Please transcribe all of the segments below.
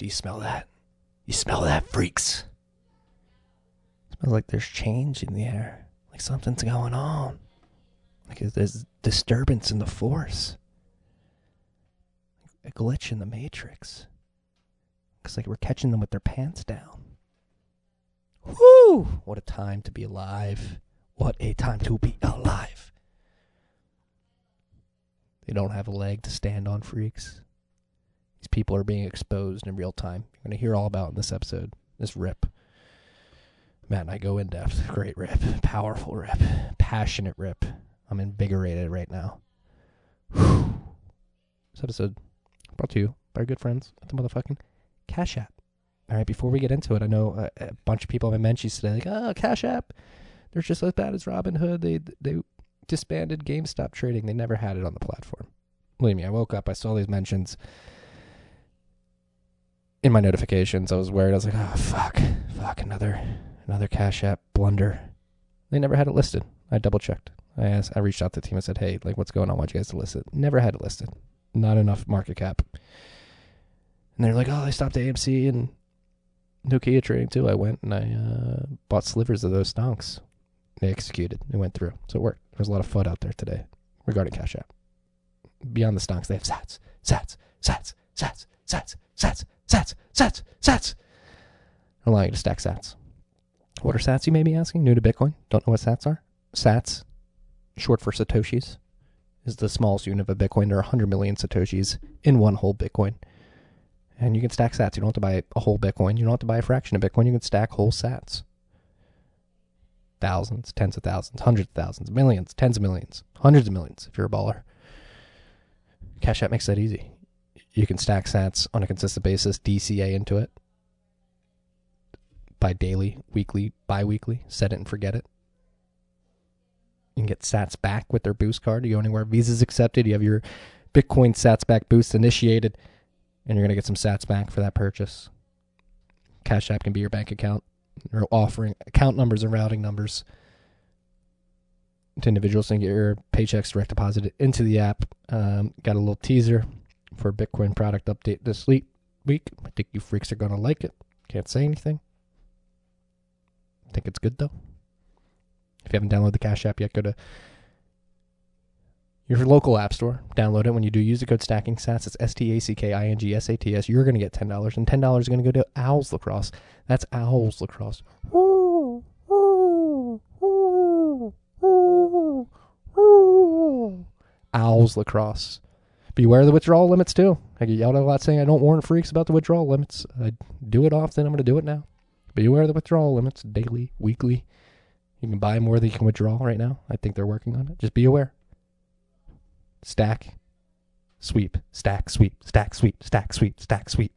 Do you smell that? You smell that, freaks? smells like there's change in the air. Like something's going on. Like there's disturbance in the force. A glitch in the matrix. Looks like we're catching them with their pants down. Whoo! What a time to be alive. What a time to be alive. They don't have a leg to stand on, freaks. These people are being exposed in real time. You're going to hear all about in this episode. This rip. Matt I go in depth. Great rip. Powerful rip. Passionate rip. I'm invigorated right now. Whew. This episode brought to you by our good friends at the motherfucking Cash App. All right, before we get into it, I know a, a bunch of people have mentioned today, like, oh, Cash App, they're just as bad as Robinhood. They they disbanded GameStop trading. They never had it on the platform. Believe me, I woke up, I saw these mentions in my notifications. I was worried. I was like, oh fuck, fuck, another another Cash App blunder. They never had it listed. I double checked. I asked, I reached out to the team. I said, hey, like, what's going on? Why'd you guys to list it? Never had it listed. Not enough market cap. And they're like, oh, they stopped AMC and Nokia trading too. I went and I uh, bought slivers of those stonks. They executed. It went through. So it worked. There's a lot of FUD out there today regarding Cash App. Beyond the stonks, they have sats, sats, sats, sats, sats, sats, sats, sats, sats. Allow you to stack sats. What are sats, you may be asking? New to Bitcoin? Don't know what sats are? Sats, short for Satoshis, is the smallest unit of a Bitcoin. There are 100 million Satoshis in one whole Bitcoin. And you can stack sats. You don't have to buy a whole Bitcoin. You don't have to buy a fraction of Bitcoin. You can stack whole sats. Thousands, tens of thousands, hundreds of thousands, millions, tens of millions, hundreds of millions if you're a baller. Cash App makes that easy. You can stack sats on a consistent basis, DCA into it by daily, weekly, bi weekly. Set it and forget it. You can get sats back with their boost card. You go anywhere, Visa's accepted. You have your Bitcoin sats back boost initiated, and you're going to get some sats back for that purchase. Cash App can be your bank account. They're offering account numbers and routing numbers to individuals and get your paychecks direct deposited into the app. Um, got a little teaser for Bitcoin product update this week. I think you freaks are going to like it. Can't say anything. Think it's good though. If you haven't downloaded the Cash App yet, go to your local app store. Download it. When you do, use the code Stacking Sats. It's S T A C K I N G S A T S. You're going to get ten dollars, and ten dollars is going to go to Owls Lacrosse. That's Owls Lacrosse. Owls Lacrosse. Beware of the withdrawal limits too. I get yelled at a lot saying I don't warn freaks about the withdrawal limits. I do it often. I'm going to do it now. Beware the withdrawal limits, daily, weekly. You can buy more than you can withdraw right now. I think they're working on it. Just be aware. Stack, sweep, stack, sweep, stack, sweep, stack, sweep, stack, sweep.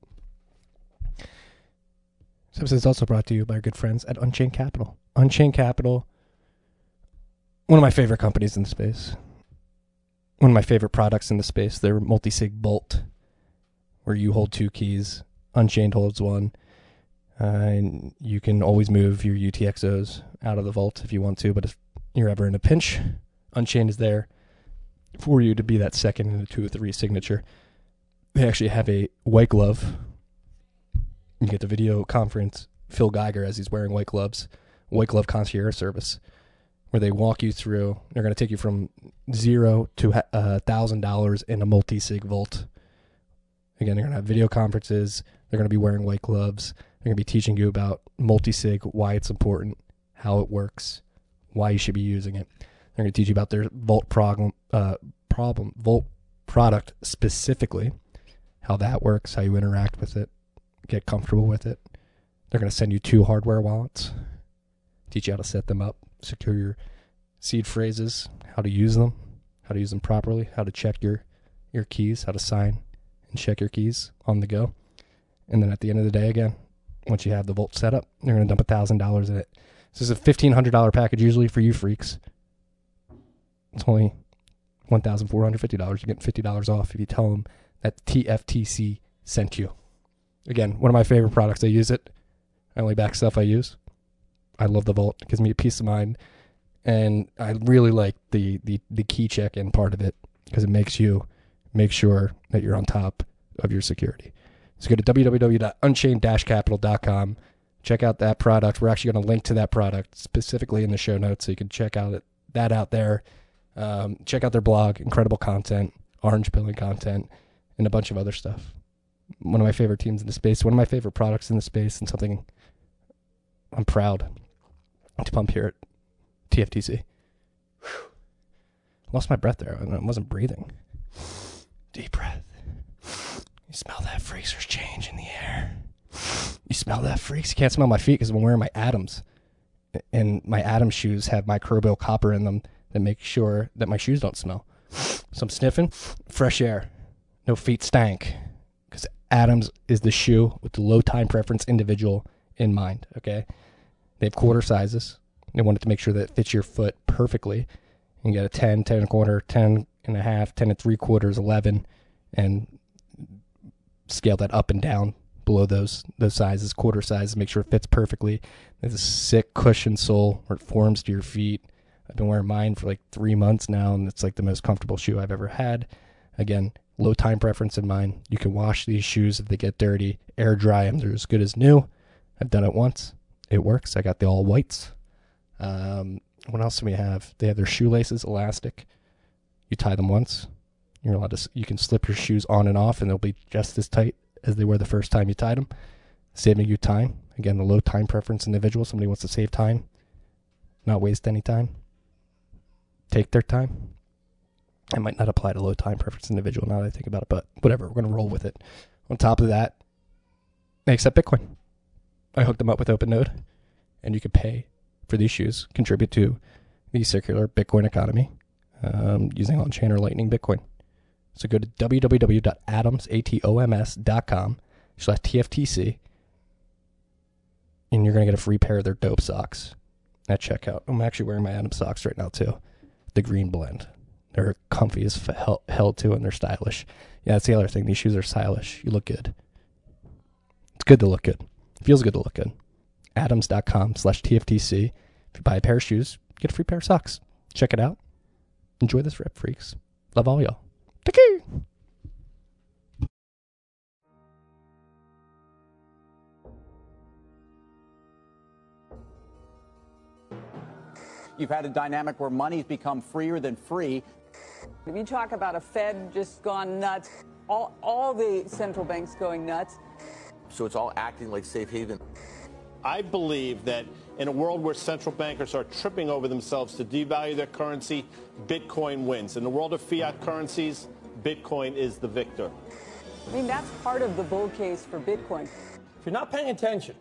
This episode is also brought to you by our good friends at Unchained Capital. Unchained Capital, one of my favorite companies in the space. One of my favorite products in the space. Their multi-sig vault, where you hold two keys. Unchained holds one. Uh, and you can always move your UTXOs out of the vault if you want to, but if you're ever in a pinch, Unchained is there for you to be that second in a two or three signature. They actually have a white glove. You get the video conference Phil Geiger as he's wearing white gloves, white glove concierge service, where they walk you through. They're going to take you from zero to a uh, thousand dollars in a multi sig vault. Again, they're going to have video conferences. They're going to be wearing white gloves. They're going to be teaching you about multi-sig, why it's important, how it works, why you should be using it. They're going to teach you about their Vault problem, uh, problem Vault product specifically, how that works, how you interact with it, get comfortable with it. They're going to send you two hardware wallets, teach you how to set them up, secure your seed phrases, how to use them, how to use them properly, how to check your your keys, how to sign and check your keys on the go. And then at the end of the day, again, once you have the Vault set up, you're going to dump a thousand dollars in it. This is a fifteen hundred dollar package usually for you freaks. It's only one thousand four hundred fifty dollars. You get fifty dollars off if you tell them that TFTC sent you. Again, one of my favorite products. I use it. I only back stuff I use. I love the Vault. It gives me a peace of mind, and I really like the the the key check in part of it because it makes you make sure that you're on top of your security. So go to www.unchained-capital.com. Check out that product. We're actually going to link to that product specifically in the show notes, so you can check out it, that out there. Um, check out their blog, incredible content, orange pilling content, and a bunch of other stuff. One of my favorite teams in the space, one of my favorite products in the space, and something I'm proud to pump here at TFTC. Whew. Lost my breath there. I wasn't breathing. Deep breath. You smell that freezer's change in the air. You smell that freaks. You can't smell my feet because I'm wearing my Atoms, and my Atoms shoes have microbial copper in them that make sure that my shoes don't smell. So I'm sniffing, fresh air, no feet stank, because Atoms is the shoe with the low time preference individual in mind. Okay, they have quarter sizes. They wanted to make sure that it fits your foot perfectly. You get a 10, 10 and a quarter, 10 and a half, 10 and three quarters, 11, and scale that up and down below those those sizes, quarter sizes, make sure it fits perfectly. There's a sick cushion sole where it forms to your feet. I've been wearing mine for like three months now, and it's like the most comfortable shoe I've ever had. Again, low time preference in mine. You can wash these shoes if they get dirty, air dry them. They're as good as new. I've done it once. It works. I got the all whites. Um, what else do we have? They have their shoelaces elastic. You tie them once. You're allowed to. You can slip your shoes on and off, and they'll be just as tight as they were the first time you tied them, saving you time. Again, the low time preference individual. Somebody wants to save time, not waste any time. Take their time. I might not apply to low time preference individual now that I think about it, but whatever. We're gonna roll with it. On top of that, they accept Bitcoin. I hooked them up with OpenNode, and you can pay for these shoes, contribute to the circular Bitcoin economy um, using on-chain or Lightning Bitcoin. So go to www.atoms.com slash TFTC and you're going to get a free pair of their dope socks at checkout. I'm actually wearing my Atoms socks right now too. The green blend. They're comfy as hell, hell too and they're stylish. Yeah, that's the other thing. These shoes are stylish. You look good. It's good to look good. Feels good to look good. Atoms.com slash TFTC. If you buy a pair of shoes, get a free pair of socks. Check it out. Enjoy this rip, freaks. Love all y'all. Take care. You've had a dynamic where money's become freer than free. If you talk about a Fed just gone nuts, all, all the central banks going nuts. So it's all acting like safe haven. I believe that in a world where central bankers are tripping over themselves to devalue their currency, Bitcoin wins. In the world of fiat currencies, Bitcoin is the victor. I mean, that's part of the bull case for Bitcoin. If you're not paying attention,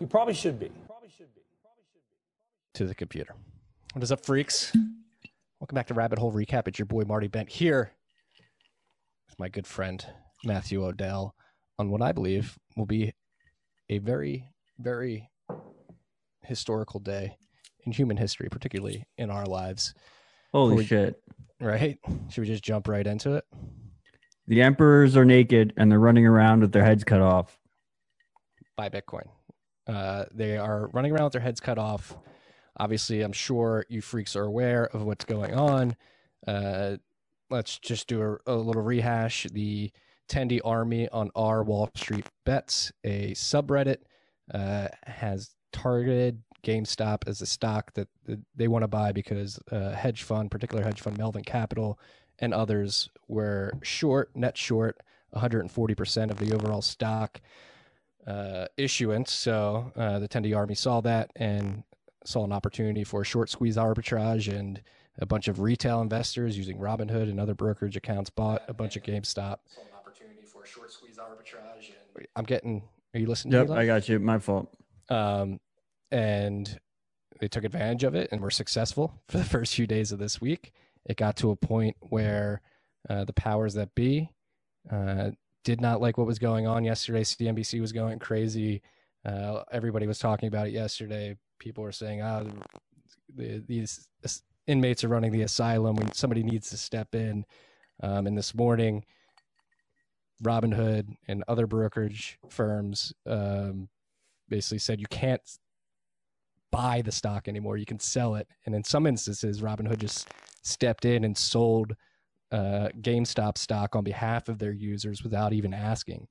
you probably should be. Probably should be. Probably should be. To the computer. What is up, freaks? Welcome back to Rabbit Hole Recap. It's your boy Marty Bent here with my good friend Matthew Odell on what I believe will be a very, very historical day in human history, particularly in our lives. Holy we- shit. Right? Should we just jump right into it? The emperors are naked and they're running around with their heads cut off. By Bitcoin. Uh, they are running around with their heads cut off. Obviously, I'm sure you freaks are aware of what's going on. Uh, let's just do a, a little rehash. The Tendy Army on our Wall Street Bets, a subreddit, uh, has targeted GameStop as a stock that, they want to buy because uh, hedge fund, particular hedge fund Melvin Capital, and others were short, net short, 140% of the overall stock uh, issuance. So uh, the Tendy Army saw that and saw an opportunity for a short squeeze arbitrage, and a bunch of retail investors using Robinhood and other brokerage accounts bought a bunch of GameStop. Saw an opportunity for a short squeeze arbitrage. And I'm getting. Are you listening? Yep, I got you. My fault. um, and they took advantage of it and were successful for the first few days of this week. It got to a point where uh, the powers that be uh, did not like what was going on yesterday. CNBC was going crazy. Uh, everybody was talking about it yesterday. People were saying, "Ah, the, these inmates are running the asylum. We, somebody needs to step in." Um, and this morning, Robinhood and other brokerage firms um, basically said you can't buy the stock anymore. You can sell it. And in some instances, Robinhood just stepped in and sold uh, GameStop stock on behalf of their users without even asking.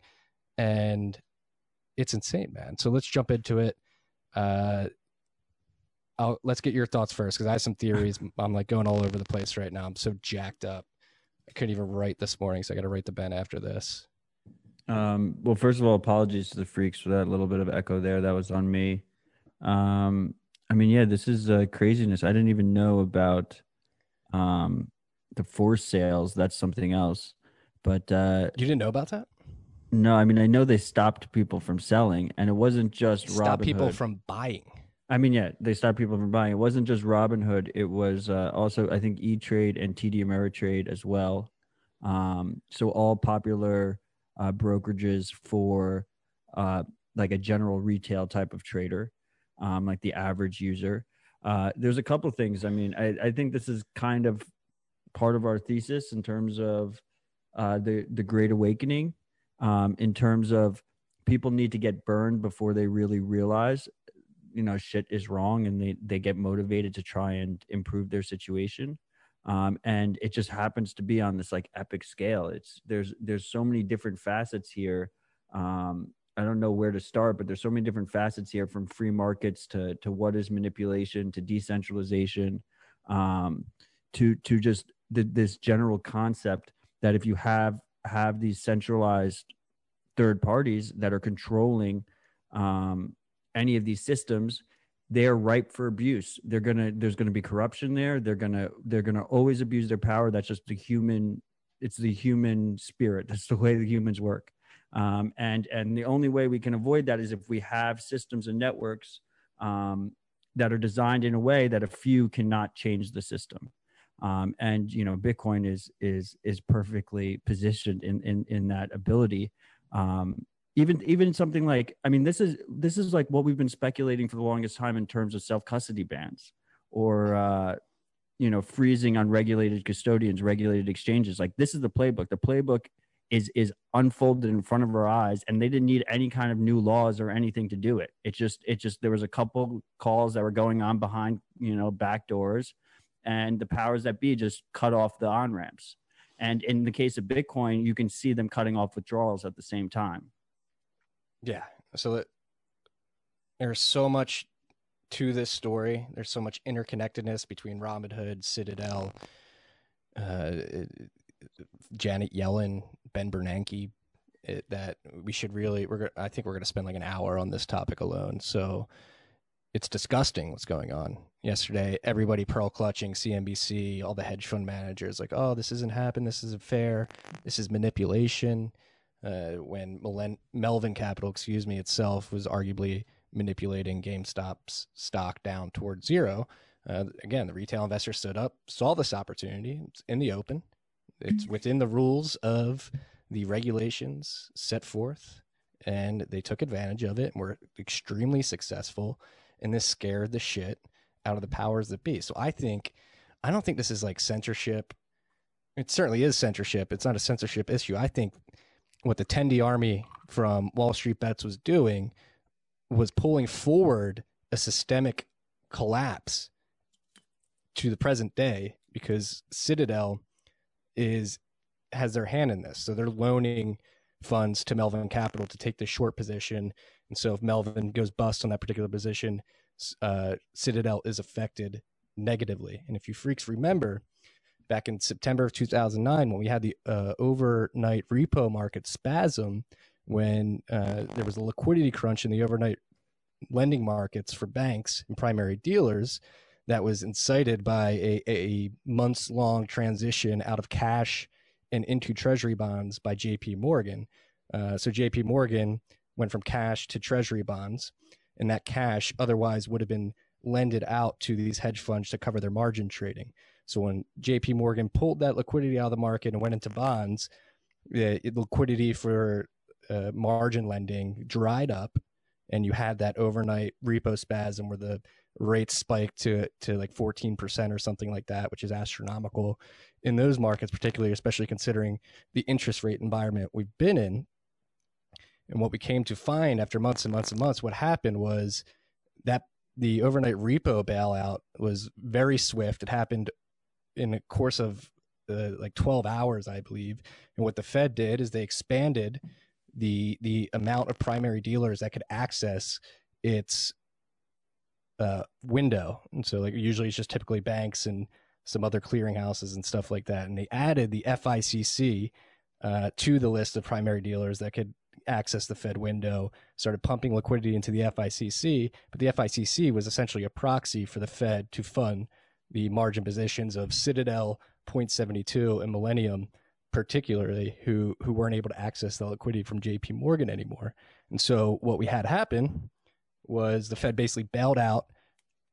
and it's insane, man. So let's jump into it. Uh, I'll, let's get your thoughts first because I have some theories. I'm like going all over the place right now. I'm so jacked up. I couldn't even write this morning, so I got to write the Ben after this. Um, well, first of all, apologies to the freaks for that little bit of echo there. That was on me. Um, I mean, yeah, this is uh, craziness. I didn't even know about um, the force sales. That's something else. But uh, You didn't know about that? no, I mean, I know they stopped people from selling, and it wasn't just Stop people from buying. I mean, yeah, they stopped people from buying. It wasn't just Robinhood. It was uh, also, I think, E Trade and TD Ameritrade as well. Um, so all popular uh, brokerages for uh, like a general retail type of trader, um, like the average user. Uh, there's a couple things. I mean, I, I think this is kind of part of our thesis in terms of uh, the the Great Awakening. Um, in terms of people need to get burned before they really realize you know shit is wrong and they they get motivated to try and improve their situation. Um, and it just happens to be on this like epic scale. It's there's there's so many different facets here. Um, i don't know where to start but there's so many different facets here from free markets to to what is manipulation to decentralization um, to to just the, this general concept that if you have have these centralized third parties that are controlling um, any of these systems they're ripe for abuse. They're gonna there's gonna be corruption there. They're gonna they're gonna always abuse their power. That's just the human it's the human spirit. That's the way the humans work. Um, and and the only way we can avoid that is if we have systems and networks um, that are designed in a way that a few cannot change the system. Um, and you know bitcoin is is is perfectly positioned in in in that ability. Um, even even something like i mean this is this is like what we've been speculating for the longest time in terms of self custody bans or uh you know freezing unregulated custodians regulated exchanges. Like this is the playbook. The playbook is is unfolded in front of our eyes and they didn't need any kind of new laws or anything to do it. It just it just there was a couple calls that were going on behind you know back doors and the powers that be just cut off the on ramps. And in the case of bitcoin you can see them cutting off withdrawals at the same time Yeah. So that there's so much to this story. There's so much interconnectedness between Robinhood, Citadel, uh, Janet Yellen, Ben Bernanke, it, that we should really. We're. I think we're going to spend like an hour on this topic alone. So it's disgusting what's going on. Yesterday, everybody pearl clutching CNBC, all the hedge fund managers, like, oh, this isn't happening. This isn't fair. This is manipulation uh, when Melen- Melvin Capital, excuse me, itself was arguably manipulating GameStop's stock down towards zero. Uh, again, the retail investor stood up, saw this opportunity. It's in the open. It's within the rules of the regulations set forth, and they took advantage of it and were extremely successful. And this scared the shit out of the powers that be. So I think, I don't think this is like censorship. It certainly is censorship. It's not a censorship issue. I think what the Tendi Army from Wall Street Bets was doing was pulling forward a systemic collapse to the present day because Citadel is has their hand in this. So they're loaning funds to Melvin Capital to take the short position. And so if Melvin goes bust on that particular position, uh, Citadel is affected negatively. And if you freaks remember, back in September of 2009 when we had the uh, overnight repo market spasm, when uh, there was a liquidity crunch in the overnight lending markets for banks and primary dealers that was incited by a, a months long transition out of cash and into treasury bonds by JP Morgan. Uh, so JP Morgan went from cash to treasury bonds, and that cash otherwise would have been lended out to these hedge funds to cover their margin trading. So when JP Morgan pulled that liquidity out of the market and went into bonds, the liquidity for uh, margin lending dried up, and you had that overnight repo spasm where the rates spiked to to like 14% or something like that, which is astronomical in those markets, particularly, especially considering the interest rate environment we've been in. And what we came to find after months and months and months, what happened was that the overnight repo bailout was very swift. It happened in the course of like 12 hours, I believe. And what the Fed did is they expanded the the amount of primary dealers that could access its uh, window. And so like usually it's just typically banks and some other clearinghouses and stuff like that. And they added the FICC uh, to the list of primary dealers that could access the Fed window, started pumping liquidity into the FICC. But the FICC was essentially a proxy for the Fed to fund the margin positions of Citadel, Point72, and Millennium, particularly, who who weren't able to access the liquidity from J.P. Morgan anymore. And so what we had happen was the Fed basically bailed out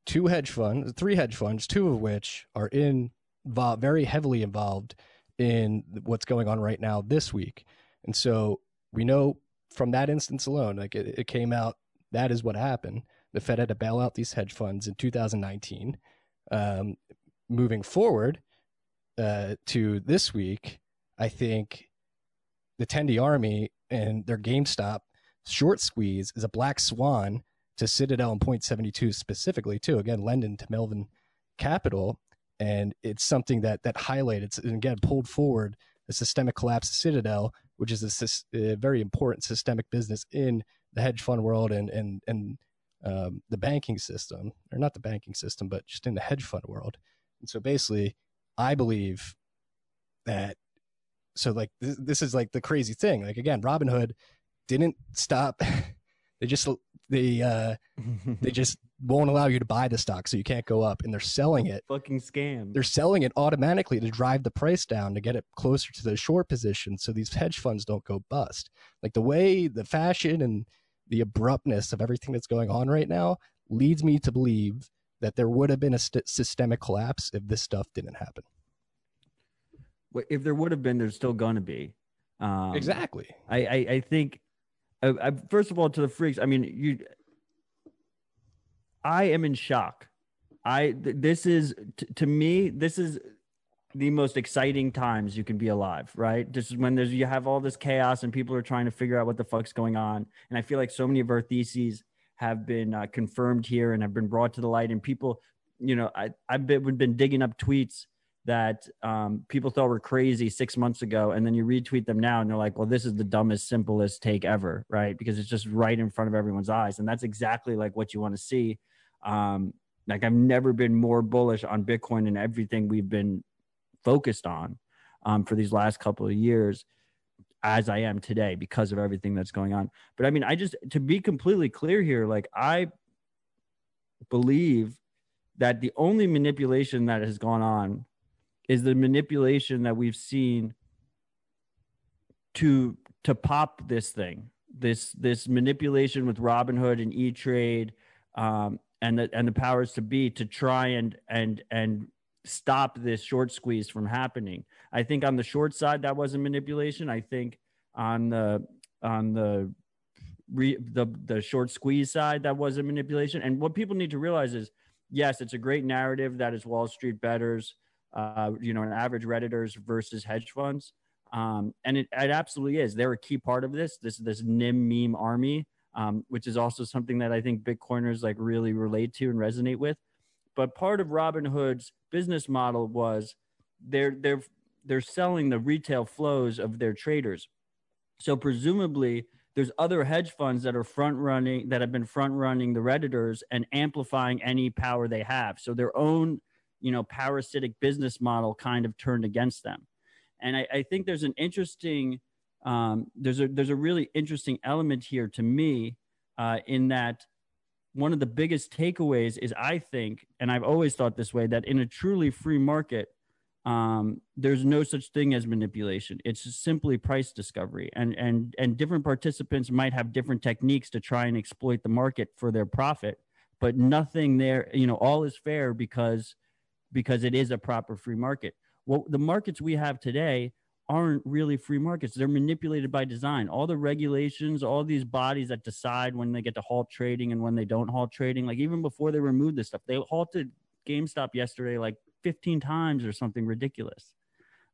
two hedge funds, three hedge funds, two of which are in very heavily involved in what's going on right now this week. And so we know from that instance alone, like it, it came out, that is what happened. The Fed had to bail out these hedge funds in 2019. Um, moving forward uh, to this week, I think the Tendi Army and their GameStop short squeeze is a black swan to Citadel and Point 72 specifically, too. Again, lending to Melvin Capital. And it's something that that highlighted and again pulled forward the systemic collapse of Citadel, which is a, a, very important systemic business in the hedge fund world and and and um, the banking system, or not the banking system, but just in the hedge fund world. And so basically, I believe that. So like this, this is like the crazy thing. Like again, Robinhood didn't stop. they just they uh they just won't allow you to buy the stock so you can't go up and they're selling it fucking scam they're selling it automatically to drive the price down to get it closer to the short position so these hedge funds don't go bust like the way the fashion and the abruptness of everything that's going on right now leads me to believe that there would have been a st- systemic collapse if this stuff didn't happen. If there would have been there's still gonna be. Um, exactly. I, I i think uh, I, first of all, to the freaks, I mean, you, I am in shock. I th- this is t- to me, this is the most exciting times you can be alive, right? Just when there's you have all this chaos and people are trying to figure out what the fuck's going on, and I feel like so many of our theses have been uh, confirmed here and have been brought to the light, and people, you know, I I've been, been digging up tweets that um, people thought were crazy six months ago, and then you retweet them now, and they're like, "Well, this is the dumbest, simplest take ever," right? Because it's just right in front of everyone's eyes, and that's exactly like what you want to see. Um, like I've never been more bullish on Bitcoin and everything we've been focused on um, for these last couple of years, as I am today because of everything that's going on. But I mean, I just to be completely clear here, like I believe that the only manipulation that has gone on is the manipulation that we've seen to to pop this thing this this manipulation with Robinhood and E Trade um, and the and the powers to be to try and and and stop this short squeeze from happening. I think on the short side that wasn't manipulation. I think on the on the re, the the short squeeze side that was a manipulation. And what people need to realize is yes, it's a great narrative that is Wall Street betters uh, you know, an average redditors versus hedge funds. Um, and it, it absolutely is. They're a key part of this. This this NIM meme army, um, which is also something that I think Bitcoiners like really relate to and resonate with. But part of Robinhood's business model was they're they're they're selling the retail flows of their traders. So presumably there's other hedge funds that are front running that have been front running the redditors and amplifying any power they have. So their own you know parasitic business model kind of turned against them and i, I think there's an interesting um, there's a there's a really interesting element here to me uh, in that one of the biggest takeaways is i think and i've always thought this way that in a truly free market um, there's no such thing as manipulation it's simply price discovery and and and different participants might have different techniques to try and exploit the market for their profit but nothing there you know all is fair because because it is a proper free market. Well, the markets we have today aren't really free markets. They're manipulated by design. All the regulations, all these bodies that decide when they get to halt trading and when they don't halt trading, like even before they removed this stuff, they halted GameStop yesterday like 15 times or something ridiculous.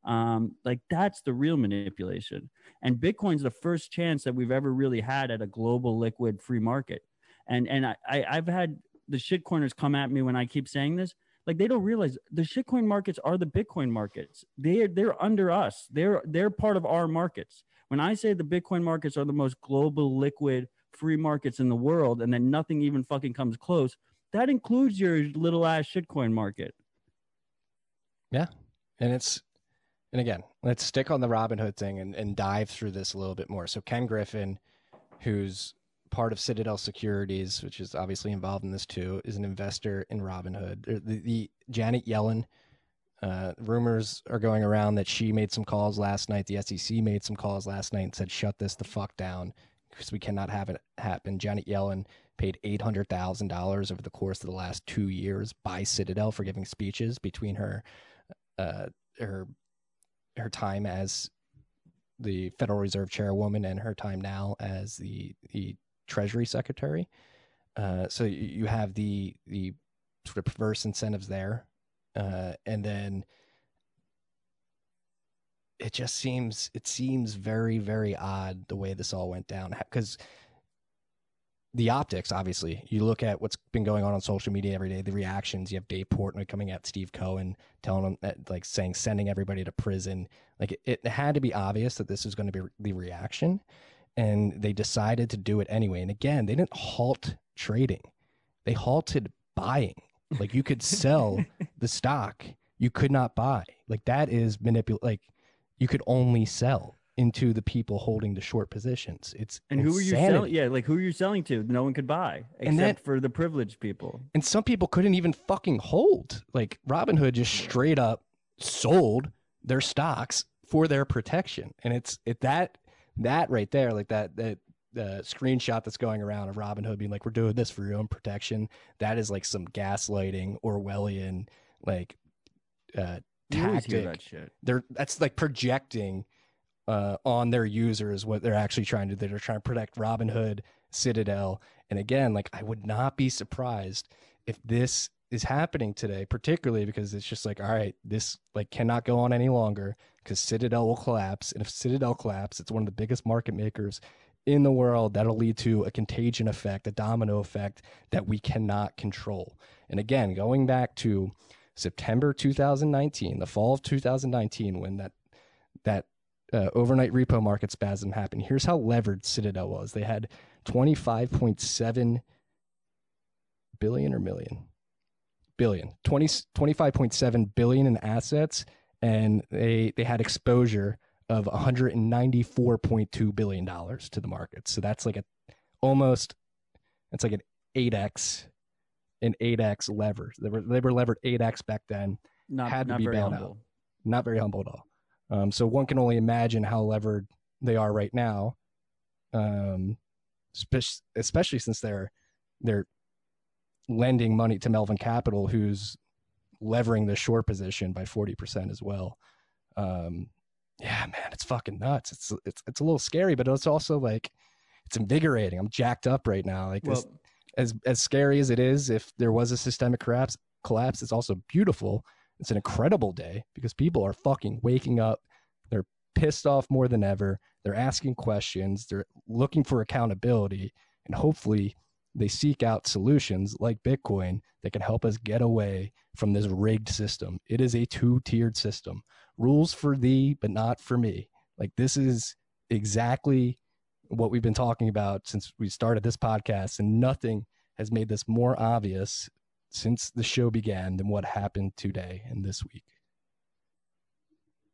Um, like that's the real manipulation. And Bitcoin's the first chance that we've ever really had at a global liquid free market. And and I, I I've had the shitcoiners come at me when I keep saying this, like they don't realize the shitcoin markets are the Bitcoin markets. They're they're under us. They're they're part of our markets. When I say the Bitcoin markets are the most global, liquid, free markets in the world, and then nothing even fucking comes close, that includes your little ass shitcoin market. Yeah. And it's and again, let's stick on the Robinhood thing and, and dive through this a little bit more. So Ken Griffin, who's part of Citadel Securities, which is obviously involved in this too, is an investor in Robinhood. The, the Janet Yellen, uh, rumors are going around that she made some calls last night. The SEC made some calls last night and said, "Shut this the fuck down," because we cannot have it happen. Janet Yellen paid eight hundred thousand dollars over the course of the last two years by Citadel for giving speeches between her, uh, her, her time as the Federal Reserve Chairwoman and her time now as the the Treasury Secretary. Uh, so you, have the the sort of perverse incentives there, uh, and then it just seems it seems very very odd the way this all went down. Because the optics obviously you look at what's been going on on social media every day the reactions. You have dave portnoy coming at steve cohen telling him that like saying sending everybody to prison. Like it, it had to be obvious that this was going to be the reaction and they decided to do it anyway and again they didn't halt trading they halted buying like you could sell the stock you could not buy like that is manipul like you could only sell into the people holding the short positions. It's And who were you selling? Yeah, like who are you selling to? No one could buy except that- for the privileged people. And some people couldn't even fucking hold. Like Robinhood just straight up sold their stocks for their protection. And it's it that that right there, like that that the screenshot that's going around of Robinhood being like, "We're doing this for your own protection." That is like some gaslighting Orwellian like uh, tactic. that shit. they're that's like projecting uh, on their users what they're actually trying to do. They're trying to protect Robinhood, Citadel, and again, like I would not be surprised if this is happening today, particularly because it's just like, all right, this like cannot go on any longer because Citadel will collapse, and if Citadel collapses, it's one of the biggest market makers in the world. That'll lead to a contagion effect, a domino effect that we cannot control. And again, going back to September 2019, the fall of 2019, when that that uh, overnight repo market spasm happened. Here's how levered Citadel was. They had 25.7 billion or million billion 20 25.7 billion in assets and they they had exposure of 194.2 billion dollars to the market. So that's like a almost it's like an 8x an 8x lever. They were they were levered 8x back then. Not, Had to not be very bailed out. not very humble at all. Um, so one can only imagine how levered they are right now, um, spe- especially since they're they're lending money to Melvin Capital, who's levering the short position by forty percent as well. Um, yeah, man, it's fucking nuts. It's it's it's a little scary, but it's also like it's invigorating. I'm jacked up right now. Like this, Well, as as scary as it is, if there was a systemic collapse, collapse, it's also beautiful. It's an incredible day because people are fucking waking up. They're pissed off more than ever. They're asking questions. They're looking for accountability, and hopefully, they seek out solutions like Bitcoin that can help us get away from this rigged system. It is a two-tiered system. Rules for thee, but not for me. Like this is exactly what we've been talking about since we started this podcast, and nothing has made this more obvious since the show began than what happened today and this week.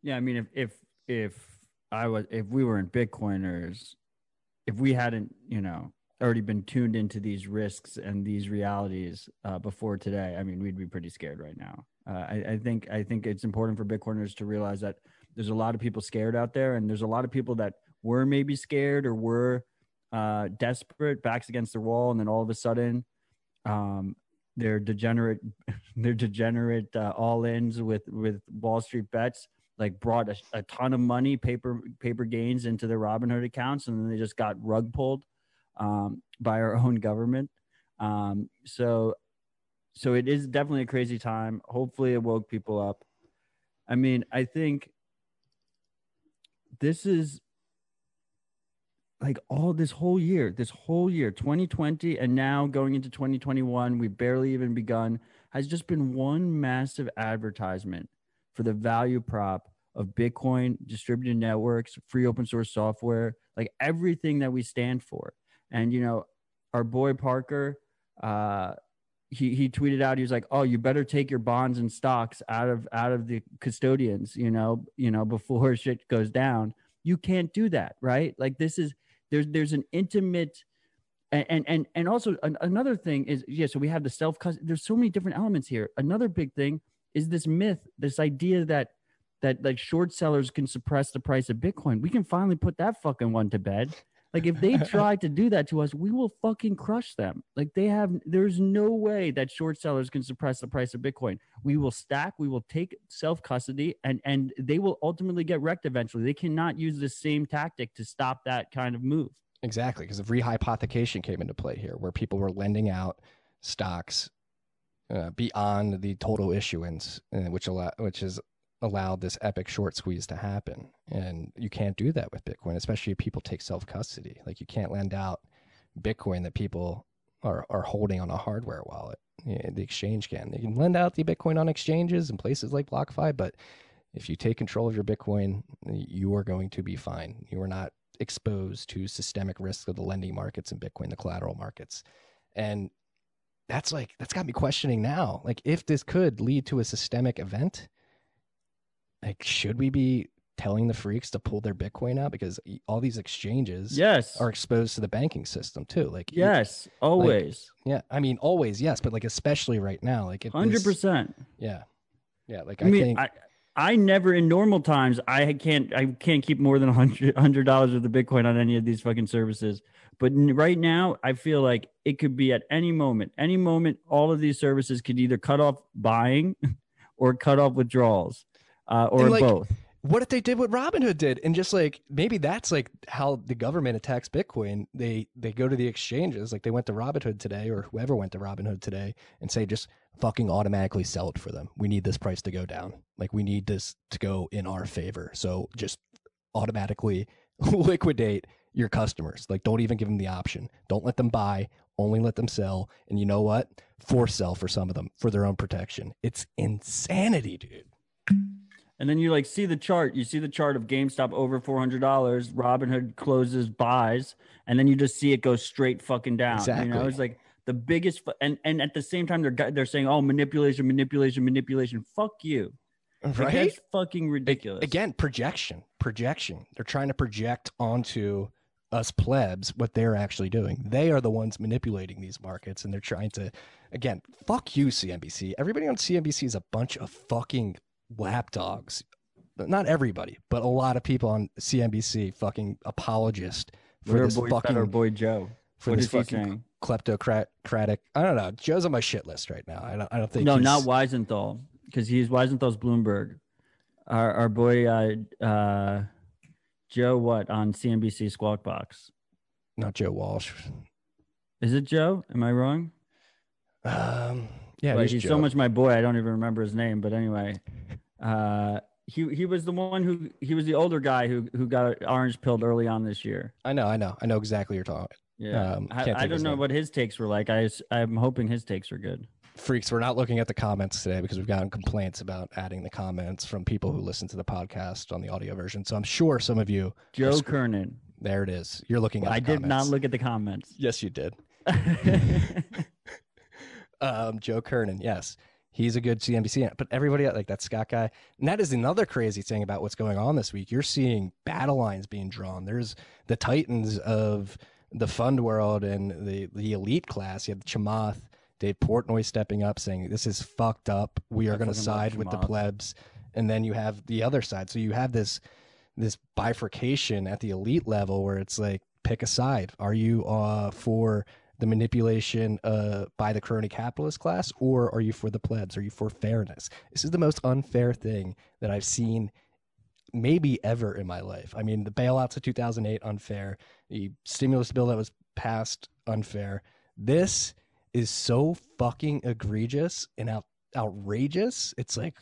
Yeah, I mean, if if if I was if we were in Bitcoiners, if we hadn't, you know, already been tuned into these risks and these realities uh, before today, I mean, we'd be pretty scared right now. Uh, I, I think I think it's important for Bitcoiners to realize that there's a lot of people scared out there, and there's a lot of people that were maybe scared or were uh, desperate, backs against the wall, and then all of a sudden, um, they're degenerate, they're degenerate uh, all-ins with with Wall Street bets like brought a, a ton of money, paper paper gains into their Robinhood accounts, and then they just got rug pulled um, by our own government. Um, so, so it is definitely a crazy time. Hopefully, it woke people up. I mean, I think this is like all this whole year, this whole year, 2020, and now going into 2021, we've barely even begun, has just been one massive advertisement for the value prop of Bitcoin, distributed networks, free open source software, like everything that we stand for. And, you know, our boy Parker, uh, he, he tweeted out he was like oh you better take your bonds and stocks out of out of the custodians you know you know before shit goes down. You can't do that right? Like this is there's there's an intimate and and and also an, another thing is yeah so we have the self there's so many different elements here. Another big thing is this myth this idea that that like short sellers can suppress the price of bitcoin. We can finally put that fucking one to bed like if they try to do that to us we will fucking crush them. Like they have there's no way that short sellers can suppress the price of bitcoin. We will stack we will take self custody and and they will ultimately get wrecked eventually. They cannot use the same tactic to stop that kind of move. Exactly, because of rehypothecation came into play here, where people were lending out stocks uh, beyond the total issuance, uh, which allow, which has allowed this epic short squeeze to happen. And you can't do that with Bitcoin, especially if people take self custody. Like you can't lend out Bitcoin that people are are holding on a hardware wallet. Yeah, the exchange can. They can lend out the Bitcoin on exchanges and places like BlockFi, but if you take control of your Bitcoin, you are going to be fine. You are not exposed to systemic risk of the lending markets and Bitcoin, the collateral markets. And that's like, that's got me questioning now. Like, if this could lead to a systemic event, like, should we be telling the freaks to pull their Bitcoin out? Because all these exchanges yes are exposed to the banking system too. Like, yes, always. Like, yeah. I mean, always, yes, but like, especially right now, like, 100%. yeah. Yeah. Like, I, I mean, think. I, I never in normal times I can't I can't keep more than a hundred dollars of the Bitcoin on any of these fucking services. But right now, I feel like it could be at any moment, any moment, all of these services could either cut off buying or cut off withdrawals, uh, or like, both. What if they did what Robinhood did and just like maybe that's like how the government attacks Bitcoin? They they go to the exchanges, like they went to Robinhood today or whoever went to Robinhood today and say just fucking automatically sell it for them. We need this price to go down. Like we need this to go in our favor. So just automatically liquidate your customers. Like don't even give them the option. Don't let them buy, only let them sell. And you know what? Force sell for some of them for their own protection. It's insanity, dude. And then you like see the chart. You see the chart of GameStop over four hundred dollars. Robinhood closes buys, and then you just see it go straight fucking down. Exactly. You know, it's like the biggest. And and at the same time, they're they're saying, "Oh, manipulation, manipulation, manipulation." Fuck you. Right? Like, that's fucking ridiculous. Again, projection, projection. They're trying to project onto us plebs what they're actually doing. They are the ones manipulating these markets, and they're trying to, again, fuck you, CNBC. Everybody on CNBC is a bunch of fucking lapdogs. Not everybody, but a lot of people on CNBC fucking apologist for We're this boy, fucking our boy Joe. for what this fucking saying? kleptocratic. I don't know. Joe's on my shit list right now. I don't. I don't think. No, he's- not Weisenthal, because he's Weisenthal's Bloomberg. Our our boy uh, uh, Joe, what on CNBC Squawk Box? not Joe Walsh. Is it Joe? Am I wrong? Um, yeah, But he's Joe. so much my boy. I don't even remember his name. But anyway, uh, he he was the one who he was the older guy who who got orange pilled early on this year. I know, I know, I know exactly what you're talking. Yeah, Um, I, I don't know name. what his takes were like. I I'm hoping his takes are good. Freaks, we're not looking at the comments today because we've gotten complaints about adding the comments from people who listen to the podcast on the audio version. So I'm sure some of you, Joe sc- Kernan. there it is. You're looking at. I did not look at the comments. Yes, you did. um, Joe Kernan, yes, he's a good CNBC, but everybody like that Scott guy, and that is another crazy thing about what's going on this week. You're seeing battle lines being drawn. There's the titans of the fund world and the the elite class. You have Chamath, Dave Portnoy stepping up, saying this is fucked up. We are going to side with the plebs, and then you have the other side. So you have this this bifurcation at the elite level where it's like pick a side. Are you uh, for the manipulation uh, by the crony capitalist class, or are you for the plebs? Are you for fairness? This is the most unfair thing that I've seen maybe ever in my life. I mean, the bailouts of 2008 unfair, the stimulus bill that was passed unfair. This is so fucking egregious and out, outrageous. It's like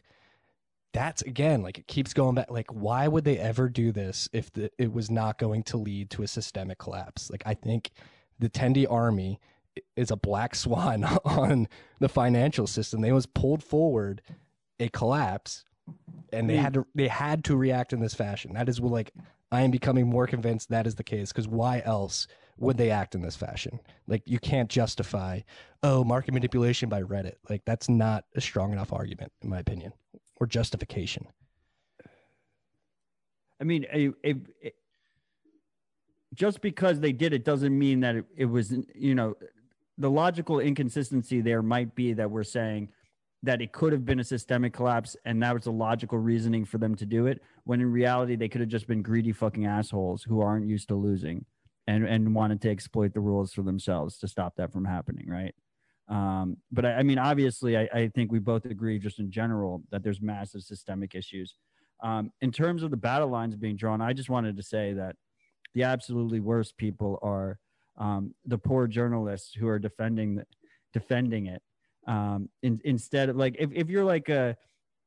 that's again like it keeps going back like why would they ever do this if the, it was not going to lead to a systemic collapse like i think the tendi army is a black swan on the financial system. They was pulled forward a collapse and they mm. had to they had to react in this fashion. That is what like i am becoming more convinced that is the case because why else would they act in this fashion? Like you can't justify oh market manipulation by reddit. Like that's not a strong enough argument in my opinion or justification. I mean, a- just because they did it doesn't mean that it, it was, you know, the logical inconsistency there might be that we're saying that it could have been a systemic collapse and that was the logical reasoning for them to do it when in reality they could have just been greedy fucking assholes who aren't used to losing and and wanted to exploit the rules for themselves to stop that from happening right? Um, but I, I mean obviously I, I think we both agree just in general that there's massive systemic issues. Um, in terms of the battle lines being drawn, I just wanted to say that the absolutely worst people are um, the poor journalists who are defending defending it. Um, in, instead of like if, if you're like a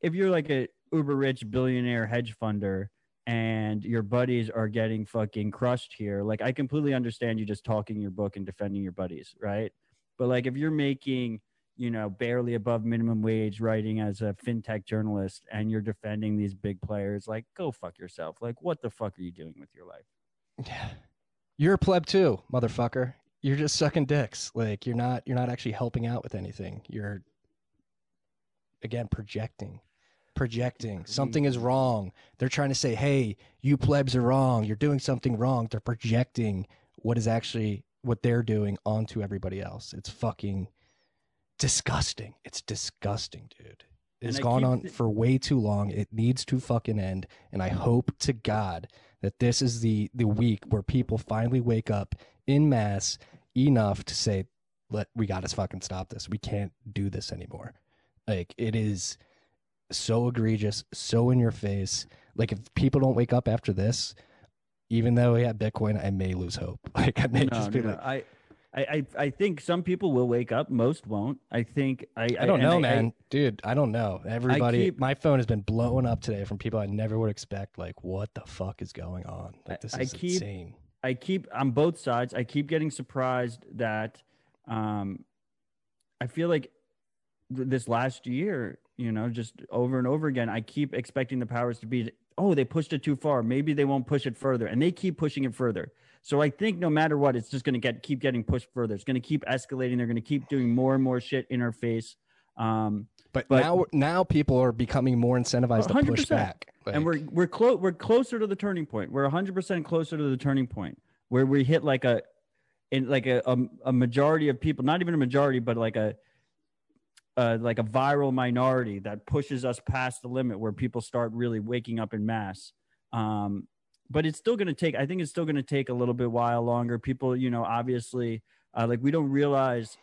if you're like a uber rich billionaire hedge funder and your buddies are getting fucking crushed here, like I completely understand you just talking your book and defending your buddies, right? But like if you're making you know, barely above minimum wage writing as a fintech journalist and you're defending these big players, like go fuck yourself. Like what the fuck are you doing with your life? Yeah. You're a pleb too, motherfucker. You're just sucking dicks. Like you're not you're not actually helping out with anything. You're again projecting. Projecting. Something is wrong. They're trying to say, "Hey, you plebs are wrong. You're doing something wrong." They're projecting what is actually what they're doing onto everybody else. It's fucking disgusting. It's disgusting, dude. It's gone on th- for way too long. It needs to fucking end. And I hope to God that this is the the week where people finally wake up in mass enough to say, "Let we got to fucking stop this. We can't do this anymore." Like it is so egregious, so in your face. Like if people don't wake up after this, even though we have Bitcoin, I may lose hope. Like I may No, just be no, like, I, I, I, I think some people will wake up. Most won't. I think I. I don't know, I- man. Dude, I don't know. Everybody, keep- my phone has been blowing up today from people I never would expect. Like, what the fuck is going on? Like, this I is keep- insane. I keep on both sides. I keep getting surprised that um, I feel like th- this last year, you know, just over and over again, I keep expecting the powers to be, oh, they pushed it too far. Maybe they won't push it further, and they keep pushing it further. So I think no matter what, it's just going to get keep getting pushed further. It's going to keep escalating. They're going to keep doing more and more shit in our face. Um, But, but- now, now people are becoming more incentivized to push 100%. back. and we're we're close we're closer to the turning point we're 100% closer to the turning point where we hit like a in like a, a, a majority of people not even a majority but like a uh, like a viral minority that pushes us past the limit where people start really waking up in mass um, but it's still going to take i think it's still going to take a little bit while longer people you know obviously uh, like we don't realize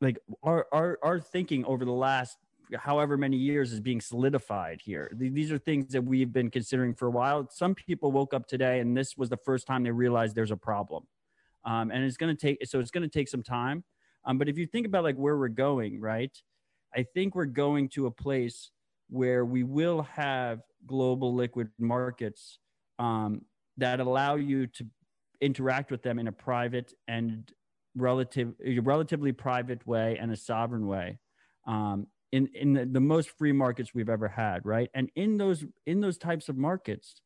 like our, our our thinking over the last however many years is being solidified here. These are things that we've been considering for a while. Some people woke up today and this was the first time they realized there's a problem. Um, and it's going to take, so it's going to take some time. Um, but if you think about like where we're going, right? I think we're going to a place where we will have global liquid markets um, that allow you to interact with them in a private and relative, relatively private way and a sovereign way. Um, in in the, the most free markets we've ever had right and in those in those types of markets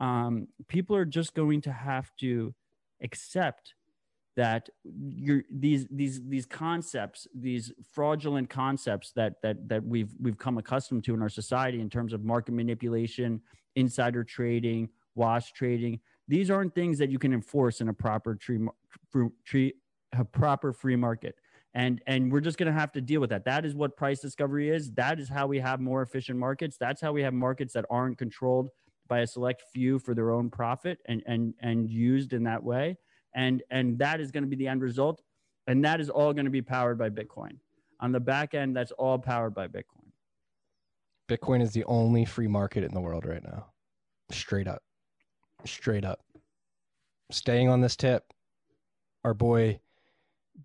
um, people are just going to have to accept that you're these these these concepts these fraudulent concepts that that that we've we've come accustomed to in our society in terms of market manipulation insider trading wash trading. These aren't things that you can enforce in a proper tree, tree a proper free market. And and we're just going to have to deal with that. That is what price discovery is. That is how we have more efficient markets. That's how we have markets that aren't controlled by a select few for their own profit and and and used in that way. And and that is going to be the end result. And that is all going to be powered by bitcoin. On the back end that's all powered by bitcoin. Bitcoin is the only free market in the world right now. Straight up. Straight up. Staying on this tip, our boy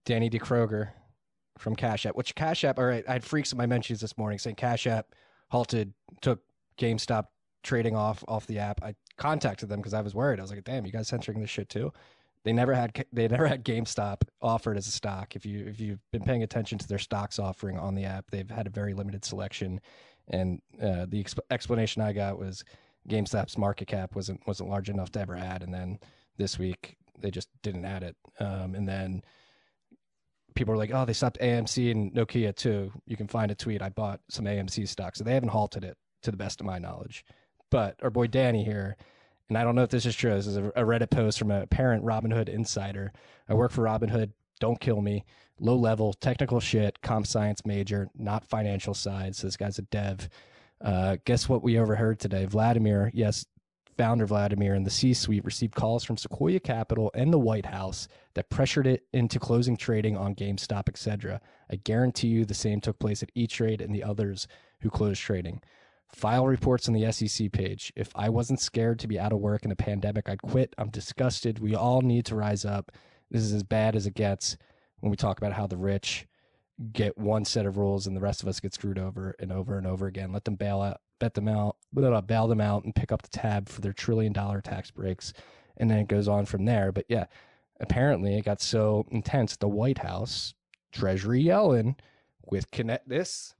Danny DeKroger from Cash App, which Cash App, all right, I had freaks in my mentions this morning saying Cash App halted, took GameStop trading off off the app. I contacted them because I was worried. I was like, "Damn, you guys censoring this shit too?" They never had they never had GameStop offered as a stock. If you if you've been paying attention to their stocks offering on the app, they've had a very limited selection. And uh, the exp- explanation I got was GameStop's market cap wasn't wasn't large enough to ever add. And then this week they just didn't add it. Um, and then people were like, "Oh, they stopped AMC and Nokia too." You can find a tweet. I bought some AMC stock, so they haven't halted it to the best of my knowledge. But our boy Danny here and I don't know if this is true. This is a, a Reddit post from a parent Robinhood insider. I work for Robinhood. Don't kill me. Low level technical shit. Comp science major, not financial side. So this guy's a dev. Uh, guess what we overheard today? Vladimir, yes, founder Vladimir and the C-suite received calls from Sequoia Capital and the White House that pressured it into closing trading on GameStop, etc. I guarantee you the same took place at E-Trade and the others who closed trading. File reports on the SEC page. If I wasn't scared to be out of work in a pandemic, I'd quit. I'm disgusted. We all need to rise up. This is as bad as it gets when we talk about how the rich get one set of rules and the rest of us get screwed over and over and over again. Let them bail out, bet them out, bail them out and pick up the tab for their trillion dollar tax breaks. And then it goes on from there. But yeah, apparently it got so intense. The White House, Treasury Yellen, with connect this,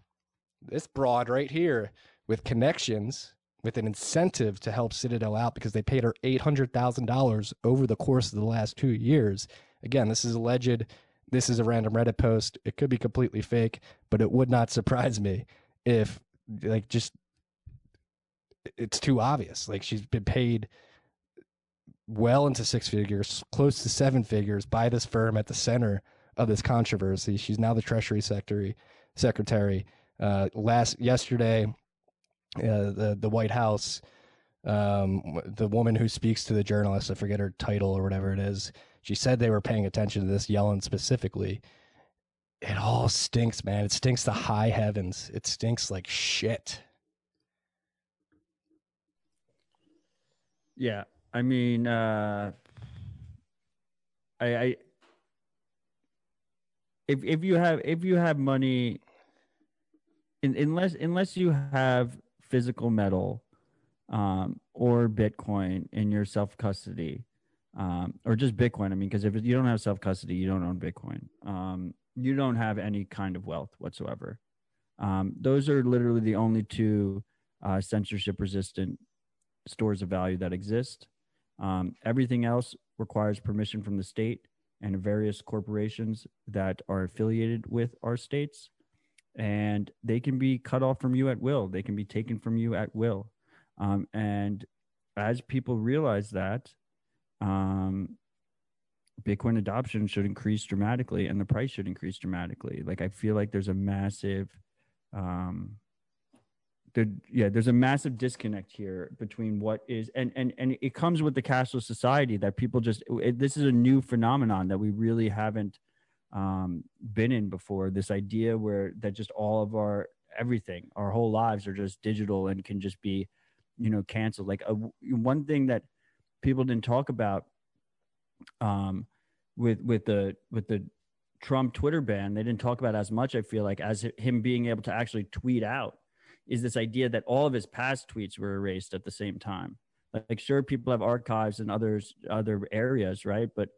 this broad right here with connections with an incentive to help Citadel out because they paid her $800,000 over the course of the last two years. Again, this is alleged. This is a random Reddit post. It could be completely fake, but it would not surprise me if, like, just it's too obvious. Like, she's been paid well into six figures, close to seven figures by this firm at the center of this controversy. She's now the Treasury Secretary. Secretary. Uh, last yesterday, uh, the the White House, um, the woman who speaks to the journalists, I forget her title or whatever it is. She said they were paying attention to this Yellen specifically. It all stinks, man. It stinks to high heavens. It stinks like shit. Yeah, I mean, uh, I, I if if you have if you have money, in, unless unless you have physical metal um, or Bitcoin in your self custody, um, or just Bitcoin. I mean, because if you don't have self custody, you don't own Bitcoin. Um, you don't have any kind of wealth whatsoever. Um, those are literally the only two uh, censorship resistant stores of value that exist. Um, everything else requires permission from the state and various corporations that are affiliated with our states and they can be cut off from you at will. They can be taken from you at will. Um, and as people realize that, um, Bitcoin adoption should increase dramatically and the price should increase dramatically. Like I feel like there's a massive, um, there, yeah, there's a massive disconnect here between what is and and and it comes with the cashless society that people just it, this is a new phenomenon that we really haven't um, been in before. This idea where that just all of our everything, our whole lives are just digital and can just be, you know, canceled. Like a, one thing that people didn't talk about um, with with the with the Trump Twitter ban, they didn't talk about as much. I feel like as him being able to actually tweet out is this idea that all of his past tweets were erased at the same time. Like, sure, people have archives in others other areas, right? But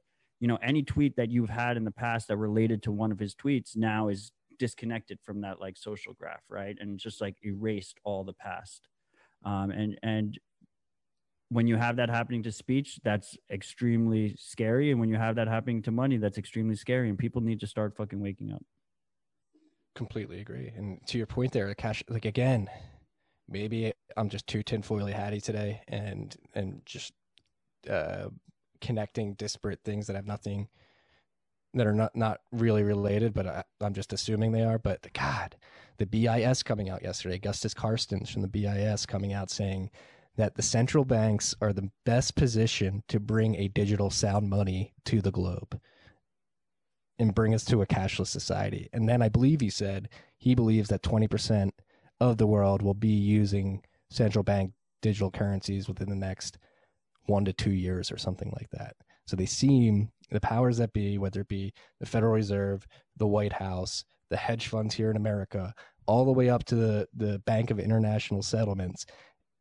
you know any tweet that you've had in the past that related to one of his tweets now is disconnected from that like social graph right and just like erased all the past um, and and when you have that happening to speech that's extremely scary. And when you have that happening to money that's extremely scary. And people need to start fucking waking up. Completely agree. And to your point there cash like again maybe i'm just too tinfoily hatty today and and just uh connecting disparate things that have nothing that are not not really related, but I, am just assuming they are. But the, God, the BIS coming out yesterday, Augustus Carstens from the BIS coming out saying that the central banks are the best position to bring a digital sound money to the globe and bring us to a cashless society. And then I believe he said he believes that 20% of the world will be using central bank digital currencies within the next one to two years or something like that. So they seem the powers that be, whether it be the Federal Reserve, the White House, the hedge funds here in America, all the way up to the the Bank of International Settlements.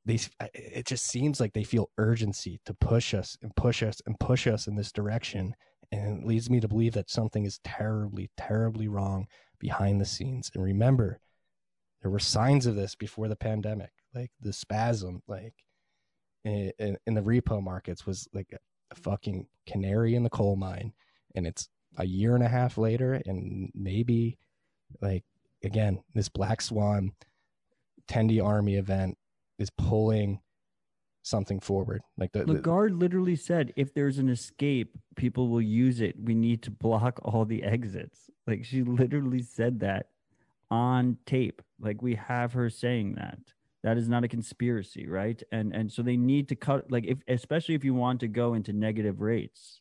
They it just seems like they feel urgency to push us and push us and push us in this direction, and it leads me to believe that something is terribly, terribly wrong behind the scenes. And remember, there were signs of this before the pandemic, like the spasm, like in, in, in the repo markets was like a, fucking canary in the coal mine, and it's a year and a half later, and maybe like again, this black swan Tendi army event is pulling something forward. Like the, the Lagarde literally said, if there's an escape, people will use it. We need to block all the exits. Like she literally said that on tape. Like we have her saying that. That is not a conspiracy, right? And and so they need to cut like if especially if you want to go into negative rates,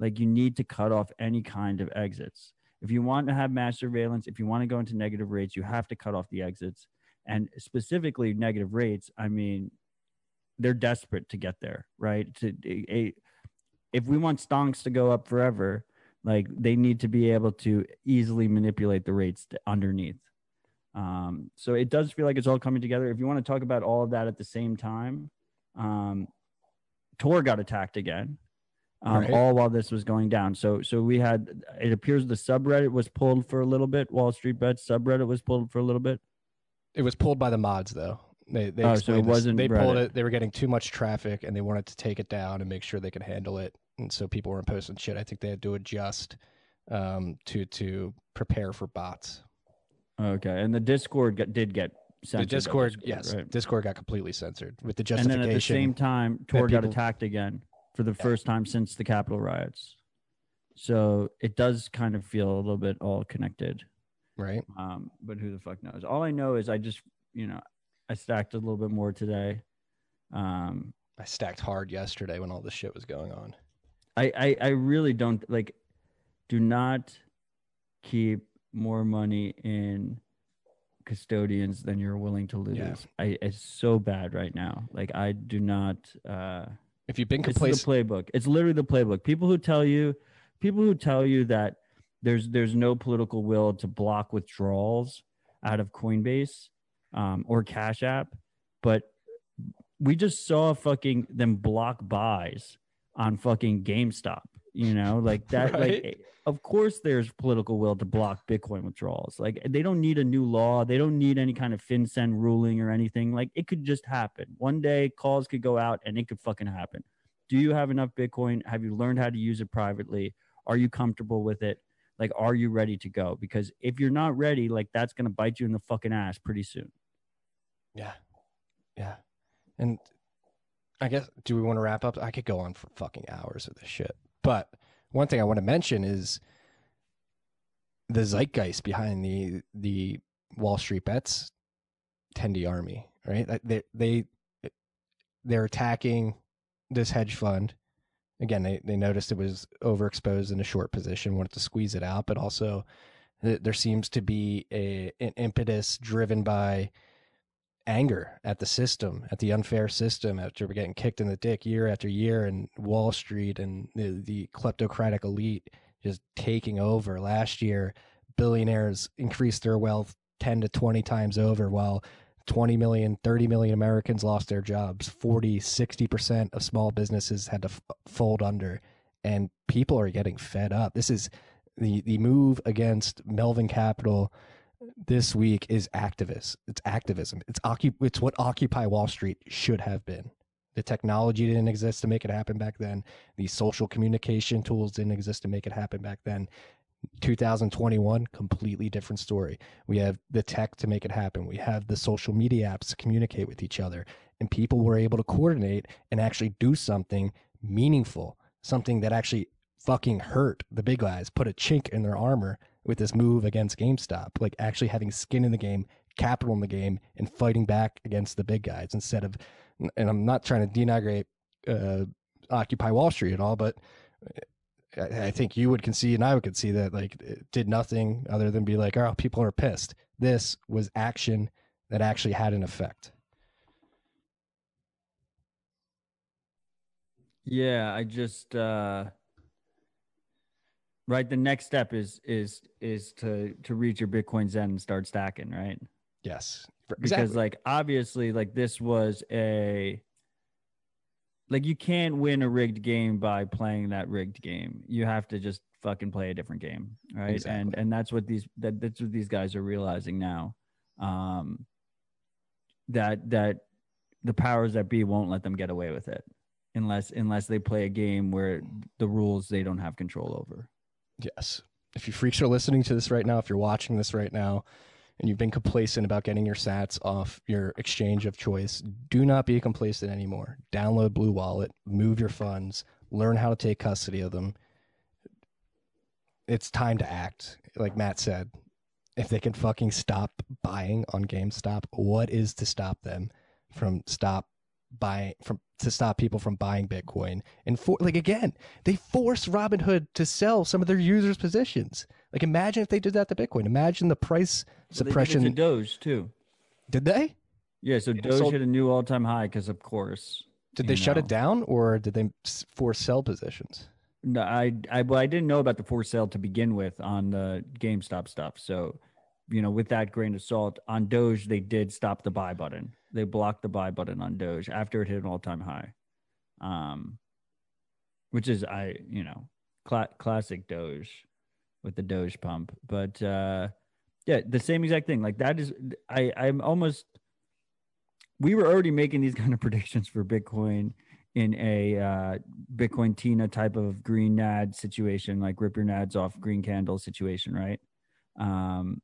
like you need to cut off any kind of exits. If you want to have mass surveillance, if you want to go into negative rates, you have to cut off the exits. And specifically negative rates, I mean, they're desperate to get there, right? To a, if we want stonks to go up forever, like they need to be able to easily manipulate the rates underneath. Um, so it does feel like it's all coming together. If you want to talk about all of that at the same time, um, Tor got attacked again, um, Right. all while this was going down. So so we had it appears the subreddit was pulled for a little bit. Wall Street Bets subreddit was pulled for a little bit. It was pulled by the mods though. They they Oh, so it this. wasn't they pulled Reddit. it. They were getting too much traffic and they wanted to take it down and make sure they could handle it. And so people weren't posting shit. I think they had to adjust um, to to prepare for bots. Okay, and the Discord got, did get censored. the by Discord, yes, right? Discord got completely censored with the justification. and then at the same time, Tor got attacked again for the first time since the Capitol riots. So it does kind of feel a little bit all connected. Right? Um, but who the fuck knows? All I know is I just, you know, I stacked a little bit more today. Um, I stacked hard yesterday when all this shit was going on. I, I, I really don't like, do not keep more money in custodians than you're willing to lose. Yeah. I, it's so bad right now. Like I do not, uh, If you've been It's the playbook. It's literally the playbook. People who tell you, people who tell you that there's there's no political will to block withdrawals out of Coinbase um, or Cash App, but we just saw fucking them block buys on fucking GameStop. You know, like that. Right. Like, of course, there's political will to block Bitcoin withdrawals. Like, they don't need a new law. They don't need any kind of FinCEN ruling or anything. Like, it could just happen. One day, calls could go out, and it could fucking happen. Do you have enough Bitcoin? Have you learned how to use it privately? Are you comfortable with it? Like, are you ready to go? Because if you're not ready, like, that's gonna bite you in the fucking ass pretty soon. yeah, yeah, and I guess do we want to wrap up? I could go on for fucking hours of this shit, but one thing I want to mention is the zeitgeist behind the the Wall Street bets Tendi army, right? They they they're attacking this hedge fund. Again, they, they noticed it was overexposed in a short position, wanted to squeeze it out, but also th- there seems to be a an impetus driven by anger at the system, at the unfair system, after getting kicked in the dick year after year, and Wall Street and the, the kleptocratic elite just taking over. Last year, billionaires increased their wealth 10 to 20 times over, while 20 million, 30 million Americans lost their jobs. 40, 60% of small businesses had to f- fold under, and people are getting fed up. This is the, the move against Melvin Capital this week is activist. It's activism. It's occup- It's what Occupy Wall Street should have been. The technology didn't exist to make it happen back then. The social communication tools didn't exist to make it happen back then. 2021, completely different story. We have the tech to make it happen. We have the social media apps to communicate with each other, and people were able to coordinate and actually do something meaningful, something that actually fucking hurt the big guys, put a chink in their armor with this move against GameStop, like actually having skin in the game, capital in the game, and fighting back against the big guys instead of. And I'm not trying to denigrate uh, Occupy Wall Street at all, but I, I think you would concede and I would concede that like it did nothing other than be like, oh, people are pissed. This was action that actually had an effect. Yeah, I just uh right the next step is is is to to reach your Bitcoin Zen and start stacking, right? Yes. because like obviously like this was a like you can't win a rigged game by playing that rigged game. You have to just fucking play a different game right? And and that's what these that that's what these guys are realizing now um that that the powers that be won't let them get away with it unless unless they play a game where the rules they don't have control over. Yes. If you freaks are listening to this right now, if you're watching this right now, and you've been complacent about getting your sats off your exchange of choice, do not be complacent anymore. Download Blue Wallet, move your funds, learn how to take custody of them. It's time to act. Like Matt said, if they can fucking stop buying on GameStop, what is to stop them from stop buying from to stop people from buying Bitcoin? And for like again, they force Robinhood to sell some of their users' positions. Like imagine if they did that to Bitcoin. Imagine the price Well, they did it suppression. to doge too Did they? yeah so Yeah, doge so- hit a new all-time high because of course Did they you shut it down or did they force sell positions? No, I I well, I didn't know about the for sale to begin with on the GameStop stuff. So, you know, with that grain of salt, on Doge they did stop the buy button. They blocked the buy button on Doge after it hit an all time high, um, which is I you know cla- classic Doge with the Doge pump. But uh, yeah, the same exact thing. Like that is I I'm almost we were already making these kind of predictions for Bitcoin in a uh, Bitcoin Tina type of green NAD situation, like rip your NADs off green candle situation, right? Um,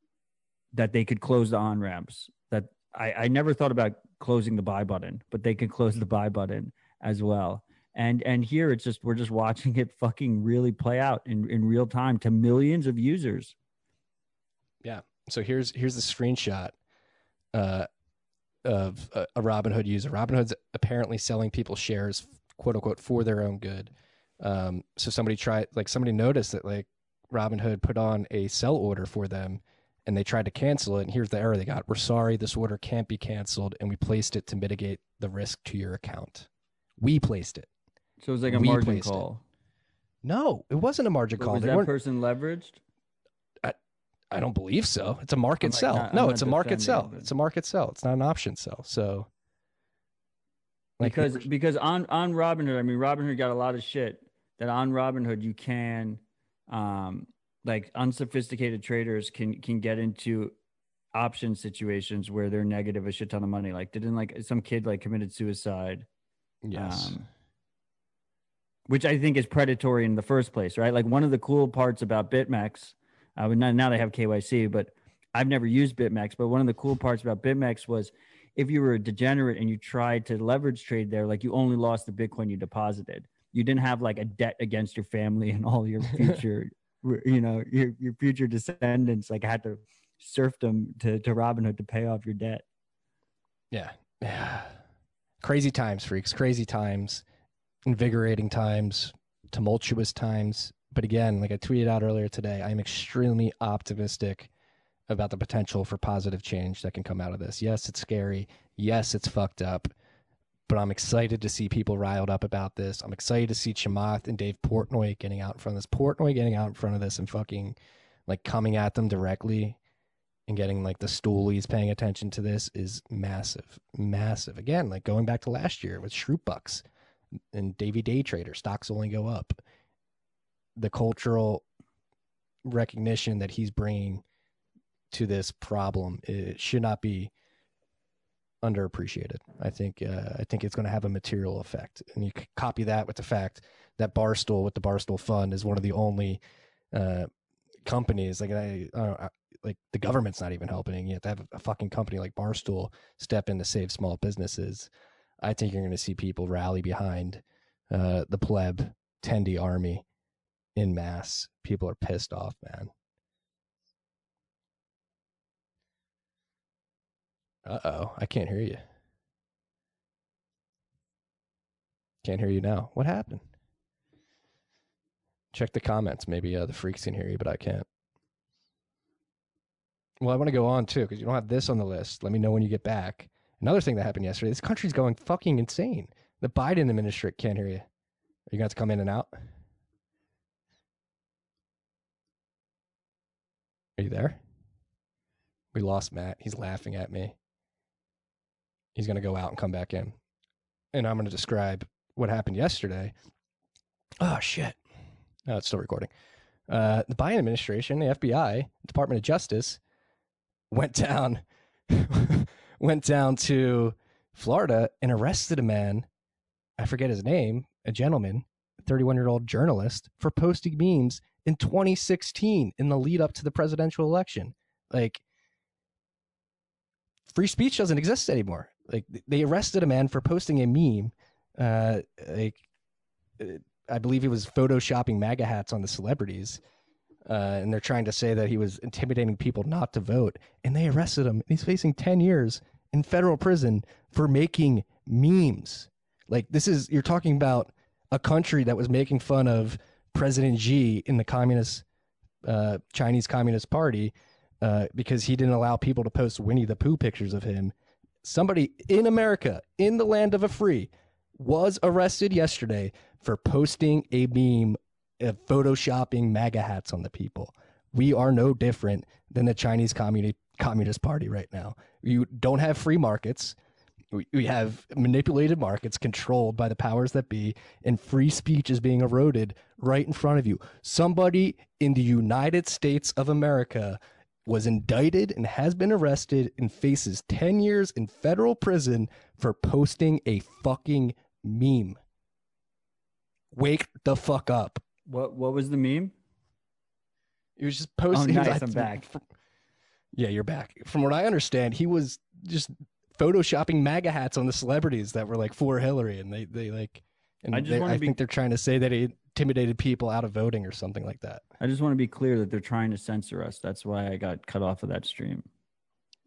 that they could close the on ramps. That I, I never thought about closing the buy button, but they could close the buy button as well. And and here it's just we're just watching it fucking really play out in, in real time to millions of users. Yeah. So here's here's the screenshot uh, of a, a Robinhood user. Robinhood's apparently selling people shares, quote unquote, for their own good. Um, so somebody tried, like somebody noticed that like Robinhood put on a sell order for them, and they tried to cancel it. And here's the error they got: "We're sorry, this order can't be canceled, and we placed it to mitigate the risk to your account. We placed it. So it was like a We margin placed it. call. No, it wasn't a margin But call. was They that person leveraged? I I don't believe so. It's a market like, sell. not- no, it's a market sell. it, It's a market sell. It's not an option sell. So like, because because on on Robinhood, I mean Robinhood got a lot of shit that on Robinhood you can um like unsophisticated traders can can get into option situations where they're negative a shit ton of money. Like didn't like some kid like committed suicide, yes. um, which I think is predatory in the first place, right? Like one of the cool parts about BitMEX, uh, now, now they have KYC, but I've never used BitMEX. But one of the cool parts about BitMEX was if you were a degenerate and you tried to leverage trade there, like you only lost the Bitcoin you deposited. You didn't have like a debt against your family and all your future, you know, your your future descendants like had to serfdom to to Robinhood to pay off your debt. Yeah. Yeah. Crazy times, freaks. Crazy times. Invigorating times. Tumultuous times. But again, like I tweeted out earlier today, I'm extremely optimistic about the potential for positive change that can come out of this. Yes, it's scary. Yes, it's fucked up. But I'm excited to see people riled up about this. I'm excited to see Chamath and Dave Portnoy getting out in front of this. Portnoy getting out in front of this and fucking like coming at them directly and getting like the stoolies paying attention to this is massive, massive. Again, like going back to last year with Shroot Bucks and Davey Day Trader, stocks only go up. The cultural recognition that he's bringing to this problem it should not be underappreciated. I think uh, I think it's going to have a material effect, and you copy that with the fact that Barstool, with the Barstool Fund, is one of the only uh, companies like I, I, like the government's not even helping. You have to have a fucking company like Barstool step in to save small businesses. I think you're going to see people rally behind uh, the pleb tendy army in mass. People are pissed off, man. Uh oh, I can't hear you. Can't hear you now. What happened? Check the comments. Maybe uh, the freaks can hear you, but I can't. Well, I want to go on too because you don't have this on the list. Let me know when you get back. Another thing that happened yesterday. This country's going fucking insane. The Biden administration can't hear you. Are you going to come in and out? Are you there? We lost Matt. He's laughing at me. He's going to go out and come back in. And I'm going to describe what happened yesterday. Oh, shit. No, it's still recording. Uh, the Biden administration, the FBI, Department of Justice, went down, went down to Florida and arrested a man. I forget his name, a gentleman, 31 year old journalist, for posting memes in 2016 in the lead up to the presidential election. Like, free speech doesn't exist anymore. Like, they arrested a man for posting a meme. Uh, like, uh, I believe he was photoshopping MAGA hats on the celebrities. Uh, and they're trying to say that he was intimidating people not to vote. And they arrested him. He's facing 10 years in federal prison for making memes. Like, this is, you're talking about a country that was making fun of President Xi in the communist, uh, Chinese Communist Party uh, because he didn't allow people to post Winnie the Pooh pictures of him. Somebody in America, in the land of a free, was arrested yesterday for posting a meme of photoshopping MAGA hats on the people. We are no different than the Chinese Communi- Communist Party right now. You don't have free markets. We, we have manipulated markets controlled by the powers that be, and free speech is being eroded right in front of you. Somebody in the United States of America was indicted and has been arrested and faces 10 years in federal prison for posting a fucking meme. Wake the fuck up. What what was the meme? He was just Oh, posting. nice, I- I'm back. yeah, you're back. From what I understand, he was just photoshopping MAGA hats on the celebrities that were like for Hillary, and they they like. And I just they- I be- think they're trying to say that he intimidated people out of voting or something like that. I just want to be clear that they're trying to censor us. That's why I got cut off of that stream.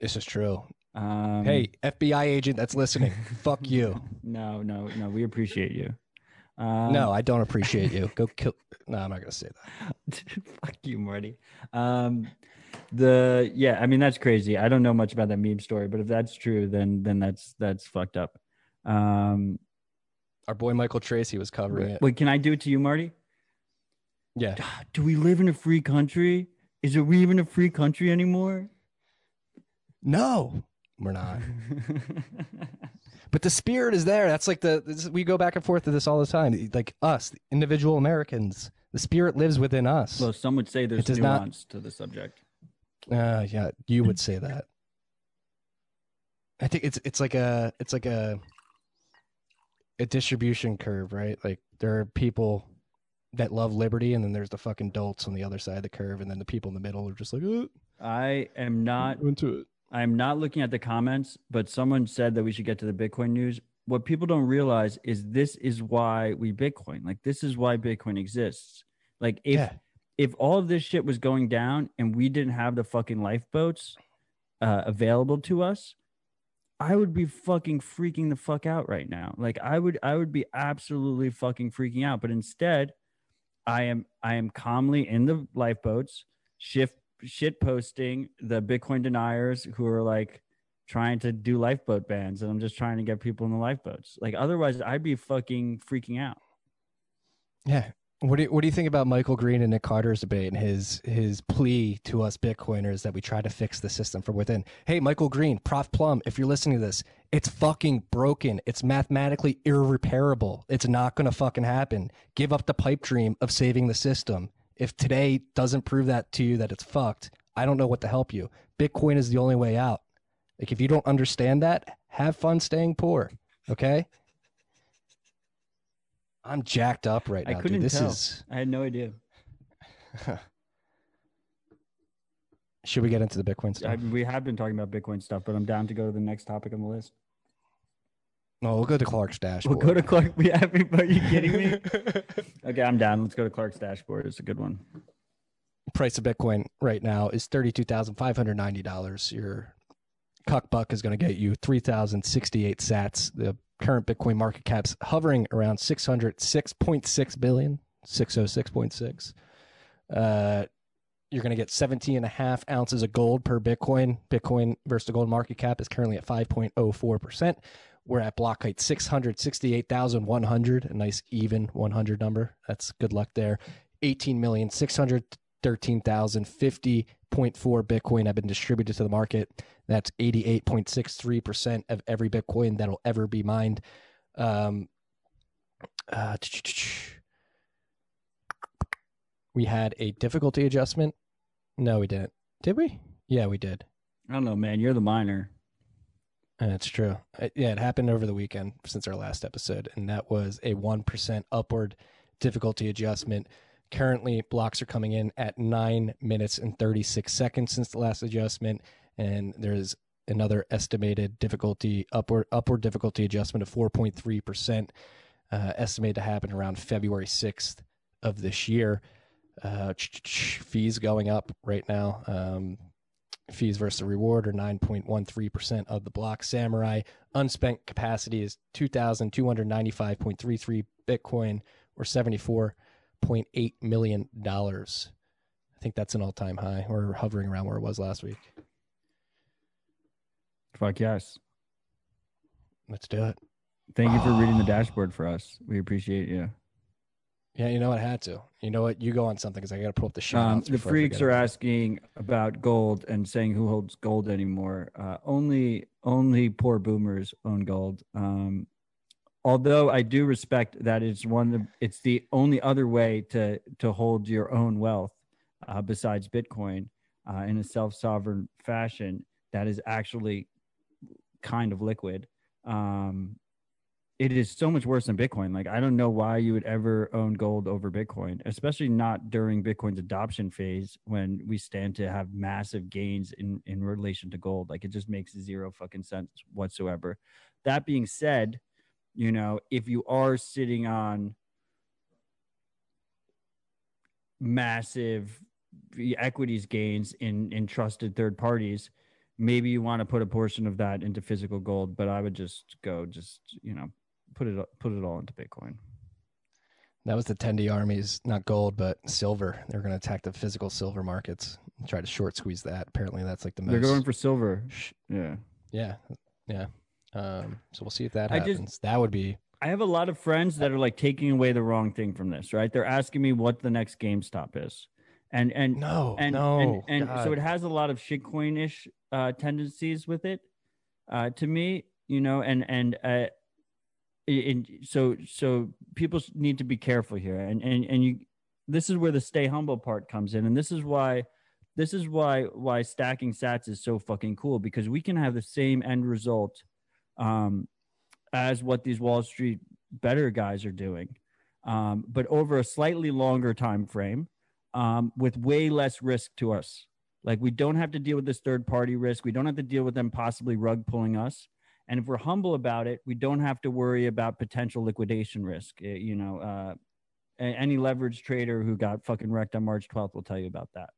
This is true. Um, hey, FBI agent that's listening, fuck you. no, no, no. We appreciate you. Um, no, I don't appreciate you. Go kill. No, I'm not gonna say that. fuck you, Marty. Um, the yeah, I mean that's crazy. I don't know much about that meme story, but if that's true, then then that's that's fucked up. Um, Our boy Michael Tracey was covering it. wait, can I do it to you, Marty? Yeah, Do we live in a free country? Is it we even a free country anymore? no, we're not. But the spirit is there. That's like the this, we go back and forth to this all the time. Like us, individual Americans, the spirit lives within us. well, some would say there's does not- nuance to the subject. Uh, yeah, you would say that. I think it's it's like a it's like a a distribution curve, right? Like there are people that love liberty, and then there's the fucking dolts on the other side of the curve, and then the people in the middle are just like, oh, I am not into it. I'm not looking at the comments, but someone said that we should get to the Bitcoin news. What people don't realize is this is why we Bitcoin. Like this is why Bitcoin exists. Like if yeah, if all of this shit was going down and we didn't have the fucking lifeboats uh, available to us, I would be fucking freaking the fuck out right now. Like I would I would be absolutely fucking freaking out. But instead, I am I am calmly in the lifeboats, shift shit posting the Bitcoin deniers who are like trying to do lifeboat bans, and I'm just trying to get people in the lifeboats. Like otherwise, I'd be fucking freaking out. yeah. What do you, what do you think about Michael Green and Nick Carter's debate and his his plea to us Bitcoiners that we try to fix the system from within? Hey, Michael Green, Prof Plum, if you're listening to this, it's fucking broken. It's mathematically irreparable. It's not gonna fucking happen. Give up the pipe dream of saving the system. If today doesn't prove that to you that it's fucked, I don't know what to help you. Bitcoin is the only way out. Like if you don't understand that, have fun staying poor. Okay. I'm jacked up right I now. couldn't dude. This tell. is I had no idea. Should we get into the Bitcoin stuff? I, we have been talking about Bitcoin stuff, but I'm down to go to the next topic on the list. no, we'll go to Clark's dashboard. We'll go to Clark. We have. Are you kidding me? okay, I'm down. Let's go to Clark's dashboard. It's a good one. Price of Bitcoin right now is thirty-two thousand five hundred ninety dollars. Your cuck buck is going to get you three thousand sixty-eight Sats. The current Bitcoin market cap's hovering around six hundred six point six billion, six oh six point six. Uh, you're going to get 17 and a half ounces of gold per Bitcoin. Bitcoin versus the gold market cap is currently at 5.04%. We're at block height 668,100, a nice even 100 number. That's good luck there. 18 million 600 13,050.4 Bitcoin have been distributed to the market. That's 88.63% of every Bitcoin that'll ever be mined. Um, uh, we had a difficulty adjustment. No, we didn't. Did we? Yeah, we did. I don't know, man. You're the miner. That's true. Uh, yeah, it happened over the weekend since our last episode, and that was a 1% upward difficulty adjustment. Currently, blocks are coming in at 9 minutes and 36 seconds since the last adjustment, and there's another estimated difficulty upward upward difficulty adjustment of 4.3%, uh, estimated to happen around February 6th of this year. Uh, fees going up right now. Um, fees versus reward are 9.13% of the block. Samourai unspent capacity is 2,295.33 Bitcoin or $74.8 million. I think that's an all time high. We're hovering around where it was last week. Fuck yes. Let's do it. Thank you for reading the dashboard for us. We appreciate you. Yeah, you know what? I had to. You know what? You go on something because I got to pull up the show. Um, the freaks are asking about gold and saying who holds gold anymore. Uh, only, only poor boomers own gold. Um, although I do respect that it's one. Of, it's the only other way to to hold your own wealth uh, besides Bitcoin uh, in a self sovereign fashion that is actually kind of liquid. Um, it is so much worse than Bitcoin. Like, I don't know why you would ever own gold over Bitcoin, especially not during Bitcoin's adoption phase when we stand to have massive gains in, in relation to gold. Like, it just makes zero fucking sense whatsoever. That being said, you know, if you are sitting on massive equities gains in, in trusted third parties, maybe you want to put a portion of that into physical gold, but I would just go, just, you know, put it put it all into Bitcoin. That was the Tendi armies, not gold, but silver. They're going to attack the physical silver markets, try to short squeeze that. Apparently, that's like the most. They're going for silver. Yeah. Yeah. Yeah. Um, so we'll see if that happens. Just, that would be. I have a lot of friends that are like taking away the wrong thing from this, right? They're asking me what the next GameStop is, and and no, and no, and, and so it has a lot of shitcoin-ish uh, tendencies with it. Uh, to me, you know, and and uh, and so so people need to be careful here and and and you this is where the stay humble part comes in and this is why this is why why stacking sats is so fucking cool because we can have the same end result um as what these wall street better guys are doing um but over a slightly longer time frame um with way less risk to us like we don't have to deal with this third party risk we don't have to deal with them possibly rug pulling us and if we're humble about it, we don't have to worry about potential liquidation risk. Eh, you know, uh, any leverage trader who got fucking wrecked on March 12th will tell you about that.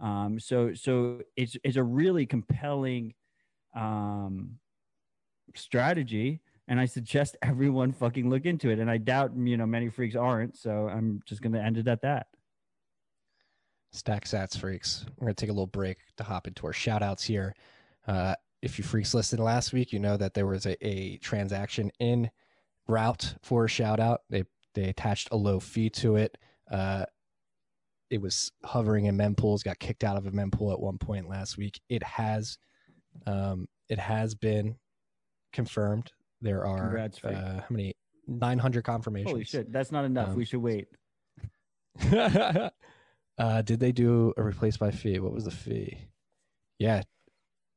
Um, so, so it's it's a really compelling um, strategy, and I suggest everyone fucking look into it. And I doubt you know many freaks aren't, so I'm just going to end it at that. Stack Sats freaks. We're going to take a little break to hop into our shout outs here. Uh, if you freaks listened last week, you know that there was a, a transaction in route for a shout out. They they attached a low fee to it. Uh, it was hovering in mempools, got kicked out of a mempool at one point last week. It has um, it has been confirmed. There are uh, how many? Nine hundred confirmations. Holy shit, that's not enough. Um, we should wait. uh, did they do a replace by fee? What was the fee? Yeah,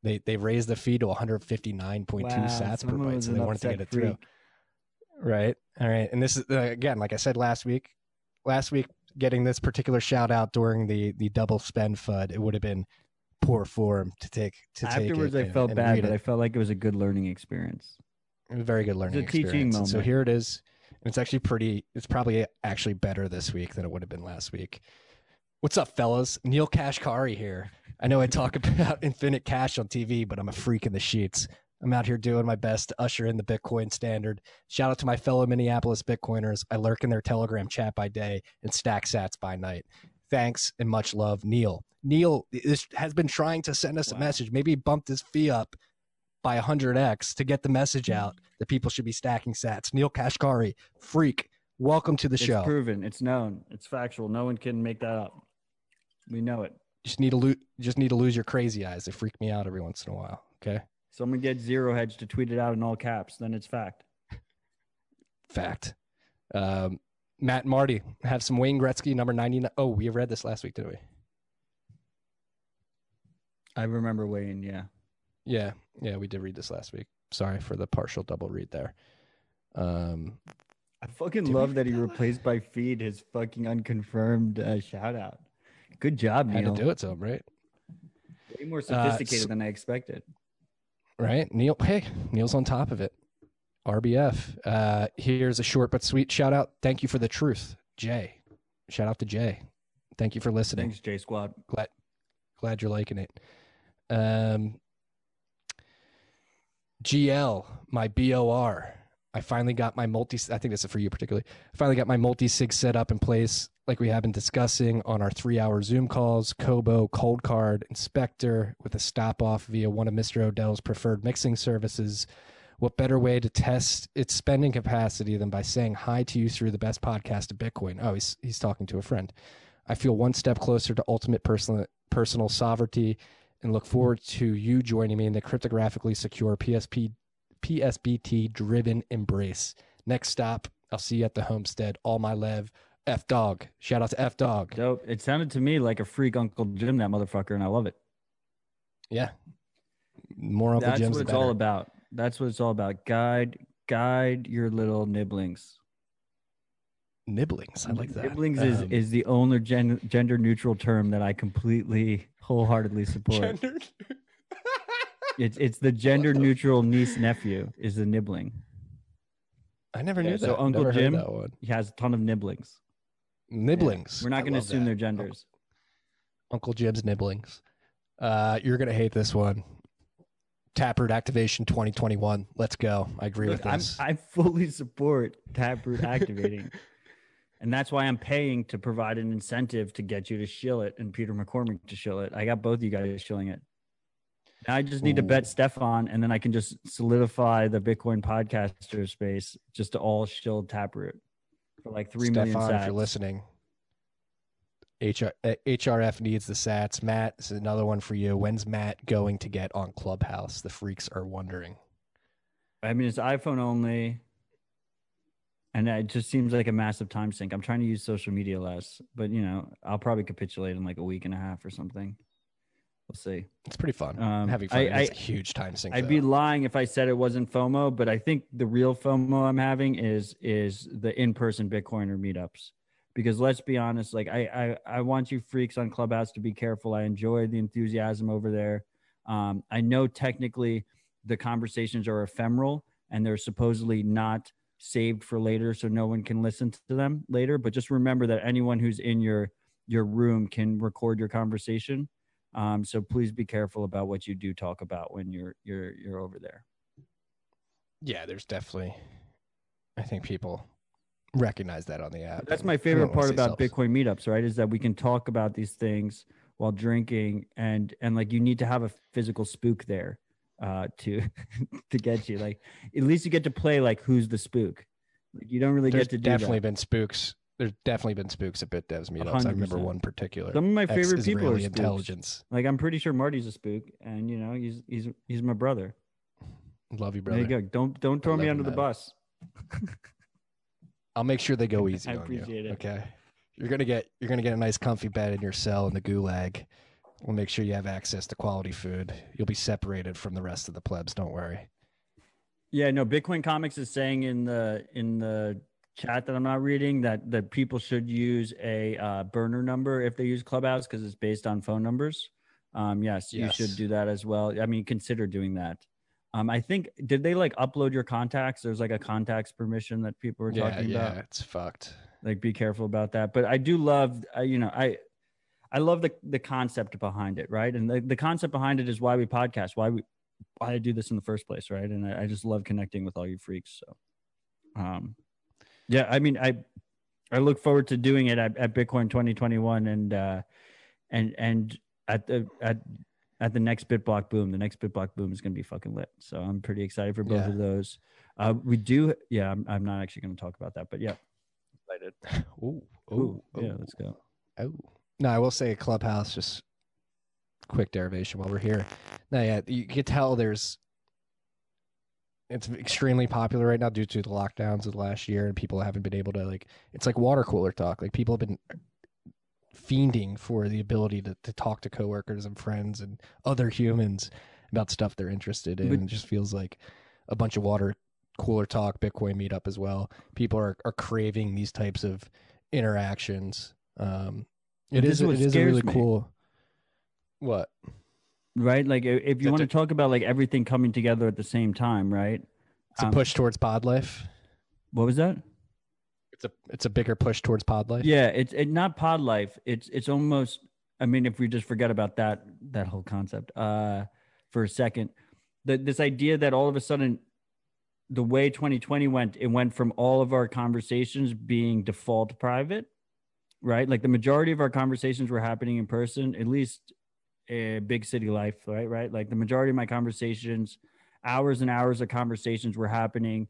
they they raised the fee to 159.2 wow, sats per byte, so they wanted to get it freak. through. Right. All right. And this is uh, again, like I said last week. Last week, getting this particular shout out during the the double spend fud, it would have been poor form to take to Afterwards, take I felt bad, but it. I felt like it was a good learning experience. It was a very good learning it's a experience. Teaching moment. so here it is. And it's actually pretty. It's probably actually better this week than it would have been last week. What's up, fellas? Neel Kashkari here. I know I talk about infinite cash on TV, but I'm a freak in the sheets. I'm out here doing my best to usher in the Bitcoin standard. Shout out to my fellow Minneapolis Bitcoiners. I lurk in their Telegram chat by day and stack sats by night. Thanks and much love, Neil. Neil is, has been trying to send us wow. a message. Maybe he bumped his fee up by 100x to get the message out that people should be stacking sats. Neel Kashkari, freak. Welcome to the it's show. It's proven. It's known. It's factual. No one can make that up. We know it. Just need to lose. Just need to lose your crazy eyes. They freak me out every once in a while. Okay. Someone get Zero Hedge to tweet it out in all caps, then it's fact. Fact. Um, Matt and Marty have some Wayne Gretzky number 99. Oh, we read this last week, didn't we? I remember Wayne, yeah. Yeah. Yeah, we did read this last week. Sorry for the partial double read there. Um, I fucking love that he that replaced by feed his fucking unconfirmed uh, shout out. Good job, had Neil. to do it to him, right? Way more sophisticated so- than I expected. Right. Neil, hey, Neil's on top of it. RBF. Uh, here's a short but sweet shout out. Thank you for the truth, Jay. Shout out to Jay. Thank you for listening. Thanks, Jay Squad. glad glad you're liking it um gl my bor i finally got my multi i think this is for you particularly i finally got my multi-sig set up in place like we have been discussing on our three hour zoom calls cobo cold card inspector with a stop off via one of mr odell's preferred mixing services what better way to test its spending capacity than by saying hi to you through the best podcast of bitcoin oh he's he's talking to a friend I feel one step closer to ultimate personal personal sovereignty and look forward to you joining me in the cryptographically secure PSP PSBT driven embrace. Next stop, I'll see you at the homestead. All my lev. F dog. Shout out to F dog. Dope. It sounded to me like a freak Uncle Jim, that motherfucker, and I love it. Yeah. More Uncle That's Jim's what the it's all about. That's what it's all about. Guide, guide your little nibblings. Nibblings. I like that. Nibblings is, Um, is the only gen- gender neutral term that I completely wholeheartedly support. It's it's the gender neutral niece nephew is the nibbling. I never Yeah, knew that. so Uncle Never Jim- that one. He has a ton of nibblings. Nibblings. We're not going to assume that. their genders. Uncle Jim's nibblings. Uh, you're gonna hate this one. Taproot activation 2021. Let's go. I agree Look, with I'm, this. I fully support Taproot activating. and that's why I'm paying to provide an incentive to get you to shill it and Peter McCormack to shill it. I got both you guys shilling it. Now I just need to bet Ooh. Stefan and then I can just solidify the Bitcoin podcaster space just to all shill Taproot for like three million Stefan, if you're listening, HR, uh, HRF needs the sats. Matt, this is another one for you. When's Matt going to get on Clubhouse? The freaks are wondering. I mean, it's iPhone only. And it just seems like a massive time sink. I'm trying to use social media less, but you know, I'll probably capitulate in like a week and a half or something. We'll see. It's pretty fun. Um, Having fun. I- it's I- a huge time sink. I'd though. be lying if I said it wasn't FOMO, but I think the real FOMO I'm having is is the in-person Bitcoiner meetups. Because let's be honest, like I, I I want you freaks on Clubhouse to be careful. I enjoy the enthusiasm over there. Um, I know technically the conversations are ephemeral and they're supposedly not saved for later, so no one can listen to them later. But just remember that anyone who's in your your room can record your conversation. Um, so please be careful about what you do talk about when you're you're you're over there. yeah, there's definitely. I think people recognize that on the app. That's my favorite part about Bitcoin meetups, right? Is that we can talk about these things while drinking, and and like you need to have a physical spook there uh, to to get you. Like at least you get to play like who's the spook. Like, you don't really There's get to do definitely been spooks. There's definitely been spooks at BitDevs meetups. I remember one particular. Some of my favorite people are spooks. intelligence. Like I'm pretty sure Marty's a spook, and you know he's he's he's my brother. Love you, brother. There you go. Don't don't throw me under the bus. I'll make sure they go easy I on you. appreciate it. Okay. You're gonna get you're gonna get a nice comfy bed in your cell in the gulag. We'll make sure you have access to quality food. You'll be separated from the rest of the plebs. Don't worry. Yeah, no. Bitcoin Comics is saying in the in the chat that I'm not reading that that people should use a uh, burner number if they use Clubhouse because it's based on phone numbers. Um, yes, you Yes. should do that as well. I mean, consider doing that. Um, I think did they like upload your contacts? There's like a contacts permission that people were Yeah, talking yeah, about. Yeah, it's fucked. Like, be careful about that. But I do love, uh, you know, I I love the the concept behind it, right? And the, the concept behind it is why we podcast, why we why I do this in the first place, right? And I, I just love connecting with all you freaks. So, um, yeah, I mean, I I look forward to doing it at, at Bitcoin 2021 and uh, and and at the at at the next BitBlock boom. The next BitBlock boom is going to be fucking lit. So I'm pretty excited for both Yeah. of those. Uh, we do, yeah. I'm, I'm not actually going to talk about that, but yeah, excited. Ooh, Ooh, ooh, yeah, let's go. Oh. No, I will say Clubhouse. Just quick derivation while we're here. Now, yeah, you can tell there's. It's extremely popular right now due to the lockdowns of the last year, and people haven't been able to like. It's like water cooler talk. Like people have been fiending for the ability to, to talk to coworkers and friends and other humans about stuff they're interested in. But- it just feels like a bunch of water cooler talk, Bitcoin meetup as well. People are, are craving these types of interactions. Um, it is it is a really me. cool. What? right? Like if you want to talk about like everything coming together at the same time, right? It's a Um, push towards pod life. What was that? It's a it's a bigger push towards pod life. Yeah, it's it, not pod life. It's it's almost. I mean, if we just forget about that that whole concept uh, for a second, that this idea that all of a sudden, the way 2020 went, it went from all of our conversations being default private, right? Like the majority of our conversations were happening in person, at least a big city life, right? Right. Like the majority of my conversations, hours and hours of conversations were happening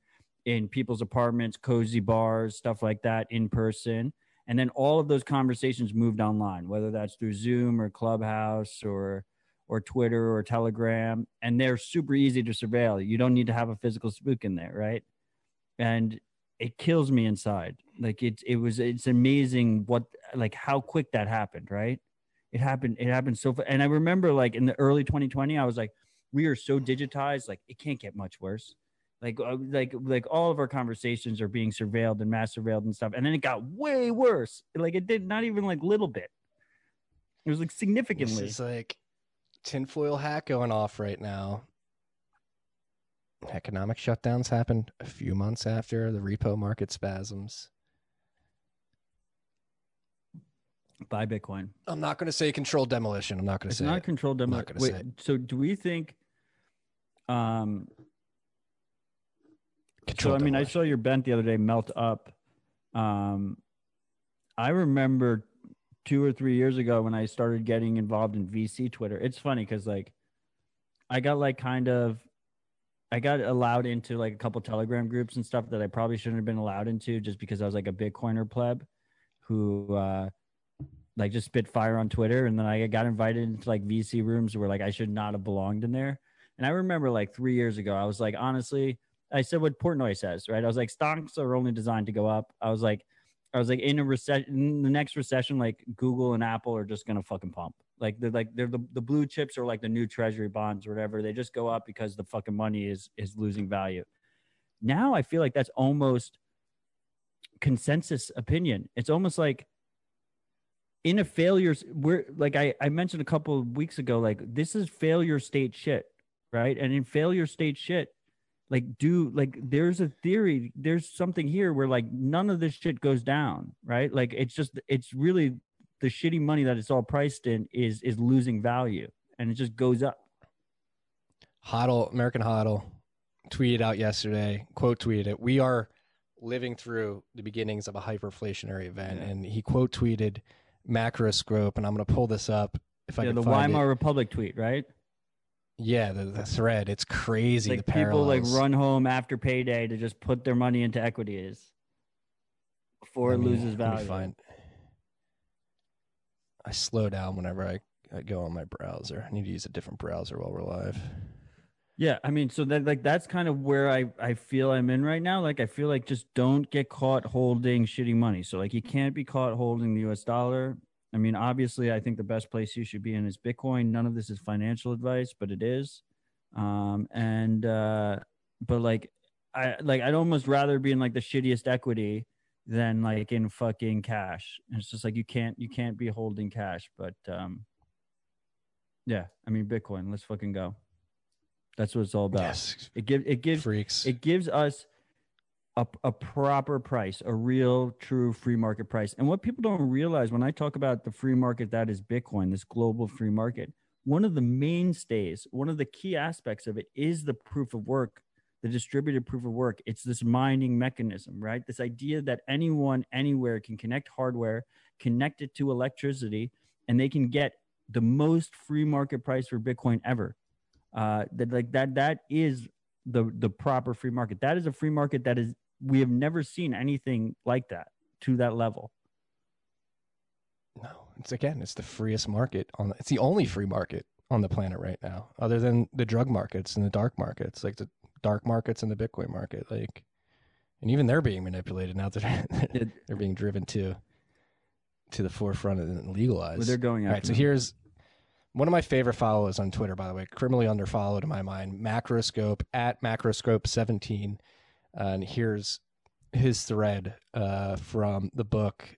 in people's apartments, cozy bars, stuff like that in person. And then all of those conversations moved online, whether that's through Zoom or Clubhouse or or Twitter or Telegram. And they're super easy to surveil. You don't need to have a physical spook in there, right? And it kills me inside. Like it's it was it's amazing what like how quick that happened, right? It happened it happened so fa- and I remember like in the early 2020 I was like we are so digitized like it can't get much worse like uh, like like all of our conversations are being surveilled and mass surveilled and stuff and then it got way worse like it did not even like little bit it was like significantly is like tinfoil hat going off right now. Economic shutdowns happened a few months after the repo market spasms. buy bitcoin I'm not going to say controlled demolition. I'm not going to say not it. controlled I'm demo not gonna Wait, say it. so do we think um so i mean i saw your bent the other day melt up. Um i remember two or three years ago when i started getting involved in vc twitter. It's funny because like i got like kind of i got allowed into like a couple telegram groups and stuff that i probably shouldn't have been allowed into just because i was like a bitcoiner pleb who uh like just spit fire on twitter. And then i got invited into like vc rooms where like i should not have belonged in there. And i remember like three years ago i was like honestly I said what Portnoy says, right? I was like, stocks are only designed to go up. I was like, I was like, in a recession, the next recession, like Google and Apple are just gonna fucking pump. Like they're like they're the, the blue chips are like the new treasury bonds or whatever. They just go up because the fucking money is is losing value. Now I feel like that's almost consensus opinion. It's almost like in a failures we're like I, I mentioned a couple of weeks ago, like this is failure state shit, right? And in failure state shit, like do like there's a theory there's something here where like none of this shit goes down right like it's just it's really the shitty money that it's all priced in is is losing value and it just goes up Hodl, American Hodl, tweeted out yesterday, quote tweeted it. We are living through the beginnings of a hyperinflationary event. Yeah. And he quote tweeted Macroscope, and I'm going to pull this up if I yeah can the weimar it. republic tweet right Yeah, the, the thread. It's crazy. like the people like parallels. run home after payday to just put their money into equities before it Let me- loses let me value find- I slow down whenever I, I go on my browser. I need to use a different browser while we're live. Yeah, I mean, so that like that's kind of where I I feel I'm in right now. Like I feel like just don't get caught holding shitty money. So like you can't be caught holding the U.S. dollar. I mean, obviously, I think the best place you should be in is Bitcoin. None of this is financial advice, but it is. Um, and uh, but like I like I'd almost rather be in like the shittiest equity than like in fucking cash. And it's just like you can't you can't be holding cash. But um, yeah, I mean, Bitcoin. Let's fucking go. That's what it's all about. Yes, It gives it gives freaks. it gives us a, a proper price, a real, true free market price. And what people don't realize when I talk about the free market that is Bitcoin, this global free market, one of the mainstays, one of the key aspects of it is the proof of work, the distributed proof of work. It's this mining mechanism, right? This idea that anyone, anywhere can connect hardware, connect it to electricity, and they can get the most free market price for Bitcoin ever. Uh, that like that that is the the proper free market. That is a free market that is we have never seen anything like that to that level. No, It's again, it's the freest market on. It's the only free market on the planet right now, other than the drug markets and the dark markets, like the dark markets and the Bitcoin market. Like, and even they're being manipulated now. They're they're being driven to to the forefront and legalized. Well, they're going All right, after so here's one of my favorite followers on Twitter, by the way, criminally underfollowed in my mind, Macroscope at Macroscope17. And here's his thread uh, from the book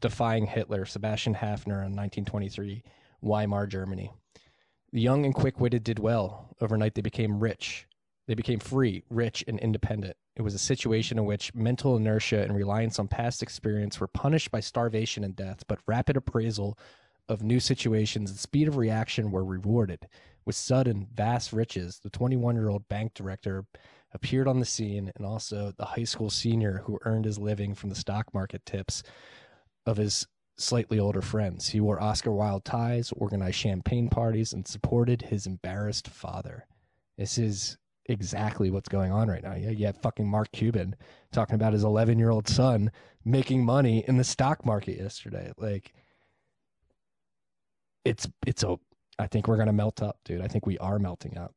Defying Hitler, Sebastian Haffner in 1923, Weimar, Germany. The young and quick witted did well. Overnight, they became rich. They became free, rich, and independent. It was a situation in which mental inertia and reliance on past experience were punished by starvation and death, but rapid appraisal of new situations and speed of reaction were rewarded. With sudden, vast riches, the 21 year old bank director appeared on the scene, and also the high school senior who earned his living from the stock market tips of his slightly older friends. He wore Oscar Wilde ties, organized champagne parties, and supported his embarrassed father. This is exactly what's going on right now. Yeah, you have fucking Mark Cuban talking about his 11 year old son making money in the stock market yesterday. Like, it's it's a. I think we're gonna melt up, dude. I think we are melting up,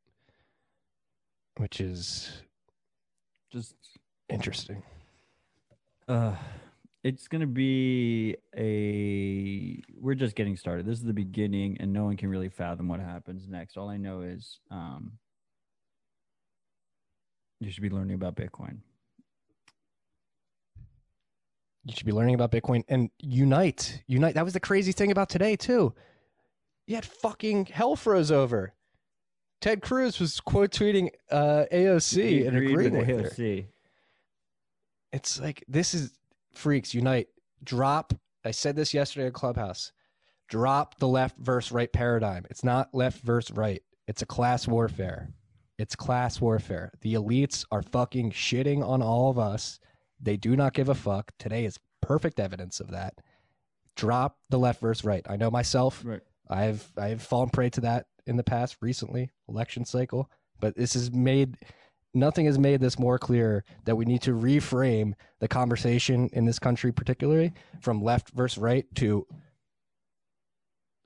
which is just interesting. uh it's gonna be a we're just getting started this is the beginning and no one can really fathom what happens next all i know is um you should be learning about bitcoin You should be learning about Bitcoin and unite. Unite. That was the crazy thing about today too. Yet fucking hell froze over. Ted Cruz was quote tweeting uh, AOC and agreeing with with her. AOC. It's like this is freaks unite. Drop. I said this yesterday at Clubhouse. Drop the left versus right paradigm. It's not left versus right. It's a class warfare. It's class warfare. The elites are fucking shitting on all of us. They do not give a fuck. Today is perfect evidence of that. Drop the left versus right. I know myself. right I've I've fallen prey to that in the past recently, election cycle. But this has made nothing has made this more clear that we need to reframe the conversation in this country, particularly from left versus right to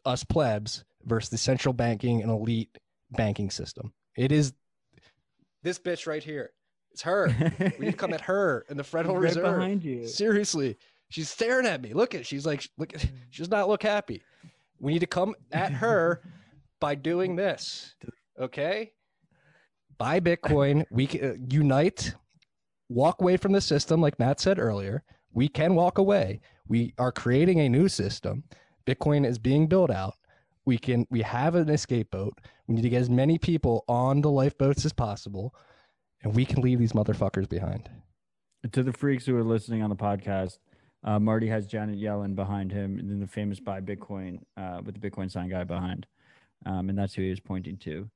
us plebs versus the central banking and elite banking system. It is this bitch right here. It's her. we need to come at her in the Federal right Reserve. behind you Seriously, she's staring at me. Look at. She's like, look. at- She does not look happy. We need to come at her by doing this. Okay. Buy Bitcoin. We can uh, unite. Walk away from the system, like Matt said earlier. We can walk away. We are creating a new system. Bitcoin is being built out. We can. We have an escape boat. We need to get as many people on the lifeboats as possible, and we can leave these motherfuckers behind. to the freaks who are listening on the podcast, uh, Marty has Janet Yellen behind him, and then the famous "Buy Bitcoin" uh, with the Bitcoin sign guy behind, um, and that's who he was pointing to.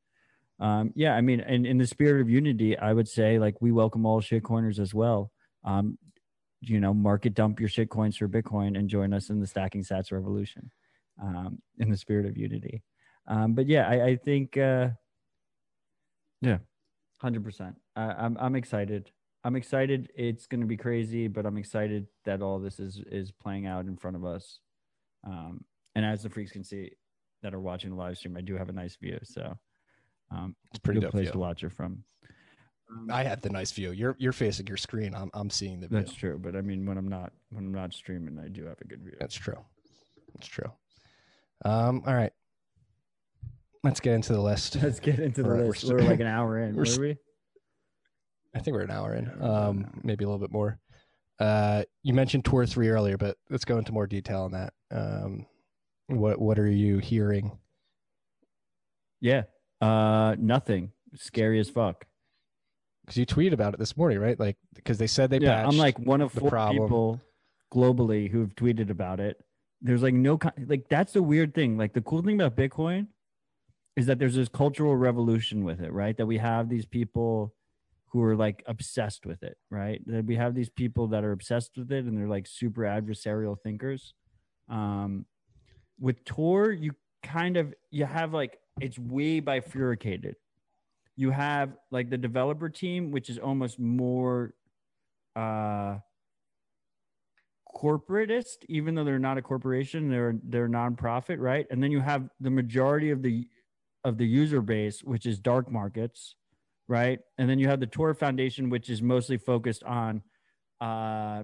Um, yeah, I mean, and in the spirit of unity, I would say like we welcome all shitcoiners as well. Um, you know, market dump your shitcoins for Bitcoin and join us in the stacking Sats revolution. Um, in the spirit of unity. Um, but yeah, I, I think, uh, yeah, hundred percent. I'm I'm excited. I'm excited. It's going to be crazy, but I'm excited that all this is is playing out in front of us. Um, and as the freaks can see that are watching the live stream, I do have a nice view. So um, It's a pretty good dope place view. to watch it from. I have the nice view. You're you're facing your screen. I'm I'm seeing the view. That's true, but I mean, when I'm not when I'm not streaming, I do have a good view. That's true. That's true. Um. All right. Let's get into the list. Let's get into the All right, we're list. st- We're, like an hour in. we're Were we? I think we're an hour in. Yeah, we're about an Um. Maybe a little bit more. Uh. You mentioned Tor three earlier, but let's go into more detail on that. Um. What What are you hearing? Yeah. Uh, nothing. Scary as fuck. Because you tweeted about it this morning, right? Like because they said they yeah, I'm like one of the four problem. people globally who've tweeted about it. There's like no like that's the weird thing. Like the cool thing about Bitcoin is that there's this cultural revolution with it, right? That we have these people who are like obsessed with it, right? That we have these people that are obsessed with it and they're like super adversarial thinkers. Um, with Tor, you kind of you have like it's way bifurcated. You have like the developer team, which is almost more uh corporatist, even though they're not a corporation, they're they're nonprofit, right? And then you have the majority of the of the user base, which is dark markets, right? And then you have the Tor Foundation, which is mostly focused on, uh,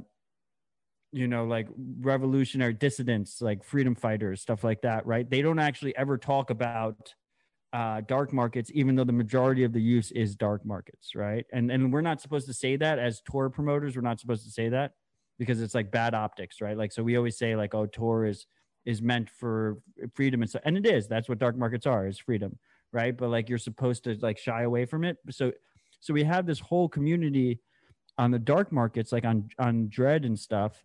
you know, like revolutionary dissidents, like freedom fighters, stuff like that, right? They don't actually ever talk about uh, dark markets, even though the majority of the use is dark markets, right? And and we're not supposed to say that as Tor promoters. We're not supposed to say that because it's like bad optics, right? Like so, we always say like, oh, Tor is is meant for freedom and so, and it is. That's what dark markets are, is freedom, right? But like you're supposed to like shy away from it. So so we have this whole community on the dark markets, like on on Dread and stuff,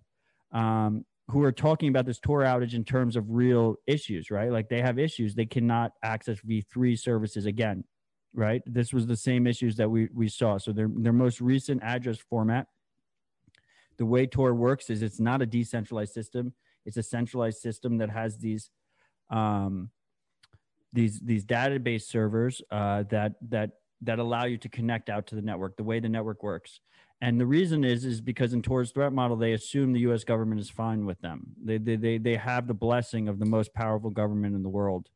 um, who are talking about this Tor outage in terms of real issues, right? Like they have issues. They cannot access V3 services again, right? This was the same issues that we, we saw. So their, their most recent address format, the way Tor works is it's not a decentralized system. It's a centralized system that has these, um, these, these database servers uh, that, that, that allow you to connect out to the network, the way the network works. And the reason is is because in Tor's threat model, they assume the U.S. government is fine with them. They they they, they have the blessing of the most powerful government in the world,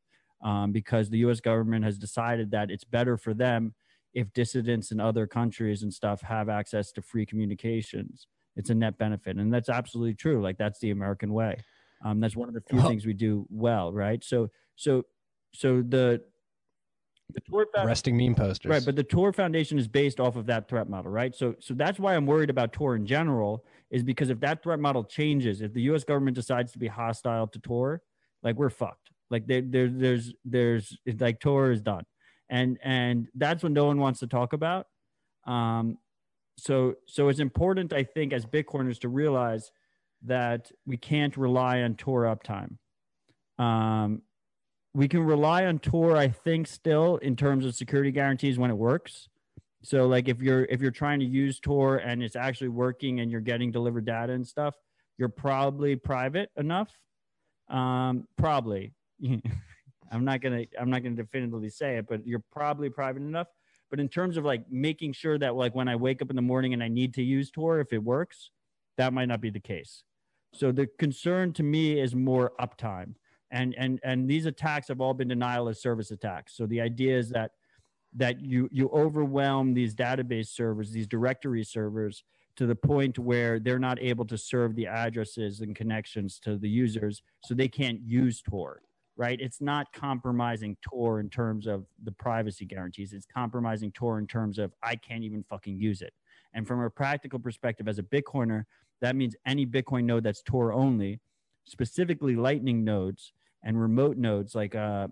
um, because the U.S. government has decided that it's better for them if dissidents in other countries and stuff have access to free communications. It's a net benefit, and that's absolutely true. Like that's the American way. Um, that's one of the few things we do well, right? So so so the the Tor Foundation- Resting meme posters. Right, but the Tor Foundation is based off of that threat model, right? So, so that's why I'm worried about Tor in general, is because if that threat model changes, if the U.S. government decides to be hostile to Tor, like we're fucked. Like there, there there's, there's, it's like Tor is done, and and that's what no one wants to talk about. Um, so so it's important, I think, as Bitcoiners to realize that we can't rely on Tor uptime. Um, we can rely on Tor, I think, still in terms of security guarantees when it works. So, like if you're if you're trying to use Tor and it's actually working and you're getting delivered data and stuff, you're probably private enough. Um, probably. I'm not gonna I'm not gonna definitively say it, but you're probably private enough. But in terms of like making sure that like when I wake up in the morning and I need to use Tor, if it works, that might not be the case. So the concern to me is more uptime and and and these attacks have all been denial of service attacks. So the idea is that that you you overwhelm these database servers these directory servers to the point where they're not able to serve the addresses and connections to the users so they can't use tor right? It's not compromising tor in terms of the privacy guarantees. It's compromising tor in terms of i can't even fucking use it. And from a practical perspective as a bitcoiner that means any bitcoin node that's tor only specifically lightning nodes and remote nodes like uh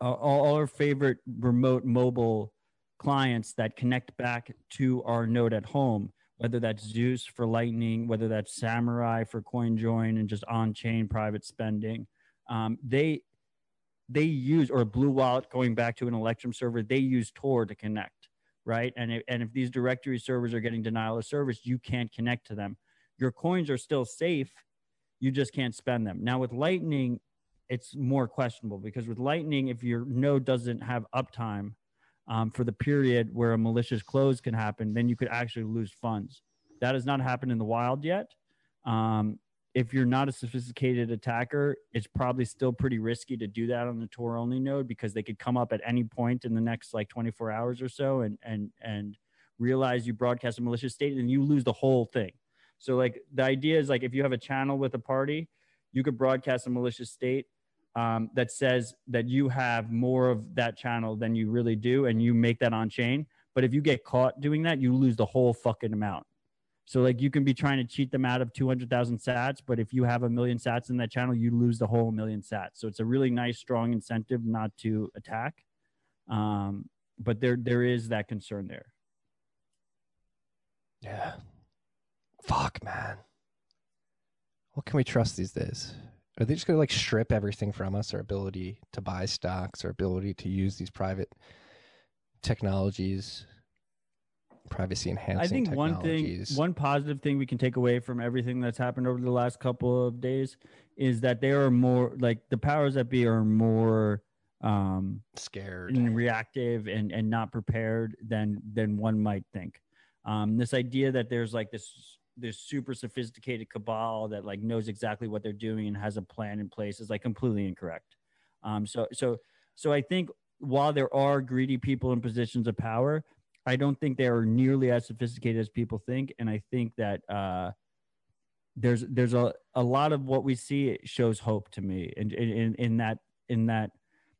all, our favorite remote mobile clients that connect back to our node at home whether that's zeus for lightning whether that's samourai for coinjoin and just on-chain private spending um, they they use or blue wallet going back to an electrum server they use tor to connect right? And if, and if these directory servers are getting denial of service you can't connect to them. Your coins are still safe you just can't spend them. Now with Lightning, it's more questionable because with Lightning, if your node doesn't have uptime um, for the period where a malicious close can happen, then you could actually lose funds. That has not happened in the wild yet. Um, if you're not a sophisticated attacker, it's probably still pretty risky to do that on the Tor only node because they could come up at any point in the next like 24 hours or so and and and realize you broadcast a malicious state and you lose the whole thing. So like the idea is like if you have a channel with a party, you could broadcast a malicious state um, that says that you have more of that channel than you really do, and you make that on chain. But if you get caught doing that, you lose the whole fucking amount. So like you can be trying to cheat them out of 200,000 sats, but if you have a million sats in that channel, you lose the whole million sats. So it's a really nice, strong incentive not to attack. Um, but there there is that concern there. Yeah. Fuck, man. What can we trust these days? Are they just going to like strip everything from us? Our ability to buy stocks, our ability to use these private technologies, privacy enhancing I think one thing, technologies. one positive thing we can take away from everything that's happened over the last couple of days is that they are more like the powers that be are more um scared. and reactive and and not prepared than than one might think. Um, this idea that there's like this this super sophisticated cabal that like knows exactly what they're doing and has a plan in place is like completely incorrect. Um, so so so I think while there are greedy people in positions of power, I don't think they are nearly as sophisticated as people think, and I think that uh, there's there's a, a lot of what we see shows hope to me, and in, in in that in that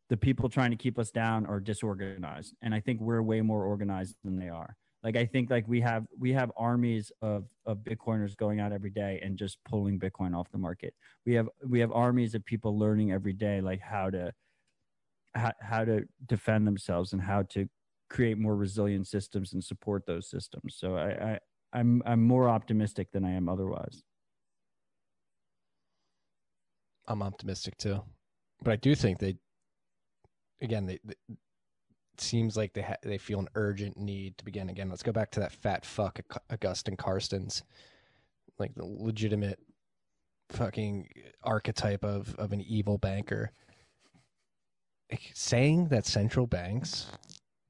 the people trying to keep us down are disorganized, and I think we're way more organized than they are. Like I think like we have we have armies of of Bitcoiners going out every day and just pulling Bitcoin off the market. We have we have armies of people learning every day like how to how, how to defend themselves and how to create more resilient systems and support those systems. So I, I I'm I'm more optimistic than I am otherwise. I'm optimistic too, but I do think they, again, they, they seems like they ha- they feel an urgent need to begin again. Let's go back to that fat fuck Agustin Carstens, like the legitimate fucking archetype of of an evil banker. Saying that central banks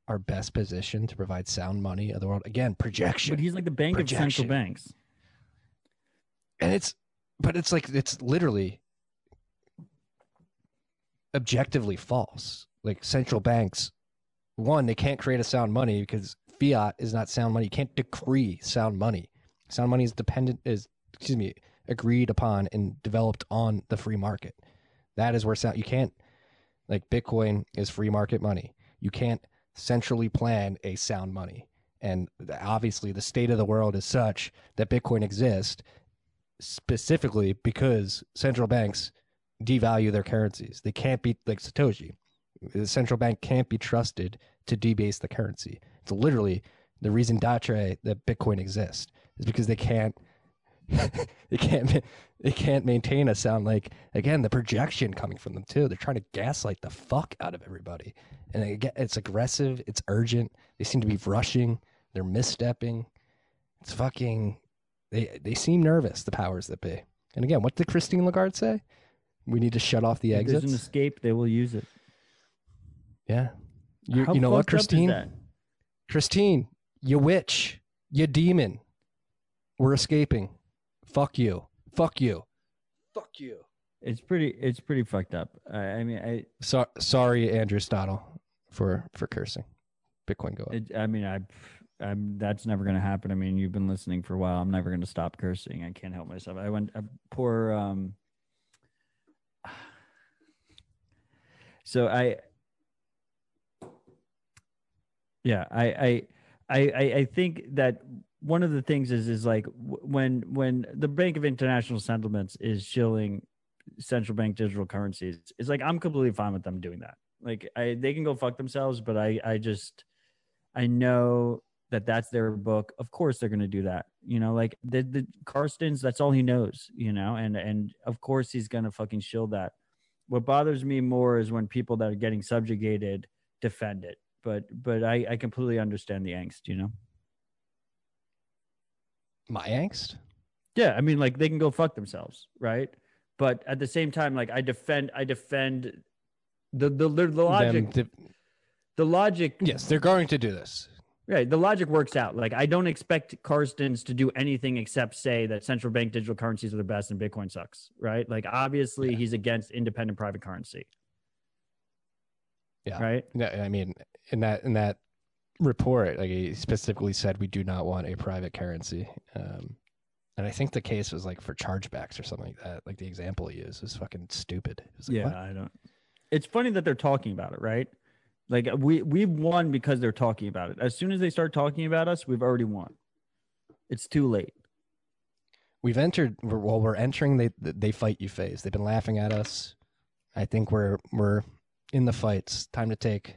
are best positioned to provide sound money of the world again projection. But he's like the bank projection. of central banks, and it's but it's like it's literally objectively false. Like central banks, one, they can't create a sound money because fiat is not sound money. You can't decree sound money. Sound money is dependent is excuse me agreed upon and developed on the free market. That is where sound you can't like Bitcoin is free market money. You can't centrally plan a sound money. And obviously, the state of the world is such that Bitcoin exists specifically because central banks devalue their currencies. They can't be like Satoshi. The central bank can't be trusted to debase the currency. It's literally the reason Datre that Bitcoin exists is because they can't they can't they can't maintain a sound like again the projection coming from them too. They're trying to gaslight the fuck out of everybody, and again it's aggressive, it's urgent. They seem to be rushing, they're misstepping. It's fucking. They they seem nervous. The powers that be. And again, what did Christine Lagarde say? We need to shut off the if exits. There's an escape. They will use it. Yeah. You, you know what, Christine? Christine, you witch, you demon. We're escaping. Fuck you. Fuck you. Fuck you. It's pretty. It's pretty fucked up. I, I mean, I. So, sorry, Andrew Stottle, for for cursing. Bitcoin go up. It, I mean, I. I'm, that's never going to happen. I mean, you've been listening for a while. I'm never going to stop cursing. I can't help myself. I went. I, poor. Um, so I yeah I, I i i think that one of the things is is like when when the bank of international settlements is shilling central bank digital currencies it's like i'm completely fine with them doing that. Like i they can go fuck themselves but i i just i know that that's their book. Of course they're going to do that you know like the the carstens that's all he knows you know and and of course he's going to fucking shill that. What bothers me more is when people that are getting subjugated defend it. But but I, I completely understand the angst, you know. My angst? Yeah, I mean like they can go fuck themselves, right? But at the same time, like I defend I defend the the the, the logic the, the logic Yes, they're going to do this. Right. The logic works out. Like I don't expect Carstens to do anything except say that central bank digital currencies are the best and Bitcoin sucks. Right. Like obviously yeah. he's against independent private currency. Yeah. Right. No, I mean, in that in that report, like he specifically said, we do not want a private currency. Um, and I think the case was like for chargebacks or something like that. Like the example he used was fucking stupid. Was like, yeah, what? I don't. It's funny that they're talking about it, right? Like we we've won because they're talking about it. As soon as they start talking about us, we've already won. It's too late. We've entered. We're, well, we're entering the they fight you phase. They've been laughing at us. I think we're we're in the fights. Time to take.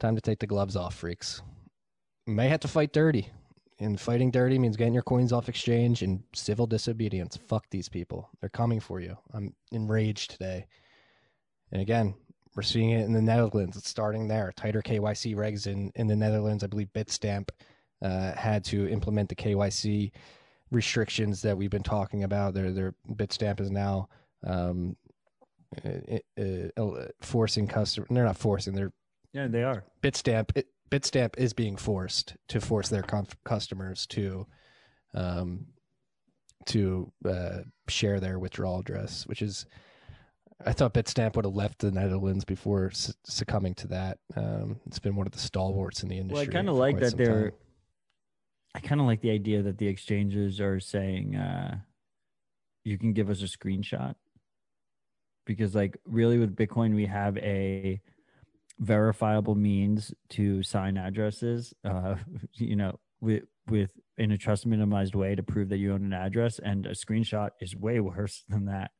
Time to take the gloves off, freaks. You may have to fight dirty, and fighting dirty means getting your coins off exchange and civil disobedience. Fuck these people. They're coming for you. I'm enraged today. And again, we're seeing it in the Netherlands. It's starting there. Tighter KYC regs in, in the Netherlands. I believe Bitstamp uh, had to implement the KYC restrictions that we've been talking about. Their their Bitstamp is now um, uh, uh, forcing customers. They're not forcing. They're yeah, they are. Bitstamp. It, Bitstamp is being forced to force their customers to um, to uh, share their withdrawal address, which is I thought Bitstamp would have left the Netherlands before su- succumbing to that. Um, it's been one of the stalwarts in the industry. Well, I kind of like that they're. time. I kind of like the idea that the exchanges are saying, uh, "You can give us a screenshot," because, like, really, with Bitcoin, we have a verifiable means to sign addresses. Uh, you know, with with in a trust minimized way to prove that you own an address, and a screenshot is way worse than that.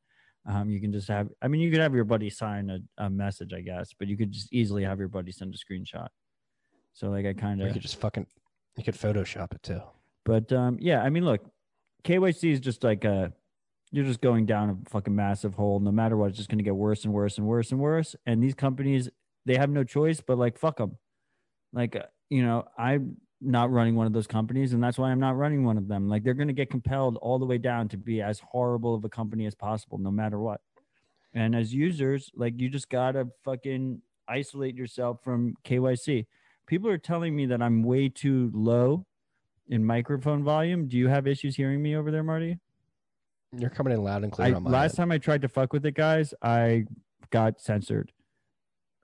Um, you can just have. I mean, you could have your buddy sign a, a message, I guess, but you could just easily have your buddy send a screenshot. So, like, I kind of you could just fucking you could Photoshop it too. but um, yeah, I mean, look, KYC is just like a you're just going down a fucking massive hole. No matter what, it's just going to get worse and worse and worse and worse. And these companies, they have no choice but like fuck them. Like uh, you know, I'm not running one of those companies, and that's why I'm not running one of them. Like they're going to get compelled all the way down to be as horrible of a company as possible, no matter what. And as users, like you just gotta fucking isolate yourself from KYC. People are telling me that I'm way too low in microphone volume. Do you have issues hearing me over there, Marty? You're coming in loud and clear I, on my last end. time I tried to fuck with it, guys, I got censored.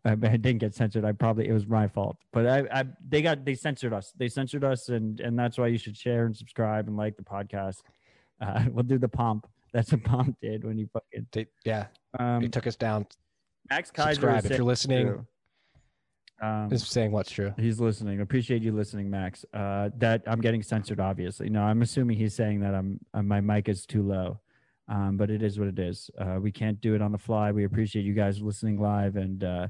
I, I didn't get censored. I probably it was my fault, but I, I they got they censored us. They censored us, and and that's why you should share and subscribe and like the podcast. Uh, we'll do the pomp. That's what pomp did when you fucking. They, yeah, Um, they took us down. Max Keiser subscribe if you're listening. true. Um, Is saying what's true. He's listening. Appreciate you listening, Max. Uh, that I'm getting censored, obviously. No, I'm assuming he's saying that I'm uh, my mic is too low, um, but it is what it is. Uh, we can't do it on the fly. We appreciate you guys listening live, and uh,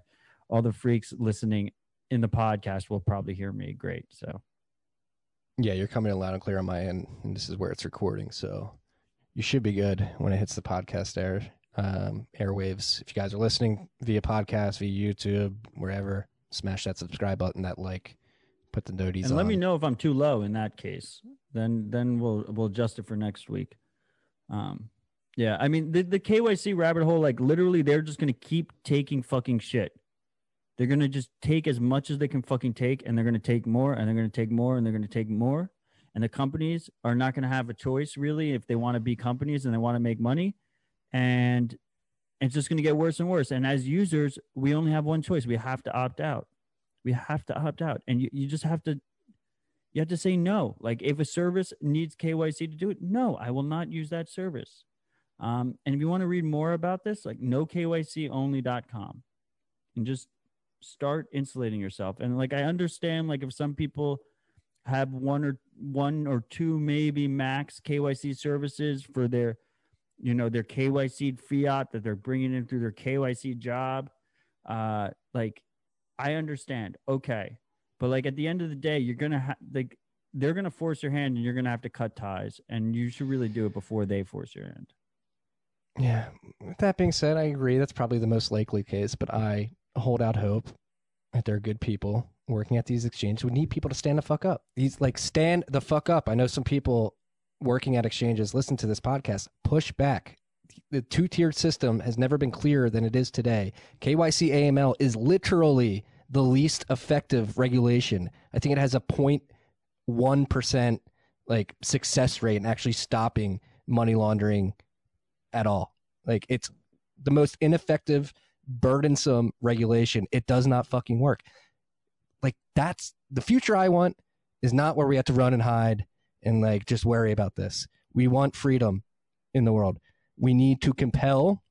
all the freaks listening in the podcast will probably hear me great. So Yeah, you're coming in loud and clear on my end, and this is where it's recording, so you should be good when it hits the podcast air um, airwaves. If you guys are listening via podcast, via YouTube, wherever, smash that subscribe button, that like, put the noties and on. let me know if I'm too low in that case. Then then we'll we'll adjust it for next week. Um, yeah, I mean the the KYC rabbit hole, like literally, they're just gonna keep taking fucking shit. They're gonna just take as much as they can fucking take, and they're gonna take more, and they're gonna take more, and they're gonna take more. And the companies are not gonna have a choice really if they want to be companies and they want to make money, and it's just gonna get worse and worse. And as users, we only have one choice: we have to opt out. We have to opt out, and you, you just have to you have to say no. Like if a service needs KYC to do it, no, I will not use that service. Um, and if you want to read more about this, like nokyconly.com and just start insulating yourself. And like I understand, like if some people have one or one or two maybe max KYC services for their, you know, their KYC fiat that they're bringing in through their KYC job. Uh, like I understand. Okay, but like at the end of the day, you're gonna like they're gonna force your hand, and you're gonna have to cut ties, and you should really do it before they force your hand. Yeah. With that being said, I agree. That's probably the most likely case, but I hold out hope that there are good people working at these exchanges. We need people to stand the fuck up. These like stand the fuck up. I know some people working at exchanges listen to this podcast. Push back. The two tiered system has never been clearer than it is today. KYC AML is literally the least effective regulation. I think it has a 0.1 percent like success rate in actually stopping money laundering at all. Like it's the most ineffective, burdensome regulation. It does not fucking work. Like that's the future I want is not where we have to run and hide and like just worry about this. We want freedom in the world. We need to compel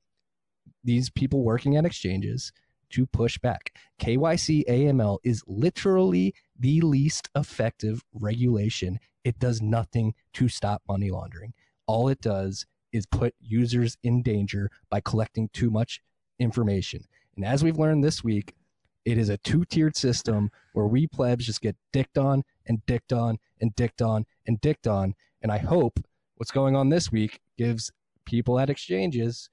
these people working at exchanges to push back. KYC AML is literally the least effective regulation. It does nothing to stop money laundering. All it does is put users in danger by collecting too much information. And as we've learned this week, it is a two tiered system where we plebs just get dicked on and dicked on and dicked on and dicked on. And I hope what's going on this week gives people at exchanges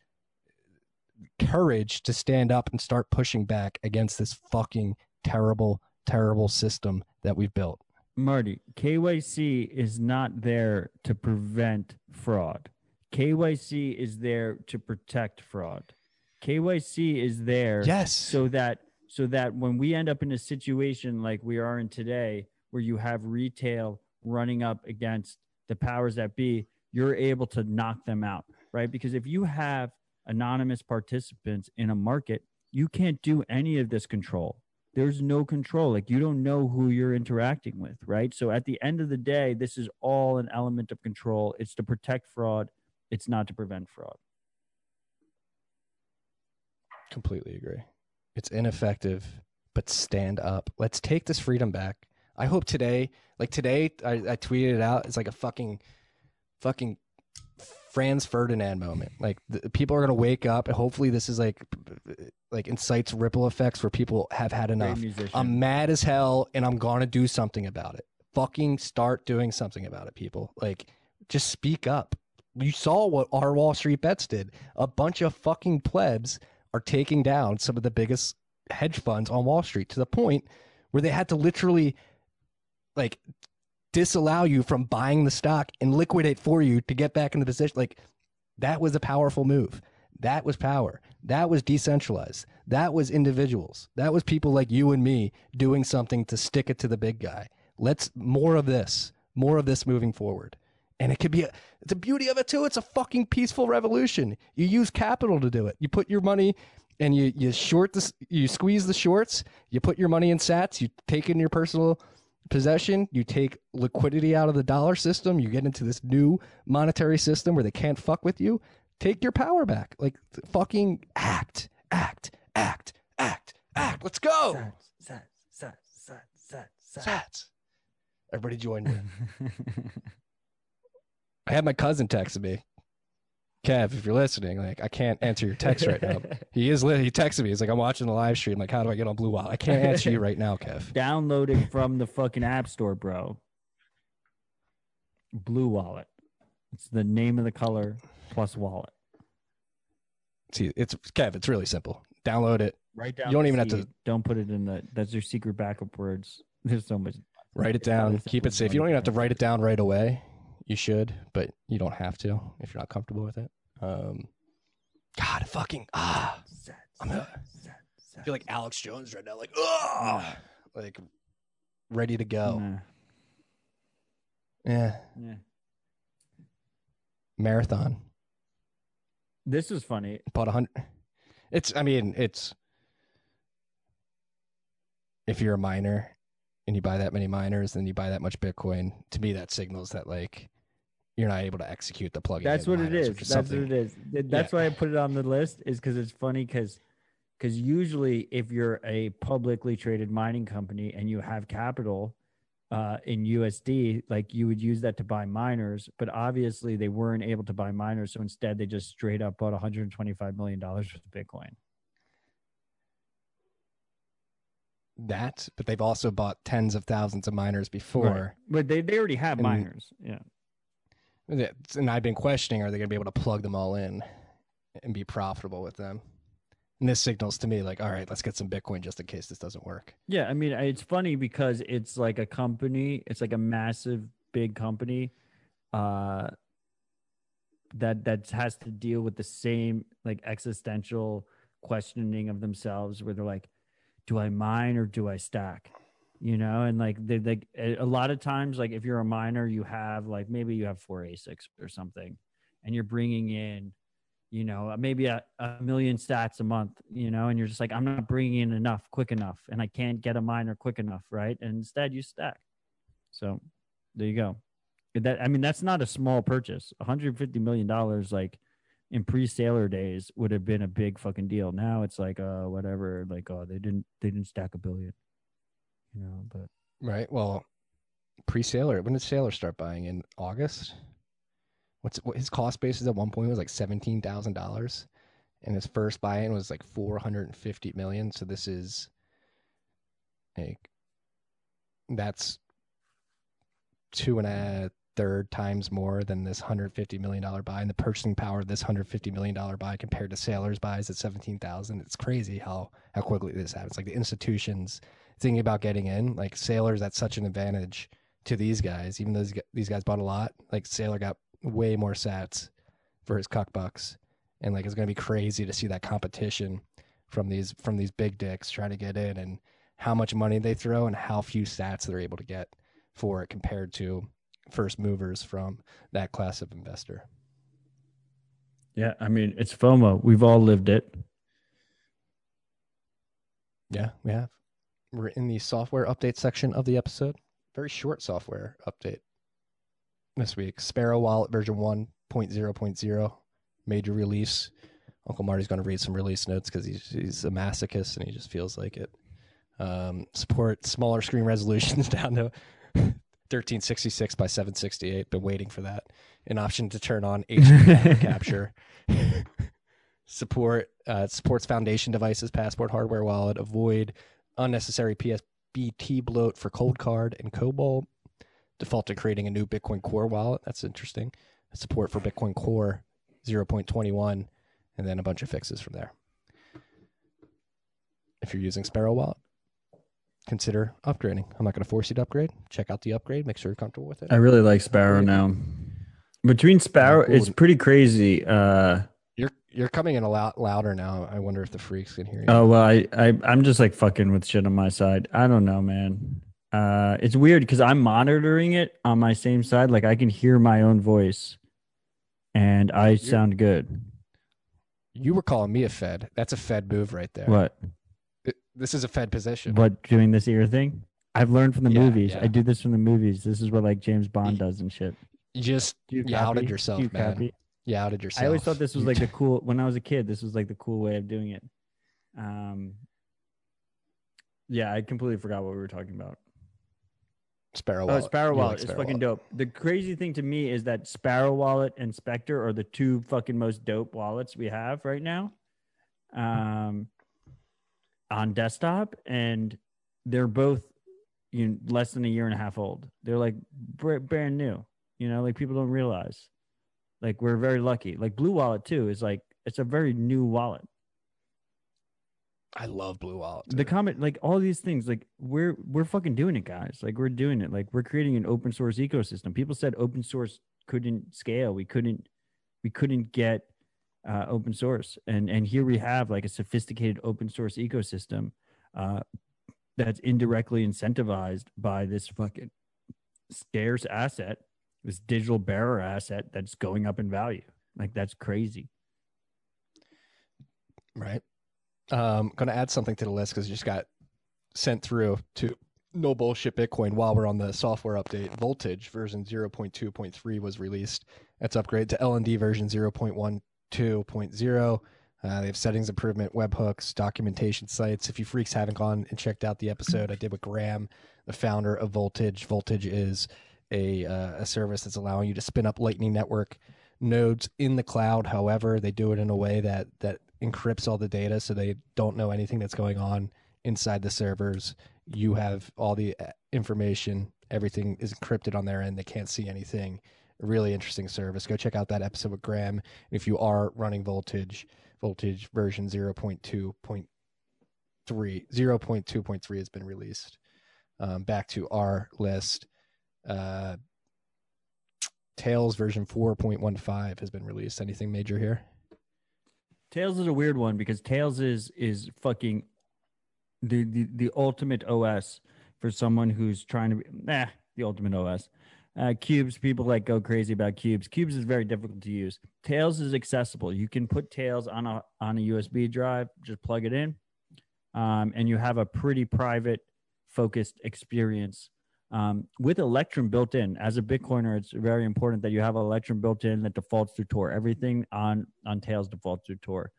courage to stand up and start pushing back against this fucking terrible, terrible system that we've built. Marty, KYC is not there to prevent fraud. KYC is there to protect fraud. KYC is there Yes. so that so that when we end up in a situation like we are in today where you have retail running up against the powers that be, you're able to knock them out, right? Because if you have anonymous participants in a market, you can't do any of this control. There's no control. Like you don't know who you're interacting with, right? So at the end of the day, this is all an element of control. It's to protect fraud, it's not to prevent fraud. Completely agree. It's ineffective, but stand up. Let's take this freedom back. I hope today, like today, I, I tweeted it out. It's like a fucking, fucking Franz Ferdinand moment. Like the, people are gonna wake up, and hopefully this is like, like incites ripple effects where people have had enough. I'm mad as hell, and I'm gonna do something about it. Fucking start doing something about it, people. Like, just speak up. You saw what our Wall Street bets did. A bunch of fucking plebs are taking down some of the biggest hedge funds on Wall Street to the point where they had to literally like disallow you from buying the stock and liquidate for you to get back in the position. Like that was a powerful move. That was power. That was decentralized. That was individuals. That was people like you and me doing something to stick it to the big guy. Let's more of this, more of this moving forward. And it could be a, the beauty of it too. It's a fucking peaceful revolution. You use capital to do it. You put your money and you, you short this, you squeeze the shorts, you put your money in sats, you take in your personal possession, you take liquidity out of the dollar system, you get into this new monetary system where they can't fuck with you. Take your power back. Like fucking act, act, act, act, act. Let's go. Sats. Everybody join me. I had my cousin text me. Kev, if you're listening, like I can't answer your text right now. he is. He texted me. He's like, I'm watching the live stream. Like, how do I get on Blue Wallet? I can't answer you right now, Kev. Download it from the fucking app store, bro. Blue Wallet. It's the name of the color plus wallet. See, it's Kev. It's really simple. Download it. Write down. You don't even have to- Don't put it in the. That's your secret backup words. There's so much. Write it down. Keep it safe. You don't even have to write it down right away. You should, but you don't have to if you're not comfortable with it. Um, God, fucking ah. I'm a, I feel like Alex Jones right now, like ah, like ready to go. Nah. Yeah, Yeah. marathon. This is funny. Bought a hundred. It's. I mean, it's. If you're a miner, and you buy that many miners, then you buy that much Bitcoin, to me that signals that like you're not able to execute the plug. In. That's what it is. That's what it is. That's Yeah. why I put it on the list. Is because it's funny because because usually if you're a publicly traded mining company and you have capital uh, in USD, like you would use that to buy miners, but obviously they weren't able to buy miners, so instead they just straight up bought 125 million dollars worth of Bitcoin. That, but they've also bought tens of thousands of miners before. But they, they already have And- miners. Yeah. And I've been questioning: Are they going to be able to plug them all in and be profitable with them? And this signals to me like, all right, let's get some Bitcoin just in case this doesn't work. Yeah, I mean, it's funny because it's like a company, it's like a massive, big company, uh, that that has to deal with the same like existential questioning of themselves, where they're like, "Do I mine or do I stack?" You know, and like they like a lot of times, like if you're a miner, you have like maybe you have four ASICs or something, and you're bringing in you know, maybe a, a million sats a month, you know, and you're just like, I'm not bringing in enough quick enough and I can't get a miner quick enough, right? And instead you stack. So there you go. That I mean, that's not a small purchase. 150 million dollars, like in pre-Saylor days, would have been a big fucking deal. Now it's like, uh, whatever. Like, oh, they didn't, they didn't stack a billion, you know. But Right. Well, pre-Saylor. When did Saylor start buying? In August. What's what his cost basis at one point was like seventeen thousand dollars, and his first buy-in was like four hundred and fifty million. So this is like that's two and a third times more than this hundred fifty million dollar buy, and the purchasing power of this hundred fifty million dollar buy compared to Saylor's buys at seventeen thousand. It's crazy how how quickly this happens. Like the institutions thinking about getting in, like Saylor's at such an advantage to these guys, even though these guys bought a lot. Like Sailor got way more sats for his cuck bucks, and like it's gonna be crazy to see that competition from these from these big dicks trying to get in, and how much money they throw and how few sats they're able to get for it compared to first movers from that class of investor. Yeah, I mean it's FOMO. We've all lived it. Yeah, we have. We're in the software update section of the episode. Very short software update this week. Sparrow Wallet version 1.0.0 major release. Uncle Marty's going to read some release notes because he's, he's a masochist and he just feels like it. Um, support smaller screen resolutions down to 1366 by 768. Been waiting for that. An option to turn on HD capture. support uh, supports foundation devices, passport hardware wallet. Avoid unnecessary PSBT bloat for Cold Card and Cobo. Default to creating a new Bitcoin Core wallet. That's interesting. Support for Bitcoin Core 0.21, and then a bunch of fixes from there. If you're using Sparrow Wallet, consider upgrading. I'm not going to force you to upgrade. Check out the upgrade. Make sure you're comfortable with it. I really like Sparrow now. Between Sparrow, it's pretty crazy. Uh, You're you're coming in a lot louder now. I wonder if the freaks can hear you. oh well, I, I I'm just like fucking with shit on my side. I don't know, man. Uh, it's weird because I'm monitoring it on my same side. Like I can hear my own voice, and I sound good. You were calling me a Fed. That's a Fed move right there. What? Th- This is a Fed position. What doing this ear thing? I've learned from the Yeah, movies. yeah. I do this from the movies. This is what like James Bond does and shit. You just you you outed yourself, you man. copy? You outed yourself. I always thought this was like the cool when I was a kid. This was like the cool way of doing it. Um, yeah, I completely forgot what we were talking about. Sparrow Oh, Wallet. Sparrow Wallet like is Sparrow fucking Wallet. dope. The crazy thing to me is that Sparrow Wallet and Specter are the two fucking most dope wallets we have right now, um, on desktop, and they're both you know, less than a year and a half old. They're like brand new. You know, like people don't realize. Like we're very lucky. Like Blue Wallet too is like it's a very new wallet. I love Blue Wallet. the comment like all these things like we're we're fucking doing it guys like we're doing it like we're creating an open source ecosystem people said open source couldn't scale we couldn't we couldn't get uh, open source and and here we have like a sophisticated open source ecosystem uh, that's indirectly incentivized by this fucking scarce asset this digital bearer asset that's going up in value like that's crazy right? Um, going to add something to the list because just got sent through to no bullshit Bitcoin while we're on the software update. Voltage version 0.2.3 was released. That's upgrade to LND version 0.12.0. Uh, they have settings improvement, webhooks, documentation sites. If you freaks haven't gone and checked out the episode I did with Graham, the founder of Voltage, Voltage is a uh, a service that's allowing you to spin up Lightning Network nodes in the cloud. However, they do it in a way that that encrypts all the data, so they don't know anything that's going on inside the servers. You have all the uh, information. Everything is encrypted on their end. They can't see anything. Really interesting service. Go check out that episode with Graham. If you are running Voltage, Voltage version 0.2.3, 0.2.3 has been released. Um, back to our list. Uh, Tails version 4.15 has been released. Anything major here? Tails is a weird one because Tails is is fucking the the, the ultimate OS for someone who's trying to be nah the ultimate OS. Uh, Qubes, people like go crazy about Qubes. Qubes is very difficult to use. Tails is accessible. You can put Tails on a on a USB drive, just plug it in, um, and you have a pretty private, focused experience um, with Electrum built in. As a Bitcoiner, it's very important that you have Electrum built in that defaults to Tor. Everything on on Tails defaults to Tor.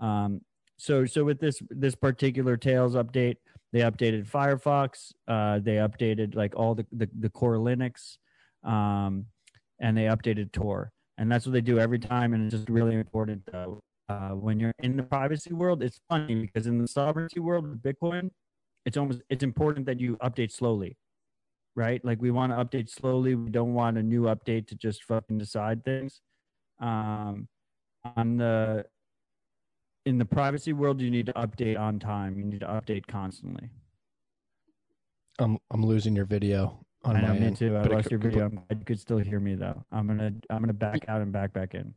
Um, so so with this this particular Tails update, they updated Firefox. Uh, they updated like all the the, the core Linux, um, and they updated Tor. And that's what they do every time. And it's just really important though. Uh, when you're in the privacy world, it's funny because in the sovereignty world with Bitcoin, it's almost it's important that you update slowly right? Like we want to update slowly. We don't want a new update to just fucking decide things. Um, on the in the privacy world, you need to update on time. You need to update constantly. I'm I'm losing your video on I know, my me end, too. I lost your video. You could still hear me though. I'm gonna I'm gonna back out and back back in.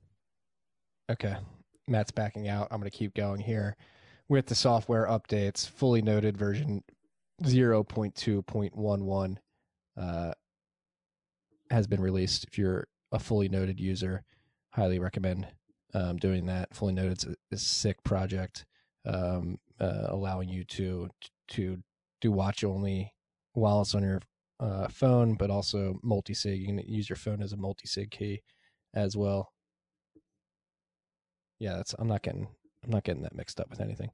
Okay. Matt's backing out. I'm going to keep going here with the software updates. FullyNoded version 0.2.11 uh, has been released. If you're a FullyNoded user, highly recommend um, doing that. FullyNoded is a, sick project, um, uh, allowing you to to do watch only while it's on your uh, phone, but also multi sig. You can use your phone as a multi sig key as well. Yeah, that's. I'm not getting. I'm not getting that mixed up with anything.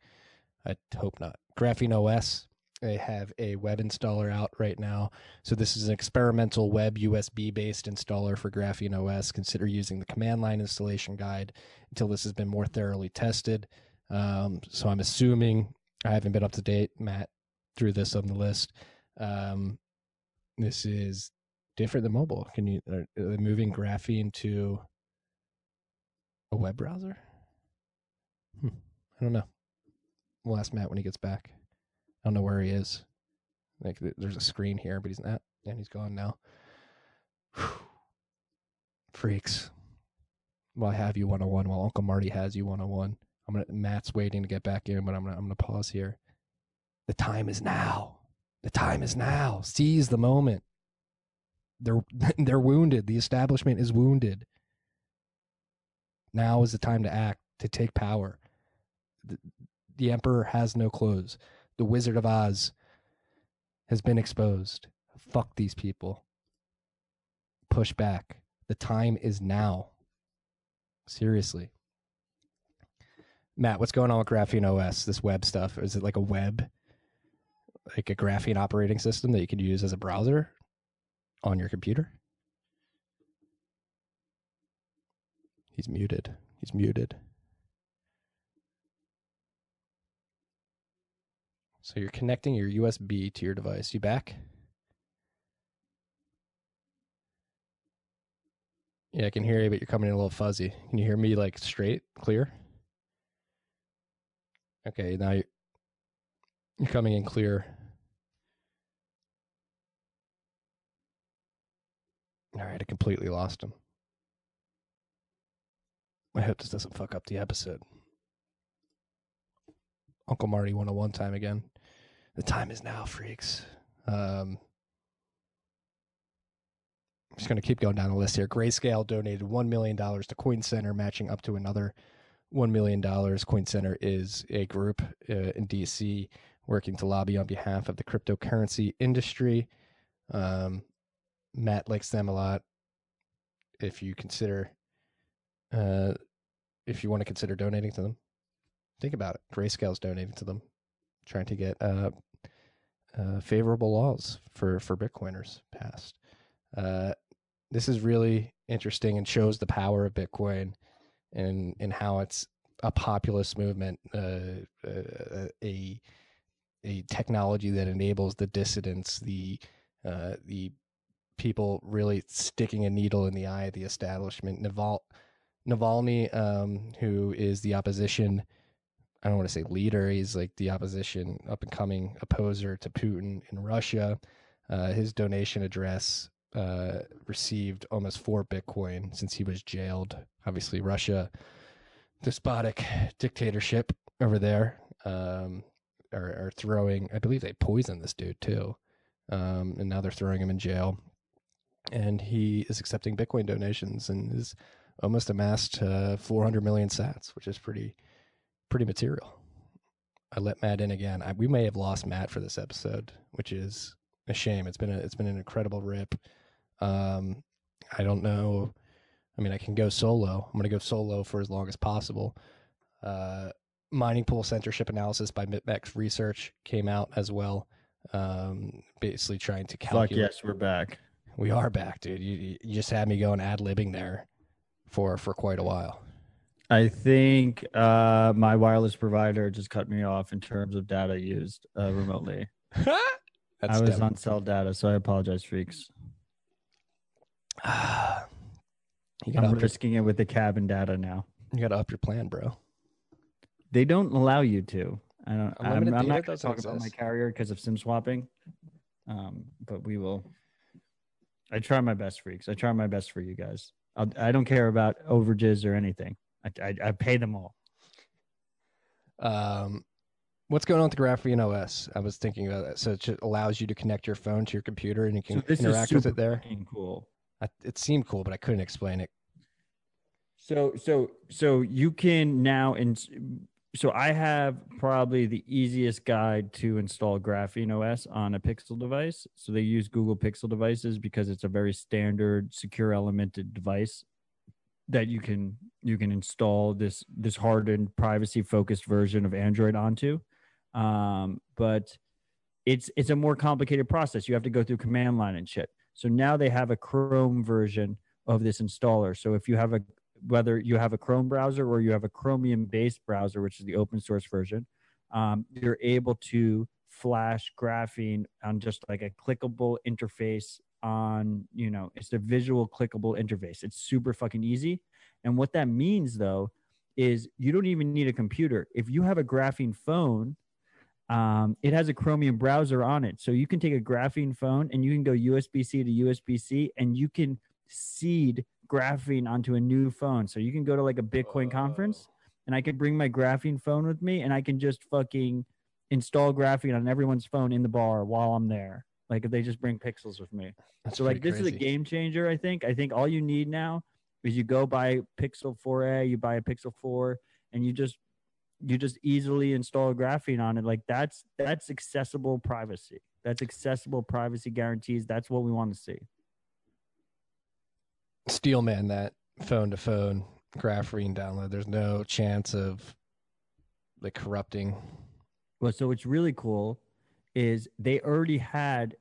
I hope not. Graphene OS. They have a web installer out right now. So this is an experimental web USB based installer for Graphene OS. Consider using the command line installation guide until this has been more thoroughly tested. Um, so I'm assuming I haven't been up to date. Matt threw this on the list. Um, this is different than mobile. Can you are they moving Graphene to a web browser? Hmm. I don't know. We'll ask Matt when he gets back. I don't know where he is. Like there's a hmm. screen here, but he's not, and he's gone now. Freaks. Well, I have you 101 while Uncle Marty has you 101. I'm gonna Matt's waiting to get back in, but I'm gonna I'm gonna pause here. The time is now. The time is now. Seize the moment. They're they're wounded. The establishment is wounded. Now is the time to act, to take power. The, the emperor has no clothes. The Wizard of Oz has been exposed. Fuck these people. Push back. The time is now. Seriously. Matt, what's going on with Graphene OS, this web stuff? Is it like a web, like a Graphene operating system that you could use as a browser on your computer? He's muted. He's muted. So you're connecting your USB to your device. You back? Yeah, I can hear you, but you're coming in a little fuzzy. Can you hear me like straight, clear? Okay, now you're, you're coming in clear. All right, I completely lost him. I hope this doesn't fuck up the episode. Uncle Marty 101 time again. The time is now, freaks. Um, I'm just going to keep going down the list here. Grayscale donated $1 million to Coin Center, matching up to another $1 million. Coin Center is a group uh, in DC working to lobby on behalf of the cryptocurrency industry. Um, Matt likes them a lot. If you consider, uh, if you want to consider donating to them, think about it. Grayscale's donating to them, trying to get uh, uh, favorable laws for for Bitcoiners passed. Uh, this is really interesting and shows the power of Bitcoin and and how it's a populist movement, uh, uh, a a technology that enables the dissidents, the uh, the people really sticking a needle in the eye of the establishment. Naval, Navalny, um, who is the opposition, I don't want to say leader, he's like the opposition, up and coming opposer to Putin in Russia. Uh, his donation address uh, received almost four Bitcoin since he was jailed. Obviously, Russia, despotic dictatorship over there, um, are, are throwing. I believe they poisoned this dude too, um, and now they're throwing him in jail. And he is accepting Bitcoin donations and is almost amassed uh, 400 million Sats, which is pretty pretty material. I let Matt in again. I, we may have lost Matt for this episode, which is a shame. It's been a, it's been an incredible rip. Um, I don't know. I mean, I can go solo. I'm going to go solo for as long as possible. Uh, mining pool censorship analysis by BitMEX Research came out as well. Um, basically trying to calculate. Fuck yes, we're back. We are back, dude. You, you just had me going ad libbing there for for quite a while. I think uh, my wireless provider just cut me off in terms of data used uh, remotely. That's I was dumb. on cell data, so I apologize, freaks. you gotta I'm up your, risking it with the cabin data now. you gotta up your plan, bro. They don't allow you to. I don't. I'm, I'm not going to talk about my carrier because of SIM swapping. Um, but we will. I try my best, freaks. I try my best for you guys. I'll, I don't care about overages or anything. I, I, I pay them all. Um, what's going on with the Graphene OS? I was thinking about that. So it just allows you to connect your phone to your computer and you can So interact with it there. cool. I, it seemed cool, but I couldn't explain it. So so so you can now and so I have probably the easiest guide to install Graphene OS on a Pixel device. So they use Google Pixel devices because it's a very standard secure elemented device that you can you can install this this hardened privacy focused version of Android onto. Um, but it's it's a more complicated process. You have to go through command line and shit. So now they have a Chrome version of this installer. So if you have a whether you have a Chrome browser or you have a Chromium based browser, which is the open source version, um, you're able to flash graphene on just like a clickable interface on, you know, it's a visual clickable interface. It's super fucking easy. And what that means though is you don't even need a computer. If you have a graphene phone, um, it has a Chromium browser on it. So you can take a graphene phone and you can go USB C to USB C and you can seed graphene onto a new phone. So you can go to like a Bitcoin conference and I can bring my graphene phone with me and I can just fucking install graphene on everyone's phone in the bar while I'm there. Like if they just bring pixels with me. That's so like this is a game changer, I think. I think all you need now is you go buy Pixel 4a, you buy a Pixel 4, and you just you just easily install graphene on it. Like that's that's accessible privacy. That's accessible privacy guarantees. That's what we want to see. Steelman that phone to phone graphene download. There's no chance of like corrupting. Well, so what's really cool is they already had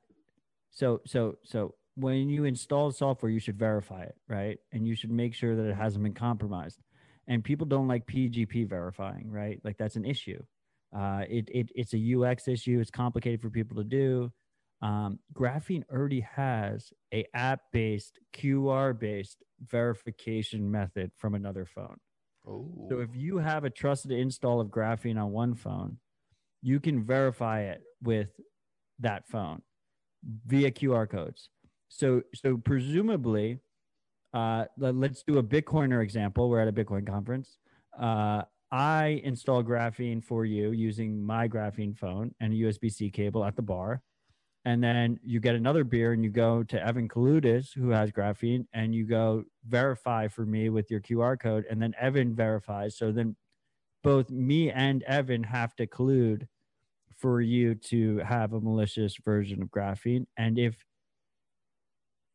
so so so when you install software, you should verify it, right? And you should make sure that it hasn't been compromised. And people don't like PGP verifying, right? Like that's an issue. Uh, it, it it's a UX issue. It's complicated for people to do. Um, Graphene already has a app-based, QR-based verification method from another phone. So if you have a trusted install of Graphene on one phone, you can verify it with that phone via QR codes. So so presumably, uh, let, us do a Bitcoiner example. We're at a Bitcoin conference. Uh, I install Graphene for you using my Graphene phone and a USB C cable at the bar. And then you get another beer and you go to Evan Kaloudis, who has graphene, and you go verify for me with your QR code. And then Evan verifies. So then both me and Evan have to collude for you to have a malicious version of graphene. And if,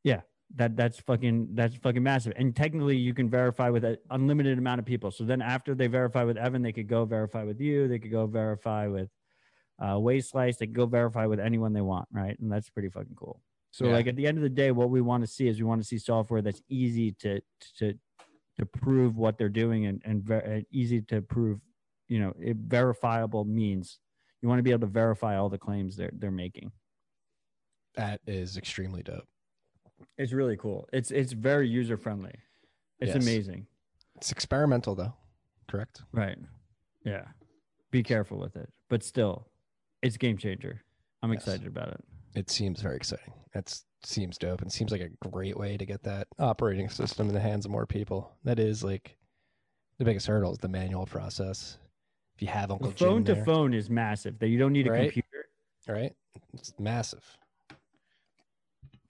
yeah, that that's fucking that's fucking massive. And technically, you can verify with an unlimited amount of people. So then after they verify with Evan, they could go verify with you. They could go verify with uh, Waste Slice. They could go verify with anyone they want, right? And that's pretty fucking cool. So Yeah. like at the end of the day, what we want to see is we want to see software that's easy to to to prove what they're doing and and ver- uh, easy to prove, you know, it, verifiable means you want to be able to verify all the claims they're they're making. That is extremely dope. It's really cool. It's it's very user friendly. It's Yes. amazing. It's experimental though, correct? Right. Yeah. Be careful with it, but still, it's game changer. I'm Yes. excited about it. It seems very exciting. It seems dope and seems like a great way to get that operating system in the hands of more people. That is like the biggest hurdle is the manual process. If you have Uncle The phone to phone is massive. That you don't need a Right. computer. right? It's massive.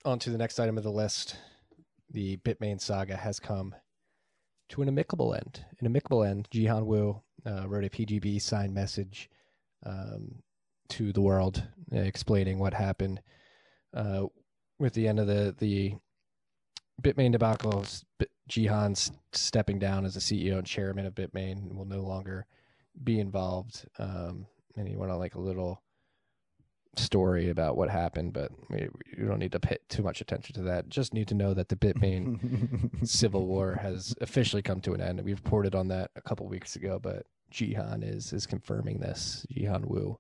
On to the next item of the list. The Bitmain saga has come to an amicable end. An amicable end. Jihan Wu uh, wrote a PGP signed message um, to the world uh, explaining what happened uh, with the end of the the Bitmain debacle. Jihan's stepping down as the CEO and chairman of Bitmain will no longer be involved. Um, and he went on like a little story about what happened, but we, you don't need to pay too much attention to that. Just need to know that the Bitmain civil war has officially come to an end. We reported on that a couple weeks ago, but Jihan is is confirming this. Jihan Wu.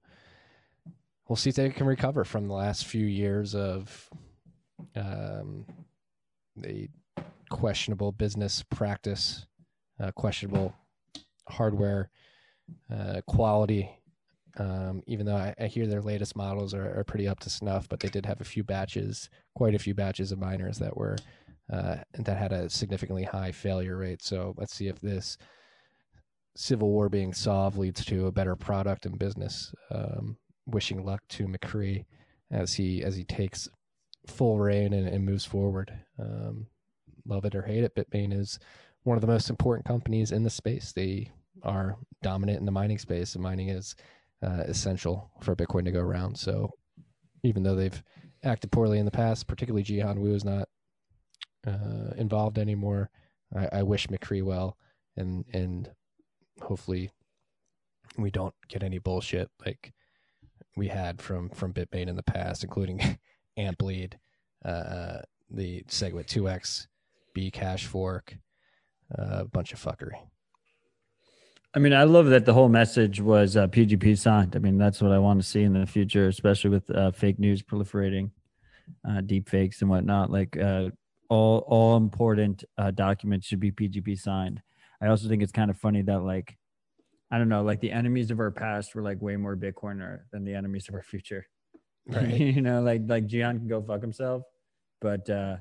We'll see if they can recover from the last few years of um, the questionable business practice, uh, questionable hardware uh, quality. Um, even though I, I hear their latest models are, are pretty up to snuff, but they did have a few batches, quite a few batches of miners that were uh, that had a significantly high failure rate. So let's see if this civil war being solved leads to a better product and business. Um, wishing luck to Micree as he as he takes full reign and, and moves forward. Um, love it or hate it, Bitmain is one of the most important companies in the space. They are dominant in the mining space, and mining is uh, essential for Bitcoin to go around. So, even though they've acted poorly in the past, particularly Jihan Wu is not uh, involved anymore. I, I wish Micree well, and and hopefully we don't get any bullshit like we had from from Bitmain in the past, including Antbleed, uh, the Segwit 2x, Bcash fork, a uh, bunch of fuckery. I mean, I love that the whole message was uh, PGP signed. I mean, that's what I want to see in the future, especially with uh, fake news proliferating, uh, deep fakes and whatnot. Like uh, all all important uh, documents should be PGP signed. I also think it's kind of funny that like I don't know, like the enemies of our past were like way more Bitcoiner than the enemies of our future. Right. you know, like like Jihan can go fuck himself, but uh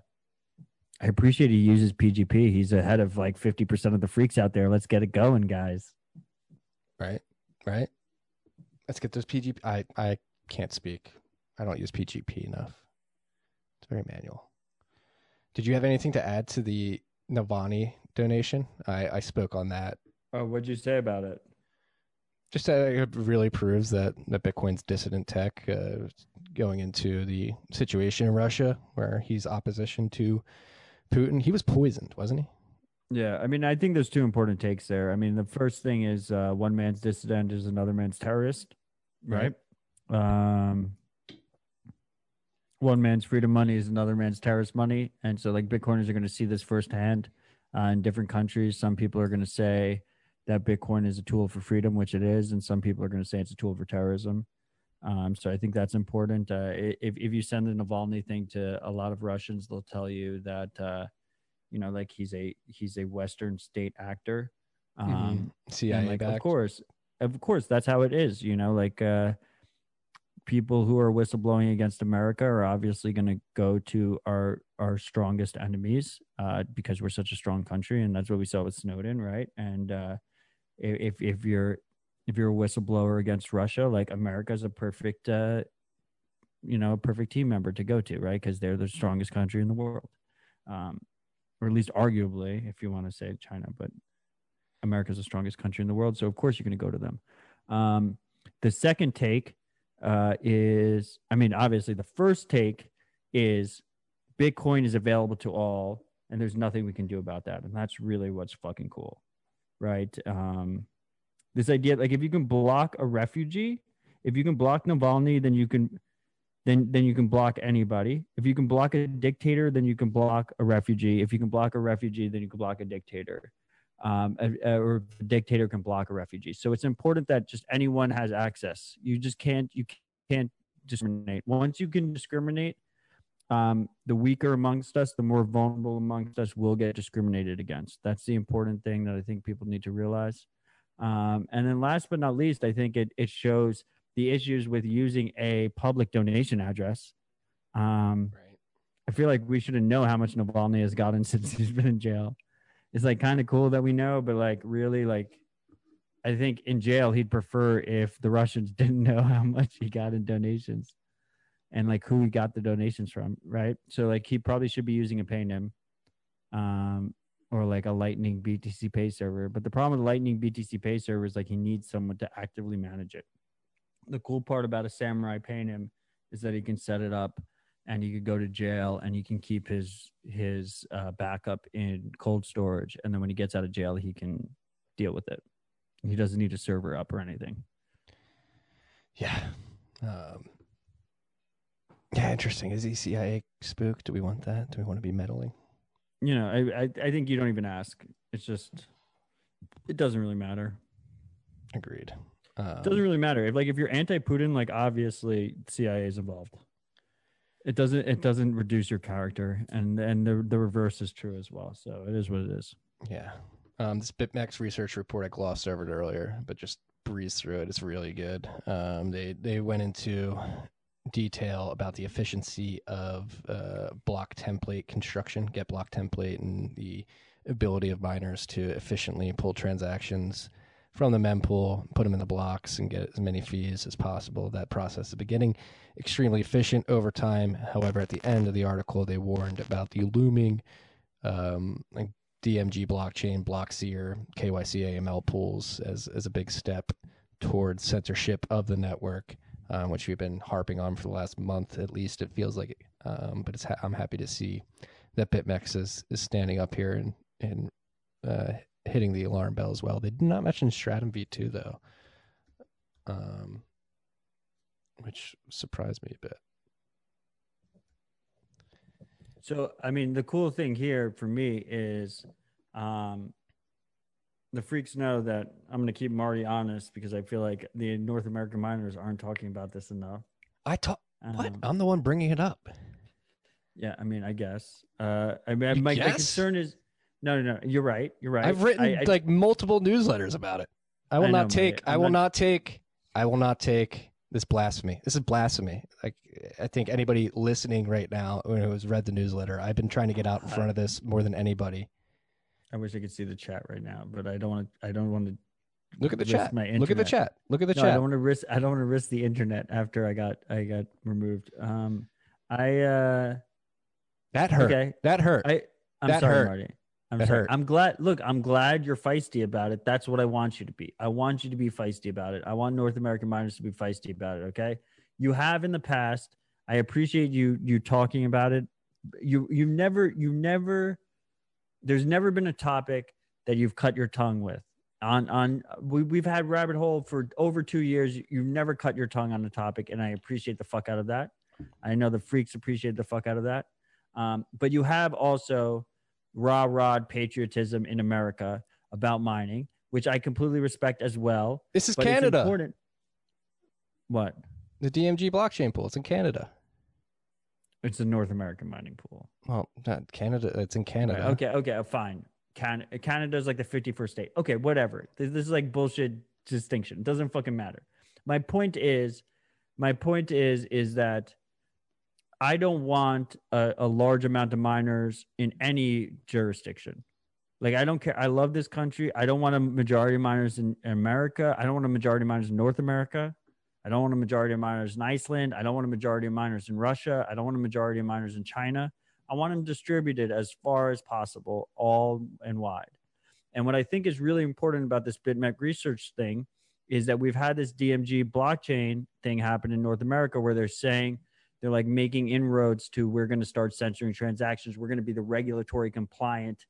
I appreciate he uses PGP. He's ahead of like 50% of the freaks out there. Let's get it going, guys. Right. Right. Let's get those PGP. I, I can't speak. I don't use PGP enough. It's very manual. Did you have anything to add to the Navalny donation? I, I spoke on that. Oh, what'd you say about it? just uh, it really proves that that Bitcoin's dissident tech uh, going into the situation in Russia where he's opposition to Putin. He was poisoned, wasn't he? Yeah, I mean, I think there's two important takes there. I mean, the first thing is uh, one man's dissident is another man's terrorist, right? right? Um, one man's freedom money is another man's terrorist money, and so like Bitcoiners are going to see this firsthand uh, in different countries. Some people are going to say that Bitcoin is a tool for freedom, which it is, and some people are going to say it's a tool for terrorism. Um, so I think that's important. Uh, if if you send the Navalny thing to a lot of Russians, they'll tell you that uh, you know, like he's a he's a Western state actor. Mm-hmm. Um, mm-hmm. CIA like, of course, of course, that's how it is. You know, like uh, people who are whistleblowing against America are obviously going to go to our our strongest enemies uh, because we're such a strong country, and that's what we saw with Snowden, right? And uh, if if you're if you're a whistleblower against Russia, like America's a perfect uh, you know, a perfect team member to go to, right? Because they're the strongest country in the world. Um, or at least arguably, if you want to say China, but America's the strongest country in the world. So of course you're going to go to them. Um, the second take uh, is, I mean, obviously the first take is Bitcoin is available to all, and there's nothing we can do about that, and that's really what's fucking cool right? Um, this idea, like if you can block a refugee, if you can block Navalny, then you can, then then you can block anybody. If you can block a dictator, then you can block a refugee. If you can block a refugee, then you can block a dictator. Um, or a dictator can block a refugee. So it's important that just anyone has access. You just can't you can't discriminate. Once you can discriminate, um, the weaker amongst us, the more vulnerable amongst us will get discriminated against. That's the important thing that I think people need to realize. Um, and then last but not least, I think it, it shows the issues with using a public donation address. Um, right. I feel like we shouldn't know how much Navalny has gotten since he's been in jail. It's like kind of cool that we know, but like really like I think in jail he'd prefer if the Russians didn't know how much he got in donations and like who he got the donations from, right? So like he probably should be using a PayNym, um, or like a Lightning BTC Pay server. But the problem with Lightning BTC Pay server is like he needs someone to actively manage it. The cool part about a Samourai PayNym is that he can set it up and he could go to jail and he can keep his his uh, backup in cold storage and then when he gets out of jail he can deal with it he doesn't need a server up or anything yeah um, yeah, interesting. Is he CIA spook? Do we want that? Do we want to be meddling? You know, I, I, I think you don't even ask. It's just, it doesn't really matter. Agreed. Um, it doesn't really matter if like if you're anti-Putin, like obviously CIA is involved. It doesn't it doesn't reduce your character, and and the the reverse is true as well. So it is what it is. Yeah. Um, this BitMEX research report I glossed over it earlier, but just breeze through it. It's really good. Um, they they went into detail about the efficiency of uh, block template construction, get block template, and the ability of miners to efficiently pull transactions from the mempool, put them in the blocks, and get as many fees as possible. That process is beginning extremely efficient over time. However, at the end of the article, they warned about the looming um, DMG blockchain, Blockseer, KYC AML pools as as a big step towards censorship of the network, um, which we've been harping on for the last month at least. It feels like. Um, but it's ha- I'm happy to see that BitMEX is is standing up here and and uh, hitting the alarm bell as well. They did not mention Stratum V2 though, um, which surprised me a bit. So, I mean, the cool thing here for me is um, the freaks know that I'm going to keep Marty honest because I feel like the North American miners aren't talking about this enough. I talk. what? Um, I'm the one bringing it up. Yeah, I mean, I guess. Uh, I mean, my, my concern is no, no, no. You're right. You're right. I've written I- I- like multiple newsletters about it. I will I know, not take. I will not- not take. I will not take this blasphemy. This is blasphemy. Like I think anybody listening right now who has read the newsletter, I've been trying to get out in front of this more than anybody. I wish I could see the chat right now, but I don't want to. I don't want to Look at the chat. my Look at the chat. Look at the no, I don't want to risk. I don't want to risk the internet after I got I got removed. Um, I uh, That hurt. okay. That hurt. I I'm That sorry, hurt. Marty. I'm sorry. hurt. I'm glad. Look, I'm glad you're feisty about it. That's what I want you to be. I want you to be feisty about it. I want North American miners to be feisty about it. Okay. You have in the past. I appreciate you you talking about it. You you never you never. There's never been a topic that you've cut your tongue with. On on we we've had rabbit hole for over two years. You've never cut your tongue on the topic, and I appreciate the fuck out of that. I know the freaks appreciate the fuck out of that. Um, but you have also raw rod patriotism in America about mining, which I completely respect as well. this is But it's Canada. important. What? The DMG blockchain pool. It's in Canada. It's a North American mining pool. Well, not Canada. It's in Canada. Okay, okay, uh, fine. Can- Canada's like the 51st state. Okay, whatever. This, this is like bullshit distinction. It doesn't fucking matter. My point is, my point is, is that I don't want a, a large amount of miners in any jurisdiction. Like I don't care. I love this country. I don't want a majority of miners in America. I don't want a majority of miners in North America. I don't want a majority of miners in Iceland. I don't want a majority of miners in Russia. I don't want a majority of miners in China. I want them distributed as far as possible, all and wide. And what I think is really important about this BitMEX research thing is that we've had this DMG blockchain thing happen in North America where they're saying they're like making inroads to we're going to start censoring transactions. We're going to be the regulatory compliant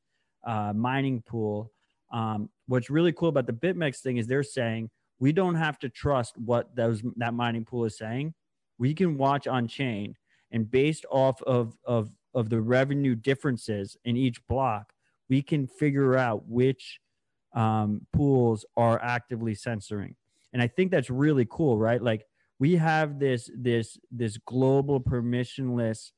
uh, mining pool. Um, what's really cool about the BitMEX thing is they're saying we don't have to trust what those that mining pool is saying. We can watch on chain and based off of of of the revenue differences in each block, we can figure out which um, pools are actively censoring. And I think that's really cool, right? Like we have this this this global permissionless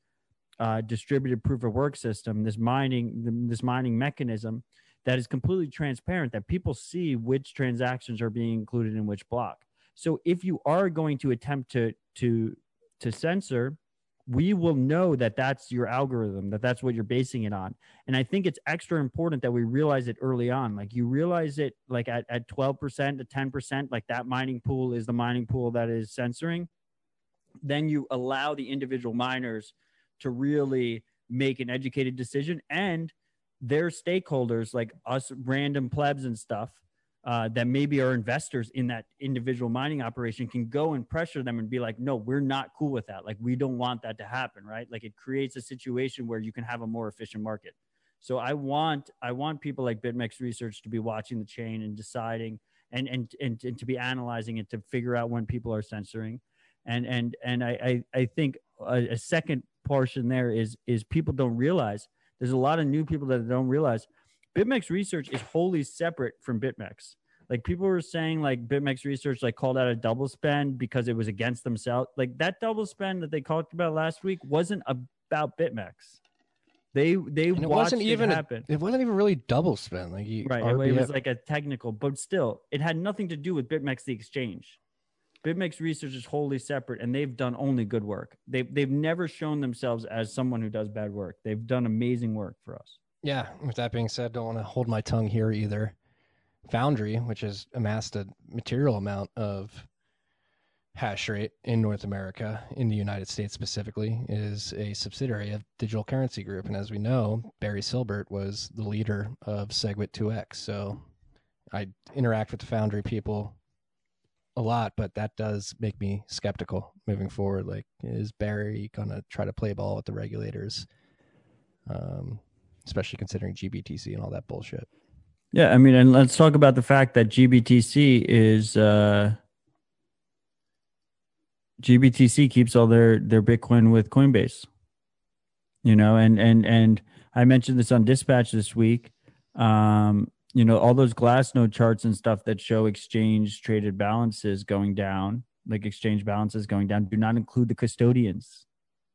uh, distributed proof of work system, this mining this mining mechanism that is completely transparent that people see which transactions are being included in which block. So if you are going to attempt to to to censor, we will know that that's your algorithm, that that's what you're basing it on. And I think it's extra important that we realize it early on. Like you realize it like at, at 12% to 10%, like that mining pool is the mining pool that is censoring. Then you allow the individual miners to really make an educated decision and their stakeholders, like us random plebs and stuff, uh, that maybe are investors in that individual mining operation can go and pressure them and be like, no, we're not cool with that. Like, we don't want that to happen, right? Like, it creates a situation where you can have a more efficient market. So I want I want people like BitMEX Research to be watching the chain and deciding and and and, and to be analyzing it to figure out when people are censoring, and and and I I, I think a, a second portion there is is people don't realize there's a lot of new people that don't realize BitMEX research is wholly separate from BitMEX. Like people were saying, like BitMEX research like called out a double spend because it was against themselves. Like that double spend that they talked about last week wasn't about BitMEX. They they And it watched wasn't even it a- it wasn't even really double spend. Like you, right, it- RBF it was like a technical, but still, it had nothing to do with BitMEX the exchange. BitMEX research is wholly separate, and they've done only good work. They've they've never shown themselves as someone who does bad work. They've done amazing work for us. Yeah. With that being said, don't want to hold my tongue here either. Foundry, which has amassed a material amount of hash rate in North America, in the United States specifically, is a subsidiary of Digital Currency Group. And as we know, Barry Silbert was the leader of SegWit 2X. So I interact with the Foundry people a lot, but that does make me skeptical moving forward. Like, is Barry going to try to play ball with the regulators? Um, especially considering GBTC and all that bullshit. Yeah, I mean, and let's talk about the fact that GBTC is uh GBTC keeps all their their Bitcoin with Coinbase. You know, and and and I mentioned this on Dispatch this week. Um, you know, all those Glassnode charts and stuff that show exchange traded balances going down, like exchange balances going down, do not include the custodians.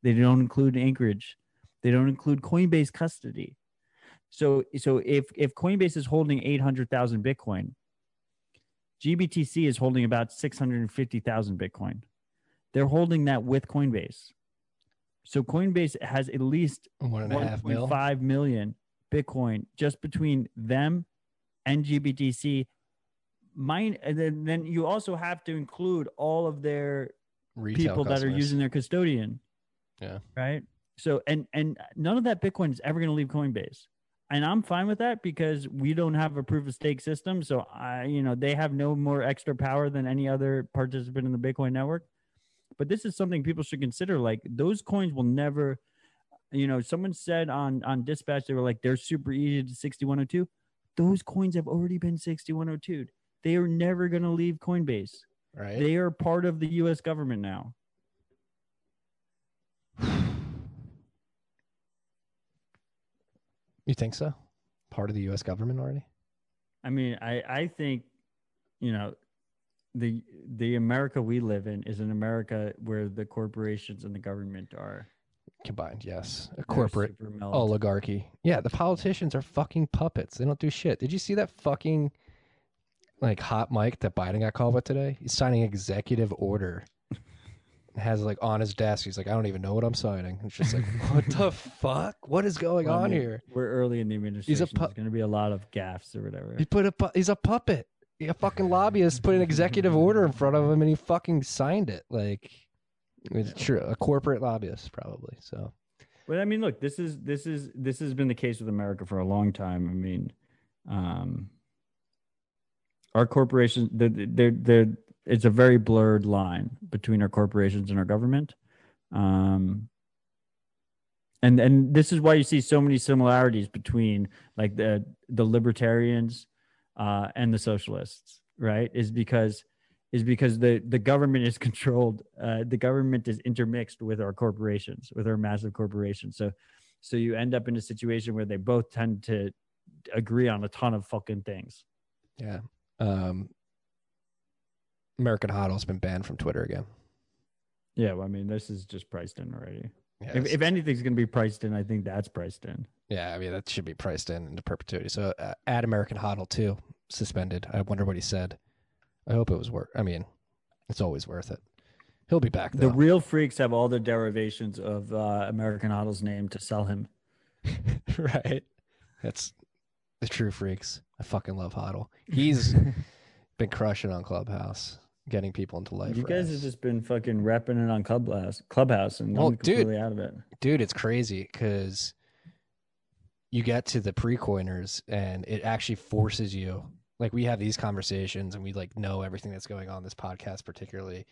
They don't include Anchorage. They don't include Coinbase custody. So so if if Coinbase is holding 800,000 Bitcoin, GBTC is holding about 650,000 Bitcoin. They're holding that with Coinbase. So Coinbase has at least One and a half mil. 1.5 million Bitcoin just between them and GBTC. Mine, and then, then you also have to include all of their Retail people that are using their custodian. Yeah. Right. So and and none of that Bitcoin is ever going to leave Coinbase, and I'm fine with that because we don't have a proof of stake system. So I, you know, they have no more extra power than any other participant in the Bitcoin network. But this is something people should consider. Like those coins will never, you know, someone said on on Dispatch they were like they're super easy to 6102. Those coins have already been 6102. They are never going to leave Coinbase. right? They are part of the U.S. government now. you think so? Part of the U.S. government already? I mean, I I think, you know, the the America we live in is an America where the corporations and the government are Combined, yes. A corporate oligarchy. Yeah, the politicians are fucking puppets. They don't do shit. Did you see that fucking like hot mic that Biden got called with today? He's signing executive order. Has like on his desk. He's like, I don't even know what I'm signing. It's just like, what the fuck? What is going Well, I on mean, here? We're early in the administration. pu- There's going to be a lot of gaffes or whatever. He put a pu- he's a puppet. A fucking lobbyist put an executive order in front of him and he fucking signed it. Like it's true. A corporate lobbyist probably. So But I mean, look, this is this is this has been the case with America for a long time. I mean, um, our corporations, they're, they're, they're, it's a very blurred line between our corporations and our government. Um, and and this is why you see so many similarities between like the the libertarians uh, and the socialists, right? Is because is because the the government is controlled. Uh, the government is intermixed with our corporations, with our massive corporations. So so you end up in a situation where they both tend to agree on a ton of fucking things. yeah. Um American Hodl's been banned from Twitter again. Yeah, well, I mean, this is just priced in already. Yeah, If, if anything's going to be priced in, I think that's priced in. Yeah, I mean that should be priced in into perpetuity. So uh, add American Hodl too, suspended. I wonder what he said. I hope it was worth. I mean, it's always worth it. He'll be back The real freaks have all the derivations of uh, American Hodl's name to sell him. right? That's the true freaks. I fucking love Hodl. He's been crushing on Clubhouse, getting people into life. You guys have just been fucking repping it on Clubhouse, Clubhouse, and Oh, I'm dude. completely out of it. dude, it's crazy because you get to the pre-coiners and it actually forces you. Like we have these conversations and we like know everything that's going on this podcast, particularly.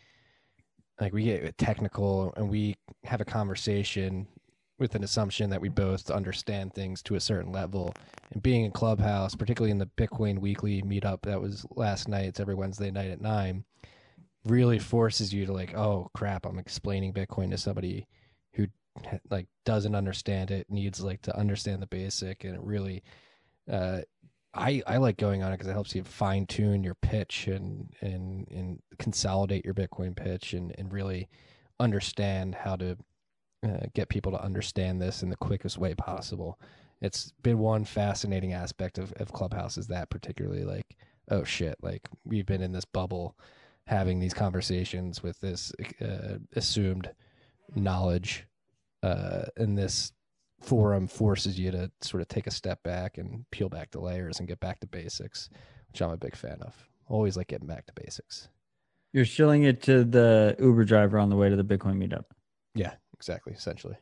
Like we get technical and we have a conversation with an assumption that we both understand things to a certain level. And being in Clubhouse, particularly in the Bitcoin weekly meetup that was last night, it's every Wednesday night at nine, really forces you to like, oh crap, I'm explaining Bitcoin to somebody who like doesn't understand it needs like to understand the basic and it really uh i i like going on it because it helps you fine tune your pitch and and and consolidate your bitcoin pitch and and really understand how to uh, get people to understand this in the quickest way possible it's been one fascinating aspect of, of clubhouse is that particularly like oh shit like we've been in this bubble having these conversations with this uh, assumed knowledge uh, and this forum forces you to sort of take a step back and peel back the layers and get back to basics, which I'm a big fan of. Always like getting back to basics. You're shilling it to the Uber driver on the way to the Bitcoin meetup. Yeah, exactly. Essentially,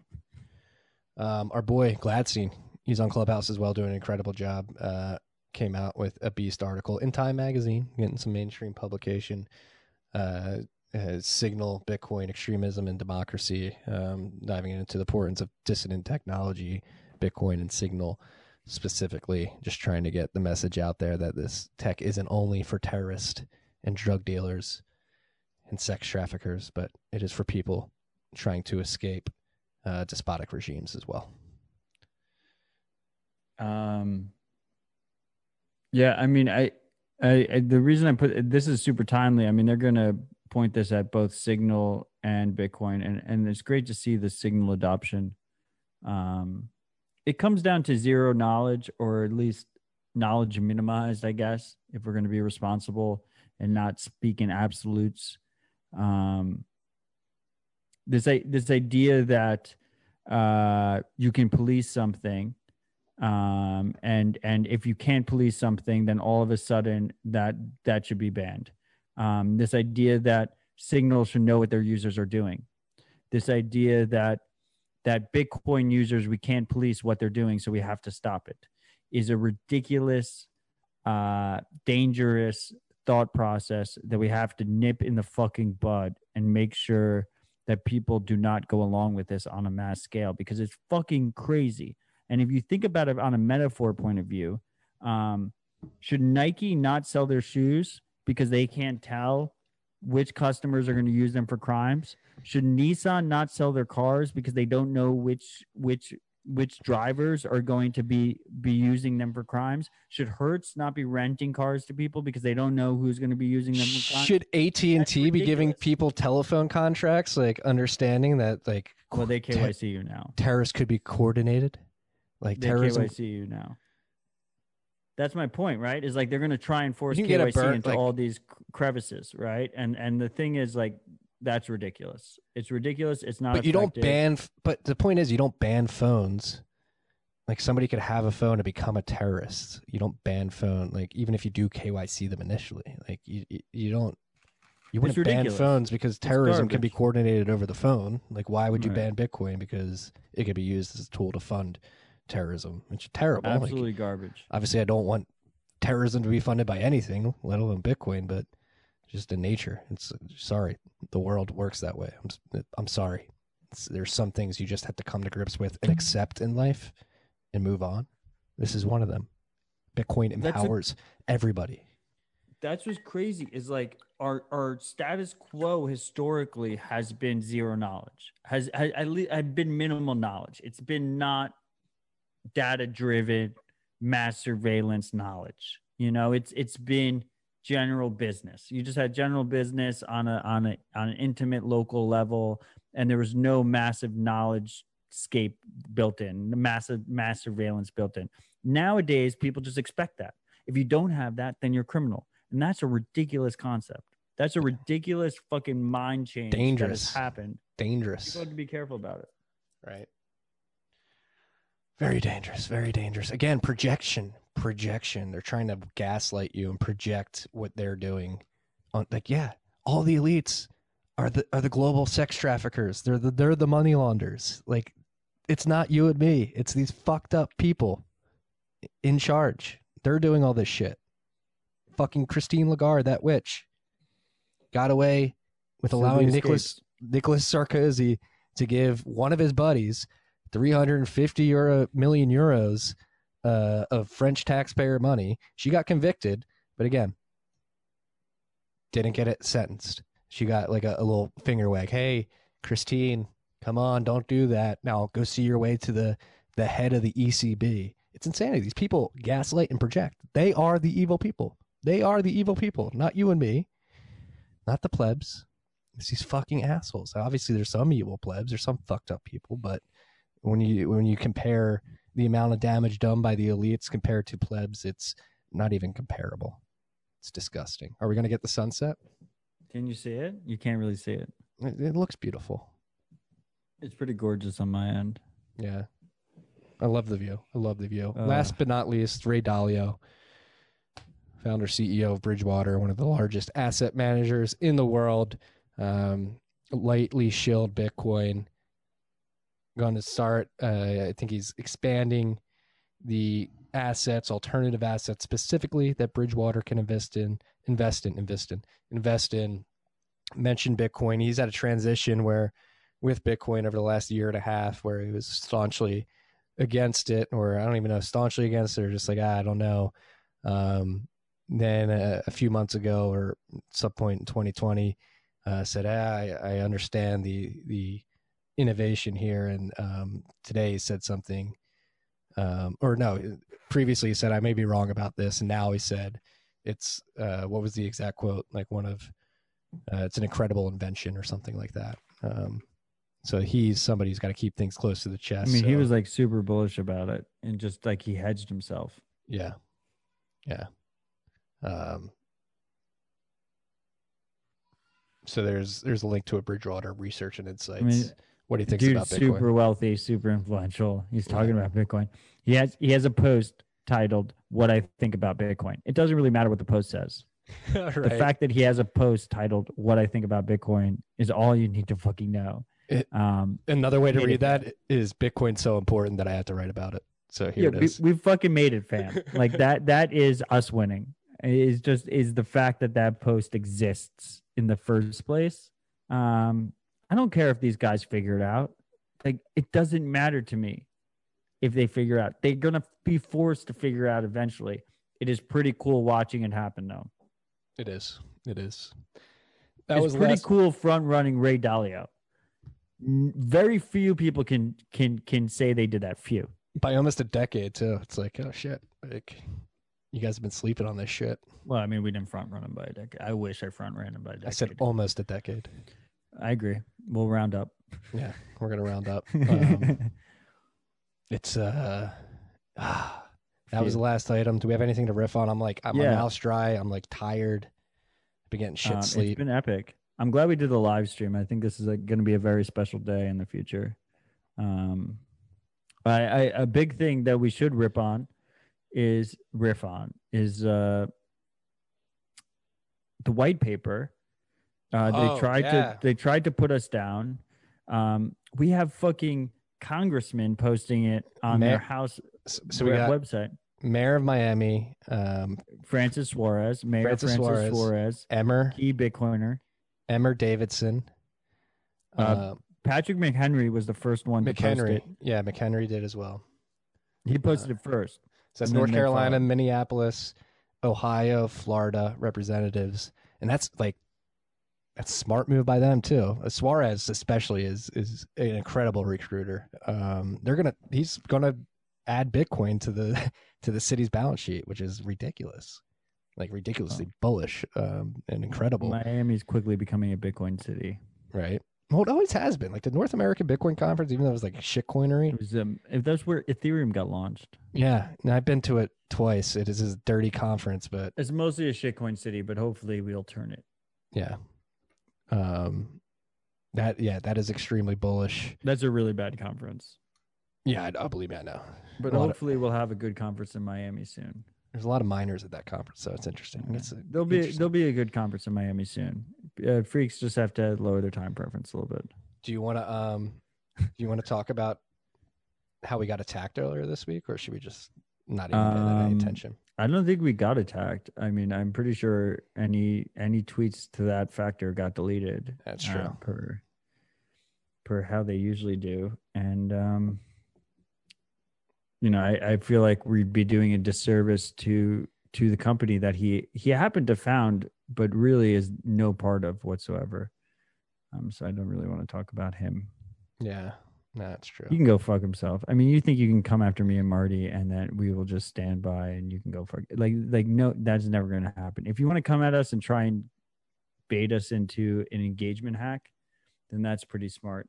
um, our boy Gladstein, he's on Clubhouse as well, doing an incredible job. Uh, came out with a beast article in Time Magazine, getting some mainstream publication. Uh, uh, signal Bitcoin extremism and democracy, um, diving into the importance of dissident technology, Bitcoin and Signal specifically, just trying to get the message out there that this tech isn't only for terrorists and drug dealers and sex traffickers, but it is for people trying to escape uh, despotic regimes as well. Um, yeah, I mean, I, I, I, the reason I put this is super timely. I mean, they're going to point this at both Signal and Bitcoin, and and it's great to see the Signal adoption. Um, it comes down to zero knowledge, or at least knowledge minimized, I guess, if we're going to be responsible and not speak in absolutes. Um, this this idea that uh, you can police something um, and and if you can't police something then all of a sudden that that should be banned. Um, this idea that signals should know what their users are doing. This idea that that bitcoin users we can't police what they're doing so we have to stop it is a ridiculous uh, dangerous thought process that we have to nip in the fucking bud and make sure that people do not go along with this on a mass scale because it's fucking crazy and if you think about it on a metaphor point of view um, should nike not sell their shoes because they can't tell which customers are going to use them for crimes? Should Nissan not sell their cars because they don't know which which which drivers are going to be be using them for crimes? Should Hertz not be renting cars to people because they don't know who's going to be using them? Should AT and T be giving people telephone contracts, like understanding that like well, they KYC you now. terrorists could be coordinated, like They terrorism? KYC you now. That's my point, right? Is like they're going to try and force can get a KYC burn- into like- all these crevices, right? And and the thing is, like, that's ridiculous. It's ridiculous. It's not. But you don't ban. But the point is, you don't ban phones. Like somebody could have a phone and become a terrorist. You don't ban phone. Like even if you do KYC them initially, like you you, you don't. You wouldn't ban phones because terrorism can be coordinated over the phone. Like why would you Right. ban Bitcoin? Because it could be used as a tool to fund terrorism, which is terrible. Like, Absolutely garbage. obviously, I don't want terrorism to be funded by anything, let alone Bitcoin. But just in nature, it's sorry. The world works that way. I'm I'm sorry. It's, there's some things you just have to come to grips with and accept in life, and move on. This is one of them. Bitcoin That's a- empowers everybody. That's what's crazy. Is like our our status quo historically has been zero knowledge. Has has at least had been minimal knowledge. It's been not data driven mass surveillance knowledge. You know, it's it's been general business. You just had general business on a on a on an intimate local level, and there was no massive knowledge scape built in, massive mass surveillance built in. Nowadays, people just expect that. If you don't have that, then you're criminal, and that's a ridiculous concept. That's a ridiculous fucking mind change that Dangerous. has happened. Dangerous, People have to be careful about it. right? Very dangerous. Very dangerous. Again, projection. Projection. They're trying to gaslight you and project what they're doing. On like, yeah, all the elites are the are the global sex traffickers. They're the they're the money launderers. Like, it's not you and me. It's these fucked up people in charge. They're doing all this shit. Fucking Christine Lagarde, that witch, got away with So allowing Nicolas. Nicolas Sarkozy to give one of his buddies 350 euro million euros uh, of French taxpayer money. She got convicted, but again, didn't get it sentenced. She got like a, a little finger wag. Hey, Christine, come on, don't do that. Now go see your way to the the head of the ECB. It's insanity. These people gaslight and project. They are the evil people. They are the evil people, not you and me, not the plebs. It's these fucking assholes. Obviously, there's some evil plebs, there's some fucked up people, but when you when you compare the amount of damage done by the elites compared to plebs, it's not even comparable. It's disgusting. Are we gonna get the sunset? Can you see it? You can't really see it. It, it looks beautiful. It's pretty gorgeous on my end. Yeah. I love the view. I love the view. Uh. Last but not least, Ray Dalio. founder CEO of Bridgewater, one of the largest asset managers in the world. Um, lightly shilled Bitcoin. Going to start. Uh, I think he's expanding the assets, alternative assets specifically that Bridgewater can invest in, invest in, invest in, invest in. Mentioned Bitcoin. He's at a transition where, with Bitcoin over the last year and a half, where he was staunchly against it, or I don't even know, staunchly against it, or just like ah, I don't know. Um, then a, a, few months ago, or some point in 2020, uh, said, ah, I, I understand the the innovation here, and um, today he said something, um, or no, previously he said I may be wrong about this, and now he said it's uh, what was the exact quote? Like one of uh, it's an incredible invention or something like that. Um, so he's somebody who's got to keep things close to the chest. I mean, so, he was like super bullish about it, and just like he hedged himself. Yeah, yeah. Um, so there's there's a link to a Bridgewater Research and Insights. I mean, what do you think about Bitcoin? Super wealthy, super influential. He's talking yeah. about Bitcoin. He has he has a post titled "What I Think About Bitcoin." It doesn't really matter what the post says. right. The fact that he has a post titled "What I Think About Bitcoin" is all you need to fucking know. It, um, another way to read that is Bitcoin so important that I had to write about it. So here yeah, it is. We, we fucking made it, fam. like that. That is us winning. Is just is the fact that that post exists in the first place. Um, I don't care if these guys figure it out. Like it doesn't matter to me if they figure out. They're gonna be forced to figure out eventually. It is pretty cool watching it happen though. It is. It is. That it's was pretty last... cool front running Ray Dalio. Very few people can can can say they did that. Few by almost a decade too. It's like oh shit, like you guys have been sleeping on this shit. Well, I mean, we didn't front run him by a decade. I wish I front ran him by a decade. I said almost a decade. I agree. We'll round up. Yeah, we're gonna round up. Um, it's uh, ah, that was the last item. Do we have anything to riff on? I'm like, I'm yeah. my mouth's dry. I'm like tired. I've been getting shit um, sleep. It's been epic. I'm glad we did the live stream. I think this is like, going to be a very special day in the future. Um, I, I a big thing that we should rip on is riff on is uh the white paper uh, they oh, tried yeah. to they tried to put us down. Um, we have fucking congressmen posting it on Mayor, their house so we got website. Mayor of Miami, um, Francis Suarez, Mayor Francis, Francis Suarez, Suarez, Emmer, key Bitcoiner, Emmer Davidson. Uh, uh, Patrick McHenry was the first one to McHenry. Yeah, McHenry did as well. He posted uh, it first. So that's North Carolina, Minneapolis, Ohio, Florida representatives, and that's like that's a smart move by them too. Uh, Suarez especially is is an incredible recruiter. Um, they're gonna he's gonna add Bitcoin to the to the city's balance sheet, which is ridiculous, like ridiculously oh. bullish um, and incredible. Miami's quickly becoming a Bitcoin city, right? Well, it always has been. Like the North American Bitcoin Conference, even though it was like shitcoinery. It was um, if that's where Ethereum got launched. Yeah, and I've been to it twice. It is a dirty conference, but it's mostly a shitcoin city. But hopefully, we'll turn it. Yeah, um, that yeah, that is extremely bullish. That's a really bad conference. Yeah, I, I believe that now. But hopefully, of, we'll have a good conference in Miami soon. There's a lot of miners at that conference, so it's interesting. It's there'll be there'll be a good conference in Miami soon. Uh, freaks just have to lower their time preference a little bit. Do you want to um, do you want to talk about how we got attacked earlier this week, or should we just not even pay that any um, attention? I don't think we got attacked. I mean, I'm pretty sure any any tweets to that factor got deleted. That's uh, true. Uh, per per how they usually do, and um, you know, I, I feel like we'd be doing a disservice to to the company that he he happened to found, but really is no part of whatsoever. Um, so I don't really want to talk about him. Yeah, that's true. He can go fuck himself. I mean, you think you can come after me and Marty, and that we will just stand by, and you can go fuck. Like, like no, that's never going to happen. If you want to come at us and try and bait us into an engagement hack, then that's pretty smart.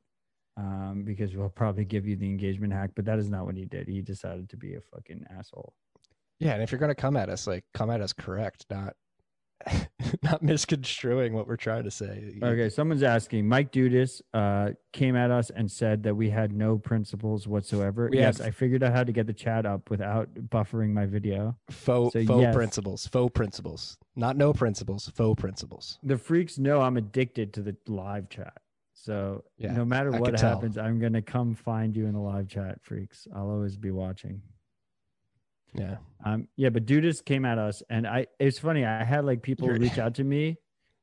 Um, because we'll probably give you the engagement hack, but that is not what he did. He decided to be a fucking asshole. Yeah, and if you're going to come at us, like come at us correct, not not misconstruing what we're trying to say. Okay, someone's asking. Mike Dudas uh, came at us and said that we had no principles whatsoever. We yes, have- I figured out how to get the chat up without buffering my video. Faux So, faux yes. principles, faux principles, not no principles, faux principles. The freaks know I'm addicted to the live chat. So Yeah, no matter what could tell. happens, I'm gonna come find you in the live chat, freaks. I'll always be watching. Yeah, Um, yeah, but Dudas came at us, and I. It's funny. I had like people You're- reach out to me.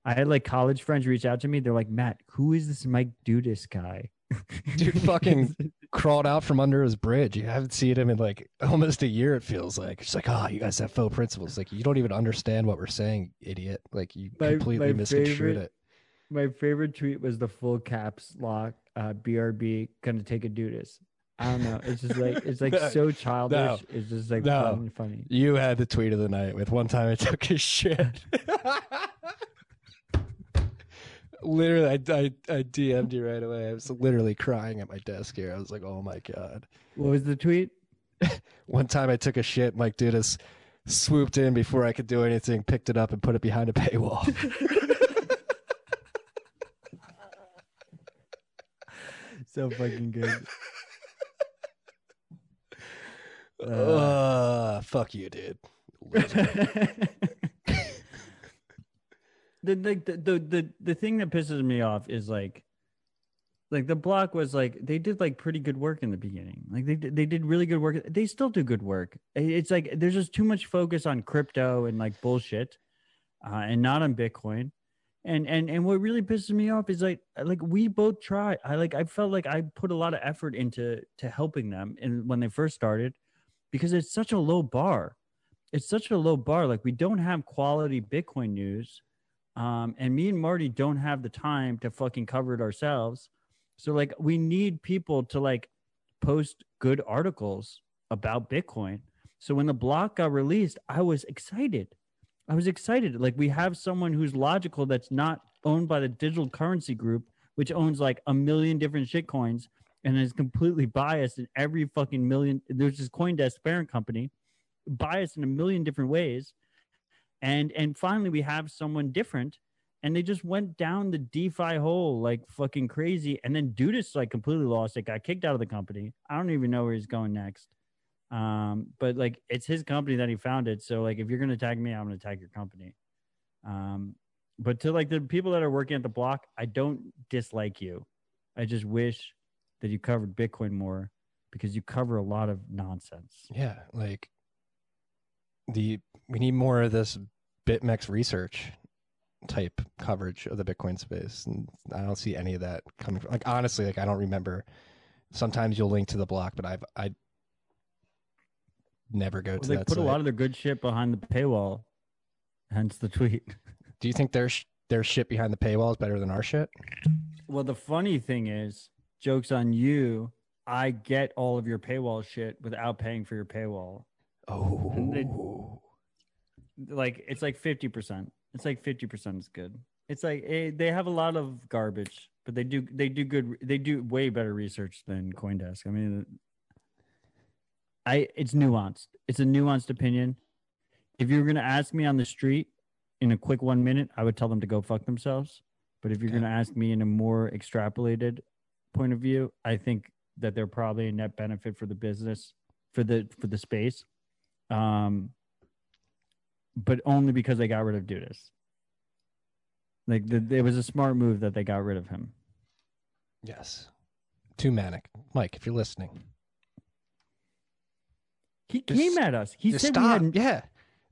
I had like college friends reach out to me. They're like, Matt, who is this Mike Dudas guy? dude, fucking crawled out from under his bridge. You haven't seen him in like almost a year. It feels like it's like, oh, you guys have faux principles. Like you don't even understand what we're saying, idiot. Like you My- completely my misconstrued favorite- it. My favorite tweet was the full caps lock. Uh, BRB gonna take a Dudas. I don't know. It's just like it's like No, so childish. It's just like no. fun and funny. You had the tweet of the night with one time I took his shit. literally, I, I, I DM'd you right away. I was literally crying at my desk here. I was like, oh my God. What was the tweet? One time I took a shit, Mike Dudas swooped in before I could do anything, picked it up, and put it behind a paywall. So fucking good. Uh, fuck you, dude. the, the the the the the thing that pisses me off is like like the block was like they did like pretty good work in the beginning. Like they they did really good work. They still do good work. It's like there's just too much focus on crypto and like bullshit uh, and not on bitcoin. And and and what really pisses me off is like like we both try. I like i felt like i put a lot of effort into to helping them and when they first started because it's such a low bar it's such a low bar like we don't have quality bitcoin news um, and me and Marty don't have the time to fucking cover it ourselves. So like we need people to like post good articles about Bitcoin. So when the block got released, I was excited. I was excited. Like we have someone who's logical that's not owned by the digital currency group, which owns like a million different shitcoins and is completely biased in every fucking million. There's this CoinDesk parent company, biased in a million different ways. And and finally we have someone different and they just went down the defi hole like fucking crazy. And then Dudas like completely lost it got kicked out of the company. I don't even know where he's going next. Um but like it's his company that he founded. So like if you're gonna tag me i'm gonna tag your company. Um but to like the people that are working at the block i don't dislike you. I just wish that you covered bitcoin more because you cover a lot of nonsense yeah, like the we need more of this BitMEX research type coverage of the Bitcoin space, and I don't see any of that coming. From, like honestly, like I don't remember. Sometimes you'll link to the block, but I've I never go Well, to they that. put a lot of their good shit behind the paywall hence the tweet Do you think their sh- their shit behind the paywall is better than our shit? Well, the funny thing is, jokes on you. I get all of your paywall shit without paying for your paywall. they- Oh, Like it's like fifty percent. It's like fifty percent is good. It's like eh, they have a lot of garbage, but they do they do good. They do way better research than CoinDesk. I mean, I it's nuanced. It's a nuanced opinion. If you were gonna ask me on the street in a quick one minute, I would tell them to go fuck themselves. But if you're Okay. gonna ask me in a more extrapolated point of view, I think that they're probably a net benefit for the business, for the for the space. Um, but only because they got rid of Dudas. Like the, it was a smart move that they got rid of him. yes. Too manic, Mike. If you're listening, He Just- came at us. He said stop. we had. yeah.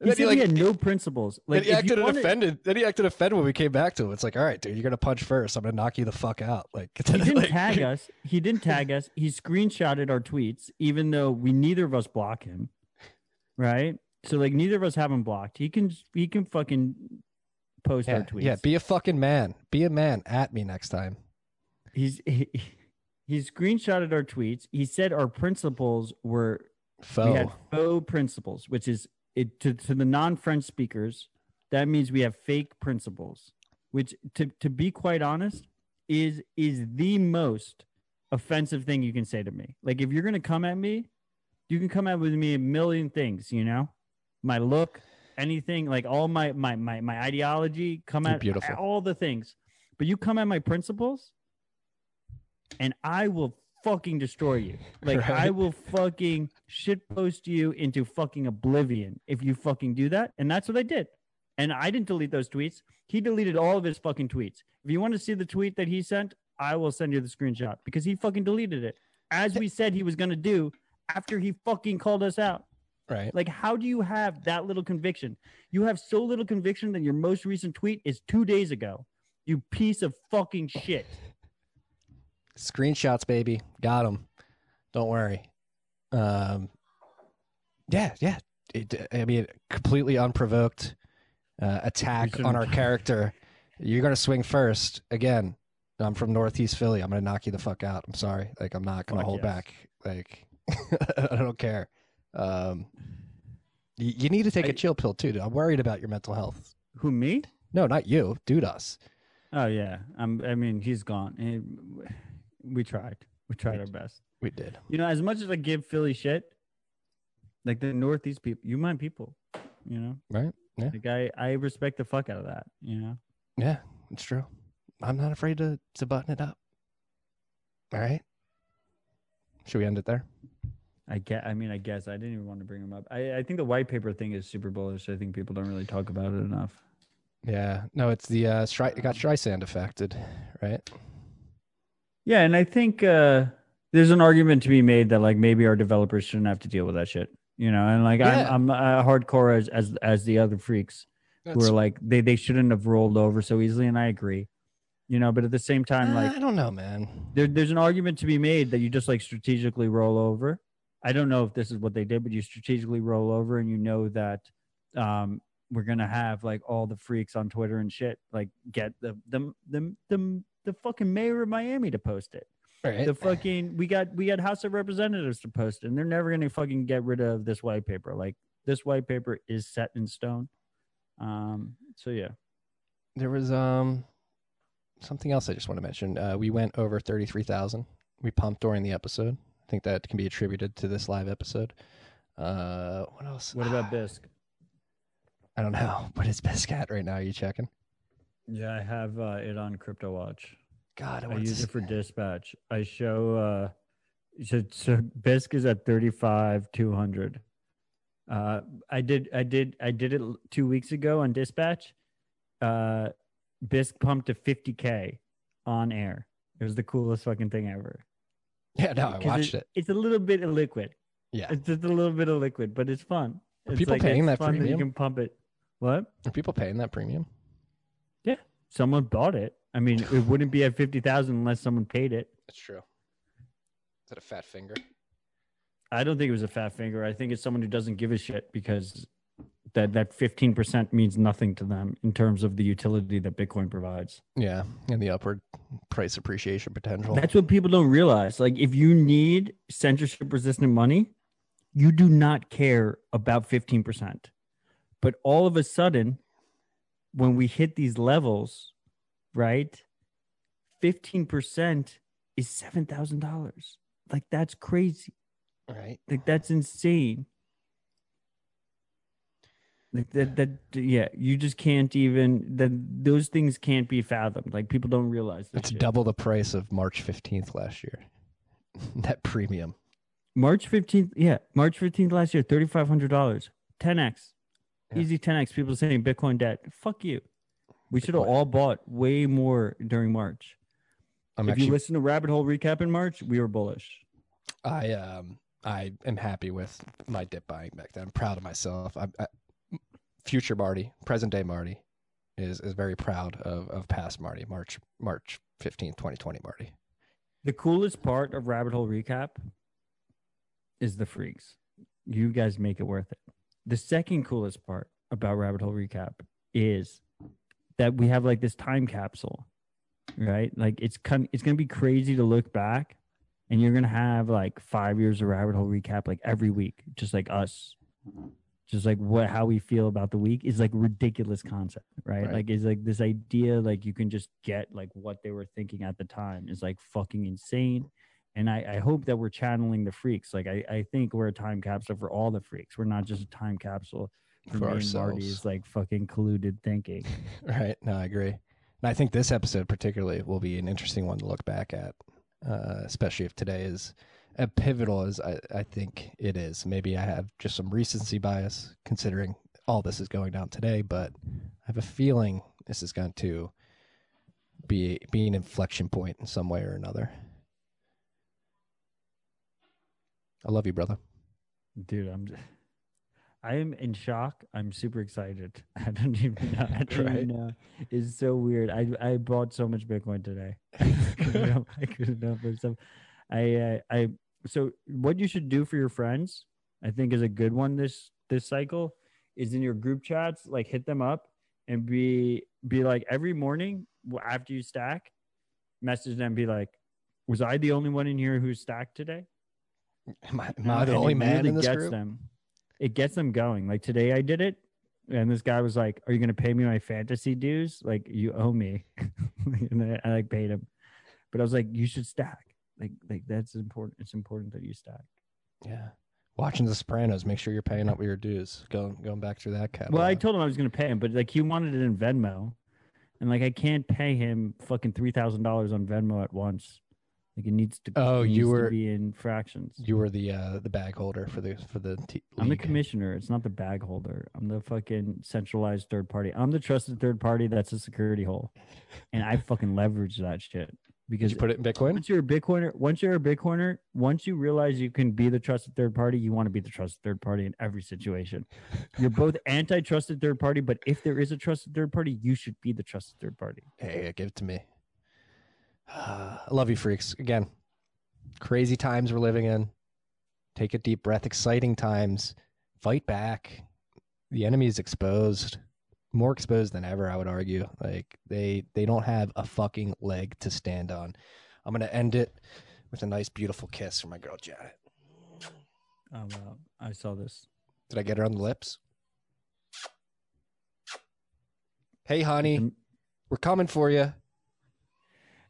He said like, we had no principles. Like then he if acted you wanted- offended. Then he acted offended when we came back to him. It's like, all right, dude, you're gonna punch first. I'm gonna knock you the fuck out. Like, He didn't like- tag us. He didn't tag us. He screenshotted our tweets, even though we neither of us block him. Right. So like neither of us have him blocked. He can he can fucking post our Yeah, tweets. yeah, be a fucking man. Be a man. At me next time. He's he, he screenshotted our tweets. He said our principles were Foe. we had faux principles, which is it to, to the non-French speakers. That means we have fake principles, which to, to be quite honest, is is the most offensive thing you can say to me. Like if you're gonna come at me, you can come at with me a million things, you know, my look, anything like all my my my, my ideology come at beautiful. all the things but you come at my principles and i will fucking destroy you like i will fucking shit post you into fucking oblivion if you fucking do that and that's what i did and i didn't delete those tweets he deleted all of his fucking tweets if you want to see the tweet that he sent i will send you the screenshot because he fucking deleted it as we said he was going to do after he fucking called us out Right. like, how do you have that little conviction? You have so little conviction that your most recent tweet is two days ago. You piece of fucking shit. Screenshots, baby. Got them. Don't worry. Um, yeah, yeah. It, I mean, completely unprovoked uh, attack on our character. You're gonna swing first again. I'm from Northeast Philly. I'm gonna knock you the fuck out. I'm sorry. Like I'm not gonna Fuck hold yes. back. Like I don't care. Um, you, you need to take a I- chill pill too. Dude. I'm worried about your mental health. Who me? No, not you. Dude, us. Oh yeah. I'm. I mean, he's gone. Eh, We tried. We tried our best. We did. You know, as much as I give Philly shit, like the Northeast people, you mind people. You know, Right? Yeah. like I I respect the fuck out of that. You know. Yeah, it's true. I'm not afraid to to button it up. All right. Should we end it there? I get. I mean, I guess I didn't even want to bring them up. I, I think the white paper thing is super bullish. I think people don't really talk about it enough. Yeah. No, it's the uh Stri- it got Streisand affected, right? Yeah, and I think uh, there's an argument to be made that like maybe our developers shouldn't have to deal with that shit. You know, and like Yeah. I'm, I'm uh, hardcore as, as as the other freaks who are like they they shouldn't have rolled over so easily, and I agree. You know, but at the same time, Uh, like I don't know, man. there, there's an argument to be made that you just like strategically roll over. I don't know if this is what they did, but you strategically roll over and you know that um, we're gonna have like all the freaks on Twitter and shit like get the the the the, the fucking mayor of Miami to post it. Right. The fucking we got we got House of Representatives to post it, and they're never gonna fucking get rid of this white paper. Like this white paper is set in stone. Um. So yeah. there was um something else I just want to mention. Uh, we went over thirty three thousand. We pumped during the episode. I think that can be attributed to this live episode. Uh, what else? What about Bisq? I don't know. What is Bisq at right now? Are you checking? Yeah, I have uh, it on Cryptowatch. God, I, I use it for dispatch. I show uh so, so Bisq is at 35 200. Uh I did I did I did it 2 weeks ago on dispatch. Uh Bisq pumped to 50k on air. It was the coolest fucking thing ever. Yeah, no, I watched it. It's a little bit of liquid. Yeah. It's just a little bit of liquid, but it's fun. Are It's people like, paying that fun you can pump it. What? Are people paying that premium? Someone bought it. I mean, it wouldn't be at 50,000 unless someone paid it. That's true. Is that a fat finger? I don't think it was a fat finger. I think it's someone who doesn't give a shit because that that 15% means nothing to them in terms of the utility that Bitcoin provides. Yeah, and the upward price appreciation potential. That's what people don't realize. Like if you need censorship resistant money, you do not care about 15%. But all of a sudden when we hit these levels, right? 15% is $7,000. Like that's crazy. right. Like that's insane. Like that that yeah, you just can't even that those things can't be fathomed. Like people don't realize this It's shit. double the price of March 15th last year. that premium. March 15th, yeah, March 15th last year, $3500. 10x. Yeah. Easy 10x. People saying Bitcoin debt. Fuck you. We should have all bought way more during March. I'm if actually you listen to Rabbit Hole recap in March, we were bullish. I um I am happy with my dip buying back then. I'm proud of myself. I'm I, future Marty, present day Marty is is very proud of of past Marty, March March 15th, 2020 Marty. The coolest part of Rabbit Hole Recap is the freaks. You guys make it worth it. The second coolest part about Rabbit Hole Recap is that we have like this time capsule, right? Like it's con- it's gonna be crazy to look back, and you're gonna have like five years of Rabbit Hole Recap like every week, just like us. Just like what how we feel about the week is like ridiculous concept, right? Right. Like is like this idea like you can just get like what they were thinking at the time is like fucking insane. And I, I hope that we're channeling the freaks. Like I, I think we're a time capsule for all the freaks. We're not just a time capsule for, For me ourselves. Marty's like fucking colluded thinking. Right. No, I agree. And I think this episode particularly will be an interesting one to look back at, uh, especially if today is a pivotal as I, I think it is. Maybe I have just some recency bias considering all this is going down today, but I have a feeling this is going to be be an inflection point in some way or another. I love you, brother. Dude, I'm I am in shock. I'm super excited. I don't even know. I don't Right. even know. It's so weird. I I bought so much Bitcoin today. I couldn't help, myself. I uh, I so what you should do for your friends, I think is a good one this this cycle, is in your group chats, like hit them up and be be like every morning after you stack, message them, be like, was I the only one in here who stacked today? Am I, am I the only man really in this gets group? Them, it gets them going. Like today, I did it, and this guy was like, "Are you going to pay me my fantasy dues? Like you owe me." and I, I like paid him, but I was like, "You should stack. Like like that's important. It's important that you stack." Yeah. Watching The Sopranos, make sure you're paying up with your dues. Going going back through that catalog. Well, I told him I was going to pay him, but like he wanted it in Venmo, and like I can't pay him fucking three thousand dollars on Venmo at once. Like it needs to. Oh, it you needs to were- be in fractions. you were the uh, the bag holder for the for the t- I'm the commissioner. It's not the bag holder. I'm the fucking centralized third party. I'm the trusted third party. That's a security hole, and I fucking leverage that shit Did because you put it in Bitcoin? once you're a Bitcoiner, once you're a Bitcoiner, once you realize you can be the trusted third party, you want to be the trusted third party in every situation. You're both anti-trusted third party, but if there is a trusted third party, you should be the trusted third party. Hey, give it to me. Uh, I love you, freaks. Again, crazy times we're living in. Take a deep breath. Exciting times. Fight back. The enemy is exposed, more exposed than ever. I would argue. Like they they don't have a fucking leg to stand on. I'm gonna end it with a nice, beautiful kiss from my girl Janet. Oh wow, I saw this. Did I get her on the lips? Hey, honey, we're coming for you.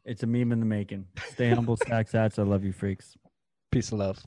It's a meme in the making. Stay humble, stack sats. I love you, freaks. Peace and love.